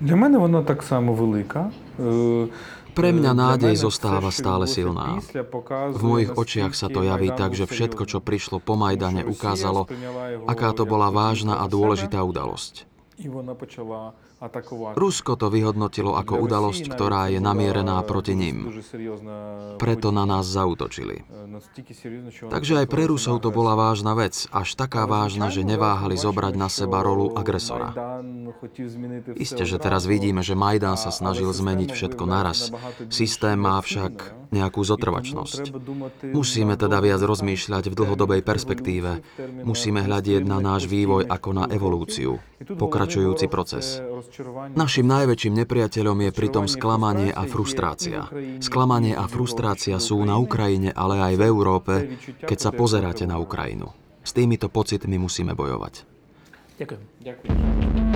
Для мене вона так само велика. Pre mňa nádej zostáva stále silná. V mojich očiach sa to javí tak, že všetko, čo prišlo po Majdane, ukázalo, aká to bola vážna a dôležitá udalosť. Rusko to vyhodnotilo ako udalosť, ktorá je namierená proti ním. Preto na nás zautočili. Takže aj pre Rusov to bola vážna vec, až taká vážna, že neváhali zobrať na seba rolu agresora. Isté, že teraz vidíme, že Majdan sa snažil zmeniť všetko naraz. Systém má však nejakú zotrvačnosť. Musíme teda viac rozmýšľať v dlhodobej perspektíve. Musíme hľadieť na náš vývoj ako na evolúciu, pokračujúci proces. Našim najväčším nepriateľom je pritom sklamanie a frustrácia. Sklamanie a frustrácia sú na Ukrajine, ale aj v Európe, keď sa pozeráte na Ukrajinu. S týmito pocitmi musíme bojovať. Ďakujem. Ďakujem.